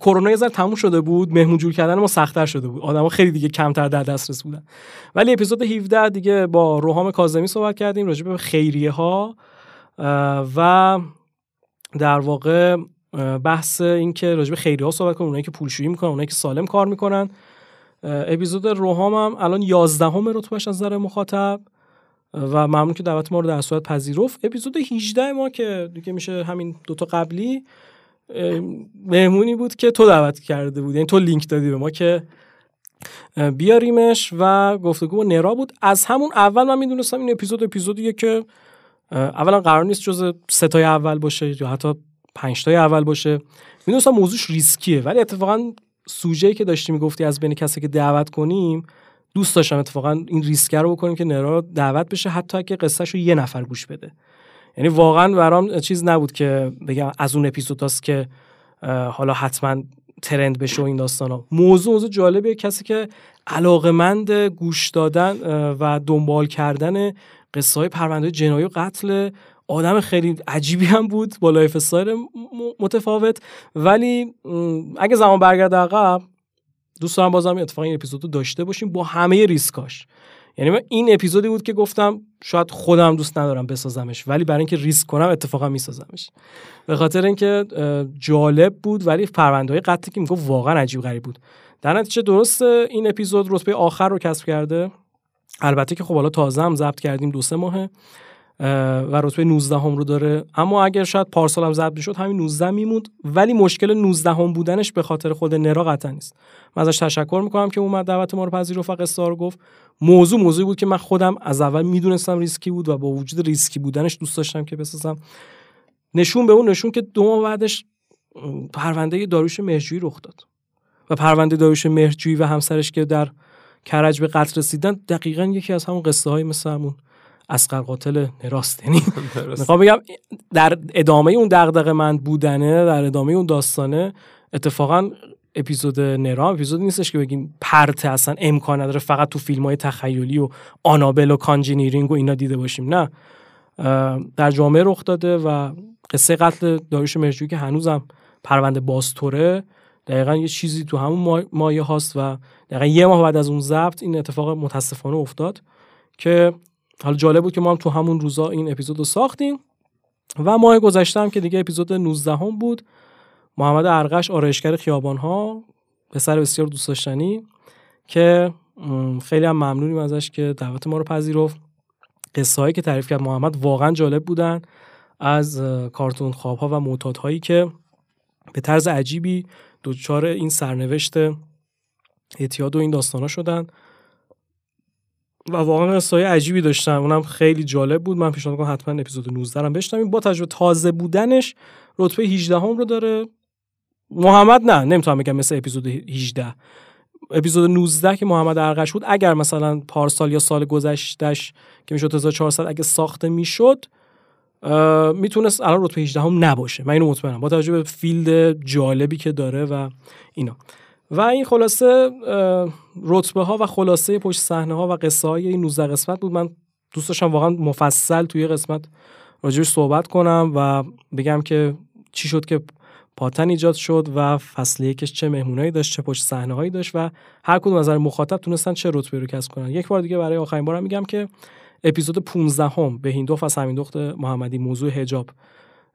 کرونا یه ذره تموم شده بود مهمون جور کردن ما سختتر شده بود. آدما خیلی دیگه کمتر در دسترس بودن. ولی اپیزود 17 دیگه با روحام کاظمی صحبت کردیم راجع به خیریه ها و در واقع بحث این که راجع به خیریه ها صحبت کنیم اونایی که پولشویی می‌کنن اونایی که سالم کار می‌کنن. اپیزود روحام هم الان 11 همه رتبهش از نظر مخاطب و ممنون که دعوت ما رو در صورت پذیرفت. اپیزود 18 ما که دیگه میشه همین دوتا قبلی. مهمونی بود که تو دعوت کرده بود یعنی تو لینک دادی به ما که بیاریمش و گفتگو با نرا بود. از همون اول من می‌دونستم این اپیزود اپیزودیه که اولا قرار نیست جز ستای اول باشه یا حتی پنجتای اول باشه. می‌دونستم موضوعش ریسکیه ولی اتفاقا سوژه‌ای که داشتی می‌گفتی از بین کسی که دعوت کنیم دوست داشتم اتفاقا این ریسک رو بکنیم که نرا دعوت بشه حتی که قصهش رو یه نفر گوش بده. یعنی واقعا برام چیز نبود که بگم از اون اپیزود هست که حالا حتما ترند بشه و این داستان ها. موضوع موضوع جالبیه کسی که علاقمند گوش دادن و دنبال کردن قصه های پرونده جنایی و قتل آدم خیلی عجیبی هم بود با lifestyle متفاوت. ولی اگه زمان برگرده عقب دوست بازم اتفاقا این اپیزود رو داشته باشیم با همه ریسکاش. یعنی من این اپیزودی بود که گفتم شاید خودم دوست ندارم بسازمش ولی برای اینکه ریسک کنم اتفاقا میسازمش. به خاطر اینکه جالب بود ولی پرونده های قطعی که می‌گفت واقعا عجیب غریب بود. در نتیجه درست این اپیزود رتبه آخر رو کسب کرده. البته که خب حالا تازه هم ضبط کردیم دو سه ماهه. و رتبه 19 هم رو داره. اما اگر شاید پارسال هم ضبط شد همین 19 میموند. ولی مشکل 19 هم بودنش به خاطر خود نرا قطعا نیست. من ازش تشکر می‌کنم که اومد دعوت ما رو پذیرفت و قصه گفت. موضوع موضوعی بود که من خودم از اول می‌دونستم ریسکی بود و با وجود ریسکی بودنش دوست داشتم که بسازم. نشون به اون نشون که دو ماه بعدش پرونده داریوش مهرجویی رخ داد. و پرونده داروش مهرجویی و همسرش که در کرج به قتل رسیدن دقیقا یکی از همون قصه های مثل همون. اسقر قاتل نراستنی می‌خوام بگم در ادامه اون دغدغه من بودنه در ادامه اون داستانه اتفاقا اپیزود نرام اپیزود نیستش که بگیم پرت اصلا امکان نداره فقط تو فیلم های تخیلی و آنابل و کانجینیرینگ و اینا دیده باشیم. نه. در جامعه رخ داده و قصه قتل داریوش مرجوی که هنوزم پرونده باستوره دقیقا یه چیزی تو همون مایه هاست و دقیقا یه ماه بعد از اون ضبط این اتفاق متاسفانه افتاد که حالا جالب بود که ما هم تو همون روزا این اپیزود رو ساختیم و ماه گذشته هم که دیگه اپیزود 19 هم بود. محمد ارقش آرایشگر خیابان ها پسر بسیار دوست داشتنی که خیلی هم ممنونیم ازش که دعوت ما رو پذیرفت. قصه هایی که تعریف کرد محمد واقعا جالب بودن از کارتون خواب ها و معتاد هایی که به طرز عجیبی دچار این سرنوشت اعتیاد و این داستان ها شدن. و واقعا قصه عجیبی داشتن اونم خیلی جالب بود. من پیشنهاد کنم حتما اپیزود 19 هم بشنویم. با تجربه تازه بودنش رتبه 18 هم رو داره. محمد نه نمی‌تونم بگم مثل اپیزود 18 اپیزود 19 که محمد ارقش بود اگر مثلا پارسال یا سال گذشتهش که می‌شد 1400 اگه ساخته می‌شد می‌تونست الان رتبه 18 هم نباشه. من اینو مطمئنم. با توجه به فیلد جالبی که داره و اینا. و این خلاصه رتبه ها و خلاصه پشت صحنه ها و قصه های این 19 قسمت بود. من دوست داشتم واقعا مفصل توی قسمت راجبش صحبت کنم و بگم که چی شد که پاتن ایجاد شد و فصل یکش چه مهمونایی داشت چه پشت صحنه هایی داشت و هر کدوم نظر مخاطب تونستن چه رتبه رو کسب کنن. یک بار دیگه برای آخرین بارم میگم که اپیزود 15 هم به هندوف و دخت محمدی موضوع حجاب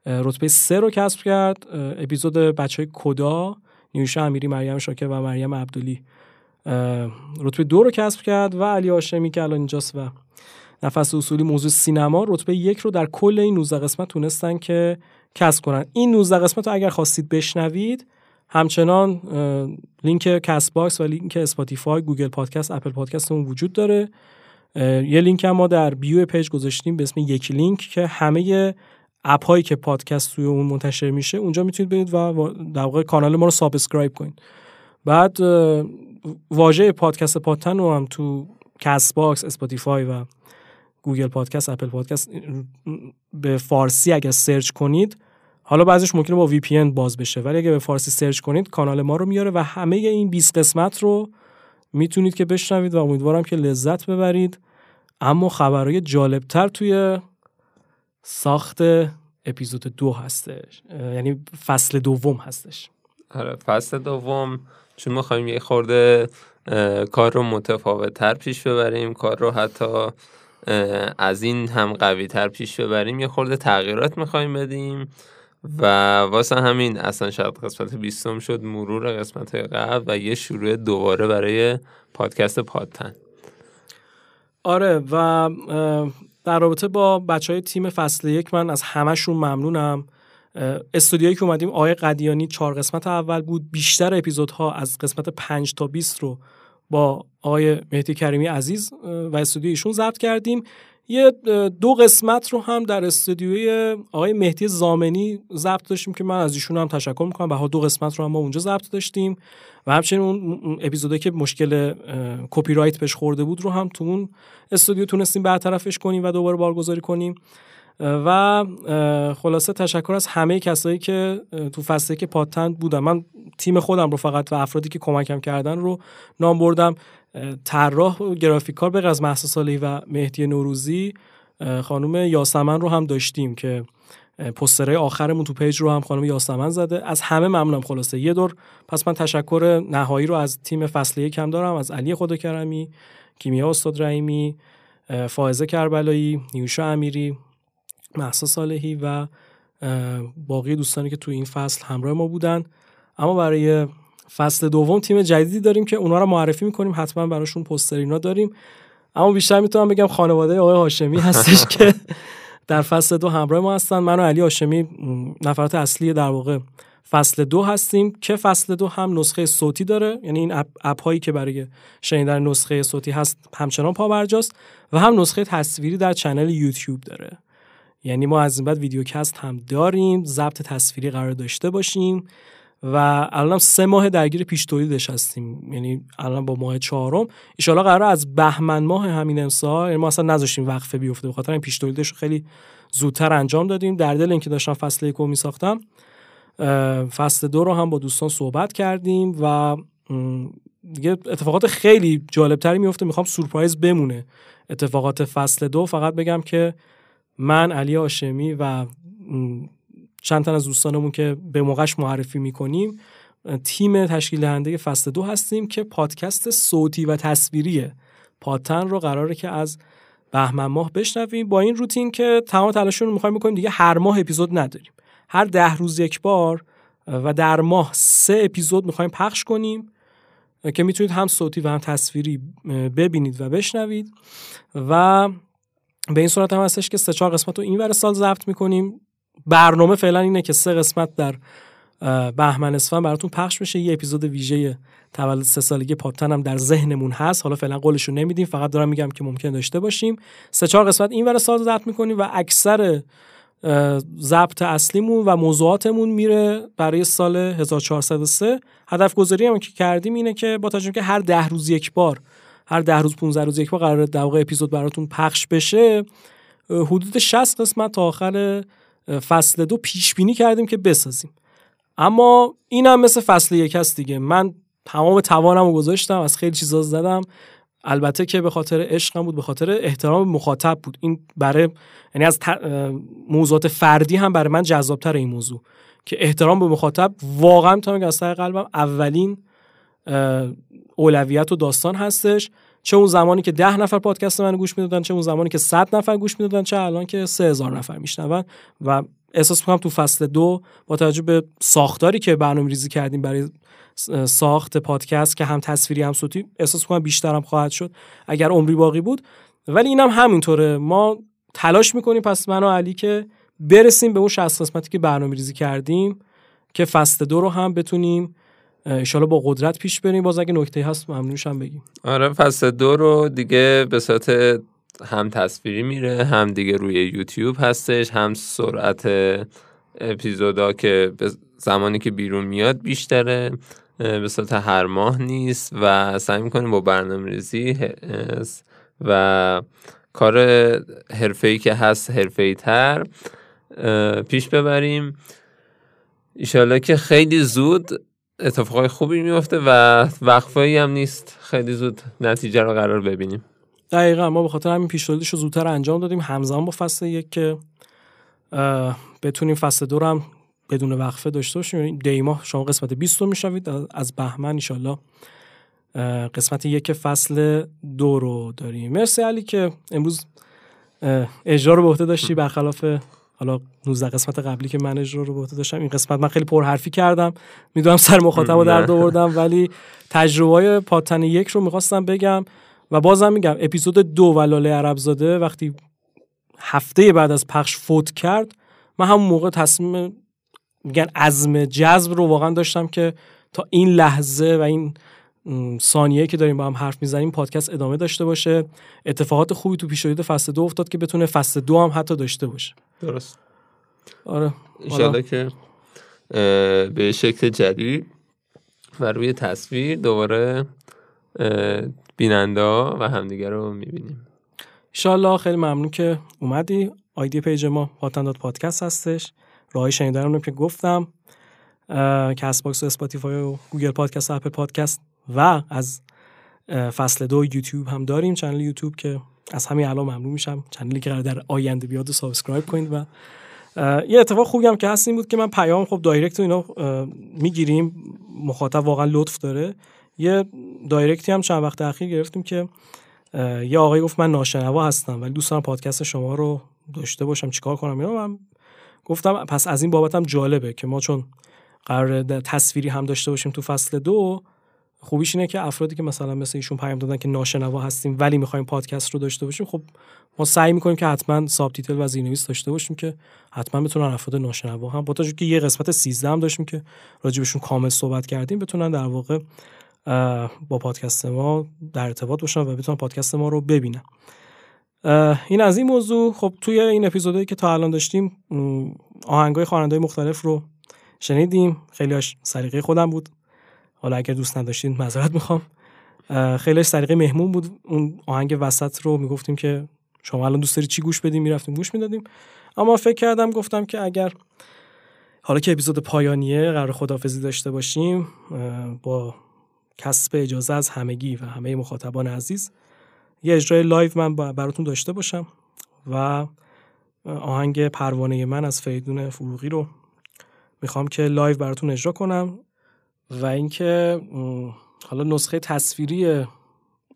رتبه 3 رو کسب کرد. اپیزود بچه های کدا نیوشا امیری مریم شاکر و مریم عبدالی. رتبه دو رو کسب کرد و علی هاشمی که الان اینجاست و نفس اصولی موضوع سینما رتبه یک رو در کل این 19 قسمت تونستن که کسب کنن. این 19 قسمت رو اگر خواستید بشنوید همچنان لینک Castbox و لینک Spotify Google Podcast Apple Podcast اون وجود داره. یه لینک هم ما در bio page گذاشتیم به اسم یک لینک که همه app هایی که پادکست توی اون منتشر میشه اونجا می‌تونید برید و در واقع کانال ما رو subscribe کنید. بعد واژه پادکست پادتن رو هم تو Castbox Spotify و Google Podcast Apple Podcast به فارسی اگر search کنید حالا بعضیش ممکنه با وی پی باز بشه ولی اگه به فارسی سرچ کنید کانال ما رو میاره و همه این 20 قسمت رو می‌تونید که بشنوید و امیدوارم که لذت ببرید. اما خبرهای جالبتر توی ساخت اپیزود دو هستش. یعنی فصل دوم هستش. آره فصل دوم. چون می‌خوایم یه خورده کار رو متفاوت تر پیش ببریم کار رو حتی از این هم قوی تر پیش ببریم یه خورده تغییرات می‌خوایم بدیم. و واسه همین اصلا شاید قسمت بیستم شد مرور قسمت قبل و یه شروع دوباره برای پادکست پادتن. آره و در رابطه با بچه های تیم فصل یک من از همهشون ممنونم. استودیویی که اومدیم آقای قدیانی چهار قسمت اول بود. بیشتر اپیزودها از قسمت پنج تا 20 رو با آقای مهدی کریمی عزیز و استودیوی ایشون ضبط کردیم. یه دو قسمت رو هم در استودیوی آقای مهدی زامنی ضبط داشتیم که من از ایشون هم تشکر می‌کنم. و دو قسمت رو هم ما اونجا ضبط داشتیم. و همچنین اون اپیزودی که مشکل کپی رایت بهش خورده بود رو هم تو اون استودیو تونستیم برطرفش کنیم و دوباره بارگذاری کنیم. و خلاصه تشکر از همه کسایی که تو فصلی که پاتند بودن. من تیم خودم رو فقط و افرادی که کمکم کردن رو نام بردم. طراح و گرافیکار به از محسا و مهدی نوروزی خانم یاسمن رو هم داشتیم که پسترهای آخرمون تو پیج رو هم خانم یاسمن زده. از همه ممنونم خلاصه. یه دور پس من تشکر نهایی رو از تیم فصل یکم دارم. از علی خدا کرمی کیمیا استاد رحیمی فائزه کربلایی نیوشا امیری محسا صالحی و باقی دوستانی که تو این فصل همراه ما بودن. اما برای فصل دوم تیم جدیدی داریم که اونا رو معرفی می‌کنیم حتما براشون پوسترینا داریم. اما بیشتر می‌تونم بگم خانواده آقای هاشمی هستش که در فصل دو همراه ما هستن. من و علی هاشمی نفرات اصلی در واقع فصل دو هستیم که فصل دو هم نسخه صوتی داره. یعنی این اپ, اپ هایی که برای شنیدن نسخه صوتی هست همچنان پابرجاست و هم نسخه تصویری در چنل یوتیوب داره. یعنی ما از این بعد ویدیوکست هم داریم ضبط تصویری قرار داشته باشیم. و الان سه ماه درگیر پیش تولیدش هستیم. یعنی الان با ماه چهارم. ان قرار از بهمن ماه همین امسال یعنی ما اصلا نذاشتیم وقفه بیفته به خاطر این پیش تولیدش خیلی زودتر انجام دادیم. در دل اینکه داشتم فصل یک می ساختم فصل دو رو هم با دوستان صحبت کردیم و دیگه اتفاقات خیلی جالبتری میفته می‌خوام سورپرایز بمونه اتفاقات فصل دو. فقط بگم که من علی آشمی و چند تن از دوستانمون که به موقعش معرفی می‌کنیم تیم تشکیل دهنده فصل دو هستیم که پادکست صوتی و تصویری پاتن رو قراره که از بهمن ماه بشنویم. با این روتین که تمام تلاشمون رو می‌خوایم بکنیم دیگه هر ماه اپیزود نداریم. هر ده روز یک بار و در ماه سه اپیزود می‌خوایم پخش کنیم که می‌تونید هم صوتی و هم تصویری ببینید و بشنوید. و به این صورت هم هستش که سه چهار قسمت رو این ور سال ضبط می‌کنیم. برنامه فعلا اینه که سه قسمت در بهمن اسفند براتون پخش بشه. یه اپیزود ویژه تولد سه سالگی پاتن هم در ذهنمون هست. حالا فعلا قولش رو نمیدیم. فقط دارم میگم که ممکن داشته باشیم. سه چهار قسمت این ور سال ضبط می‌کنیم و اکثر ضبط اصلیمون و موضوعاتمون میره برای سال 1403 هدف گذاری هم که کردیم اینه که با توجه که هر ده روز یک بار هر ده روز 15 روز یک بار قرار در واقع اپیزود براتون پخش بشه. حدود 60 قسمت تا آخر فصل دو پیش بینی کردیم که بسازیم. اما این هم مثل فصل یک هست دیگه. من تمام توانم رو گذاشتم از خیلی چیزا زدم. البته که به خاطر عشقم بود به خاطر احترام مخاطب بود. این برای یعنی از موضوعات فردی هم برای من جذابتر این موضوع. که احترام به مخاطب واقعا می‌تونم از قلبم اولین اولویت و داستان هستش. چه اون زمانی که ده نفر پادکست من گوش می‌دادن چه اون زمانی که صد نفر گوش می‌دادن چه الان که سه هزار نفر میشنون. و احساس می‌کنم تو فصل دو با توجه به ساختاری که برنامه ریزی کردیم برای ساخت پادکست که هم تصویری هم صوتی احساس می‌کنم بیشترم خواهد شد اگر عمری باقی بود. ولی اینم هم همینطوره. ما تلاش می‌کنیم پس من و علی که برسیم به اون 60 قسمتی که برنامه ریزی کردیم که فصل دو رو هم بتونیم انشالله با قدرت پیش بریم. باز اگه نکته هست ممنونش هم بگیم. آره فصل دو رو دیگه به صورت هم تصویری میره هم دیگه روی یوتیوب هستش هم سرعت اپیزودا که به زمانی که بیرون میاد بیشتره به صورت هر ماه نیست و سعی می‌کنیم با برنامه ریزی و کار ای که هست ای تر پیش ببریم. ایشالله که خیلی زود اتفاقای خوبی میفته و وقفایی هم نیست. خیلی زود نتیجه رو قرار ببینیم. دقیقا ما به خاطر همین پیشنهادش رو زودتر انجام دادیم. همزمان با فصل یک که بتونیم فصل دو هم بدون وقفه داشته باشیم. یعنی دیما شما قسمت 20 رو می‌شوید از بهمن انشالله قسمت یک فصل دو رو داریم. مرسی علی که امروز اجرا رو به عهده داشتی. برخلاف حالا 19 قسمت قبلی که من اجرا رو به داشتم این قسمت من خیلی پرحرفی کردم. می‌دونم سر مخاطب رو درد آوردم ولی تجربه پاتن یک رو می‌خواستم بگم و بازم میگم اپیزود دو و لاله عربزاده وقتی هفته بعد از پخش فوت کرد من همون موقع تصمیم میگن عزم جذب رو واقعا داشتم که تا این لحظه و این ثانیه که داریم با هم حرف می‌زنیم پادکست ادامه داشته باشه. اتفاقات خوبی تو پیشروی فصل دو افتاد که بتونه فصل دو هم حتی داشته باشه. درست. آره انشالله که به شکل جدید و روی تصویر دوباره بیننده و همدیگه رو می‌بینیم. انشالله خیلی ممنون که اومدی. آیدی پیج ما پاتنداد پادکست هستش. راهی شنیدن که گفتم Castbox و Spotify و Google Podcast و Apple Podcast و از فصل دو یوتیوب هم داریم channel YouTube که از همین الان ممنون میشم. channel ی که قراره در آینده بیاد و subscribe کنید و یه اتفاق خوبی هم که هست این بود که من پیام خب direct و اینا می‌گیریم. مخاطب واقعا لطف داره. یه direct ی هم چند وقت اخیر گرفتیم که یه آقای گفت من ناشنوا هستم ولی دوست دارم پادکست شما رو داشته باشم چیکار کنم؟ اینا من گفتم پس از این بابت هم جالبه که ما چون قرار تصویری هم داشته باشیم تو فصل دو خوبیش اینه که افرادی که مثلا مثل ایشون پیام دادن که ناشنوا هستیم ولی می‌خوایم پادکست رو داشته باشیم خب ما سعی می‌کنیم که حتما ساب تیتل و زیرنویس داشته باشیم که حتما بتونن افراد ناشنوا هم. با که یه قسمت 13 هم داشتیم که راجبشون کامل صحبت کردیم بتونن در واقع با پادکست ما در ارتباط باشن و بتونن پادکست ما رو ببینن. این از این موضوع. خب توی این اپیزودهایی که تا الان داشتیم آهنگای خواننده مختلف رو شنیدیم. خیلیش سلیقه خودم بود. حالا اگر دوست نداشتین معذرت می‌خوام. خیلیش سلیقه مهمون بود. اون آهنگ وسط رو می‌گفتیم که شما الان دوست داری چی گوش بدیم؟ می‌رفتیم گوش می‌دادیم. اما فکر کردم گفتم که اگر حالا که اپیزود پایانیه قرار خدافزی داشته باشیم با کسب اجازه از همگی و همه مخاطبان عزیز یه اجرای live من براتون داشته باشم و آهنگ پروانه من از فریدون فروغی رو می‌خوام که live براتون اجرا کنم. و اینکه حالا نسخه تصویری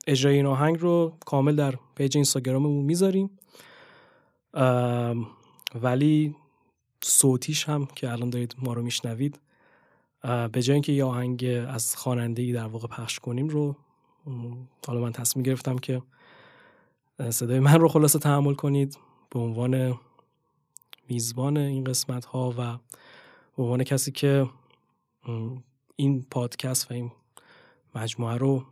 اجرای این آهنگ رو کامل در page اینستاگراممون می‌ذاریم. ولی صوتیش هم که الان دارید ما رو میشنوید به جای اینکه یه آهنگ از خواننده در واقع پخش کنیم رو حالا من تصمیم گرفتم که صدای من رو خلاصه تحمل کنید به عنوان میزبان این قسمت ها و به عنوان کسی که این پادکست و این مجموعه رو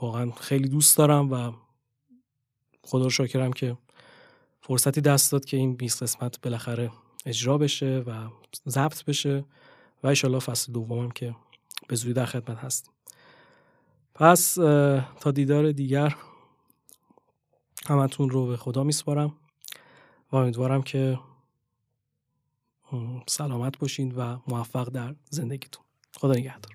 واقعا خیلی دوست دارم و خدا رو شاکرم که فرصتی دست داد که این 20 قسمت بالاخره اجرا بشه و ضبط بشه و ایشالله فصل دومم که به زودی در خدمت هستیم. پس تا دیدار دیگر همتون رو به خدا میسپارم و امیدوارم که سلامت باشین و موفق در زندگیتون. خدا نگهدار.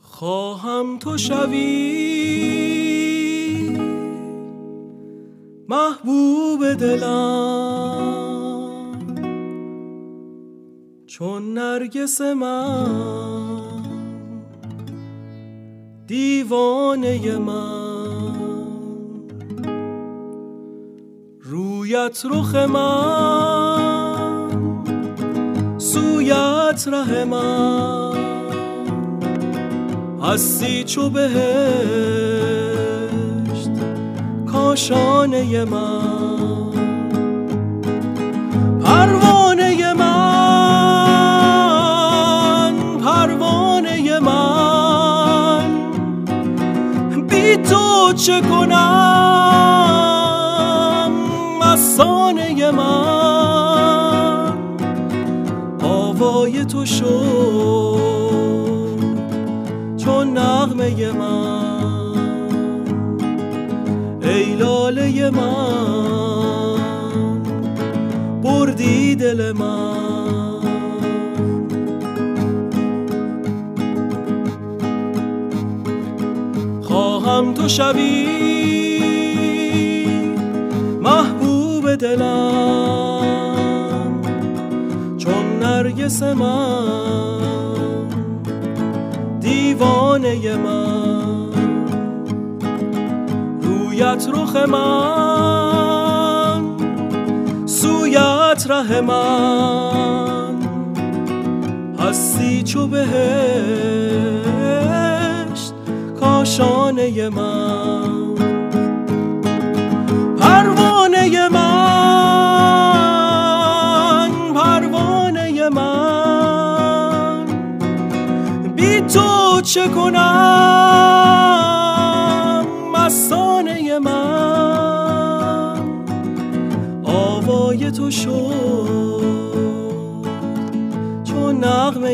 خواهم تو شوی محبوب دلم. چون نرگس من دیوانه من. رویت رخ من سویت ره من. هستی چو بهشت کاشانه من. پروانه من پروانه من. بی تو چه کنم؟ دل من. خواهم تو شوی محبوب دلم چون نرگس من دیوانه من. رویت رخ من. ره من. هستی چو بهشت کاشانه من. پروانه من پروانه من. بی تو چه کنم؟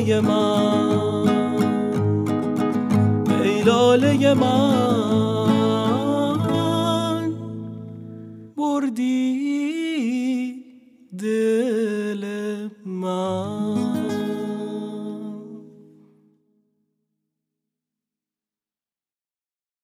من ای لاله من.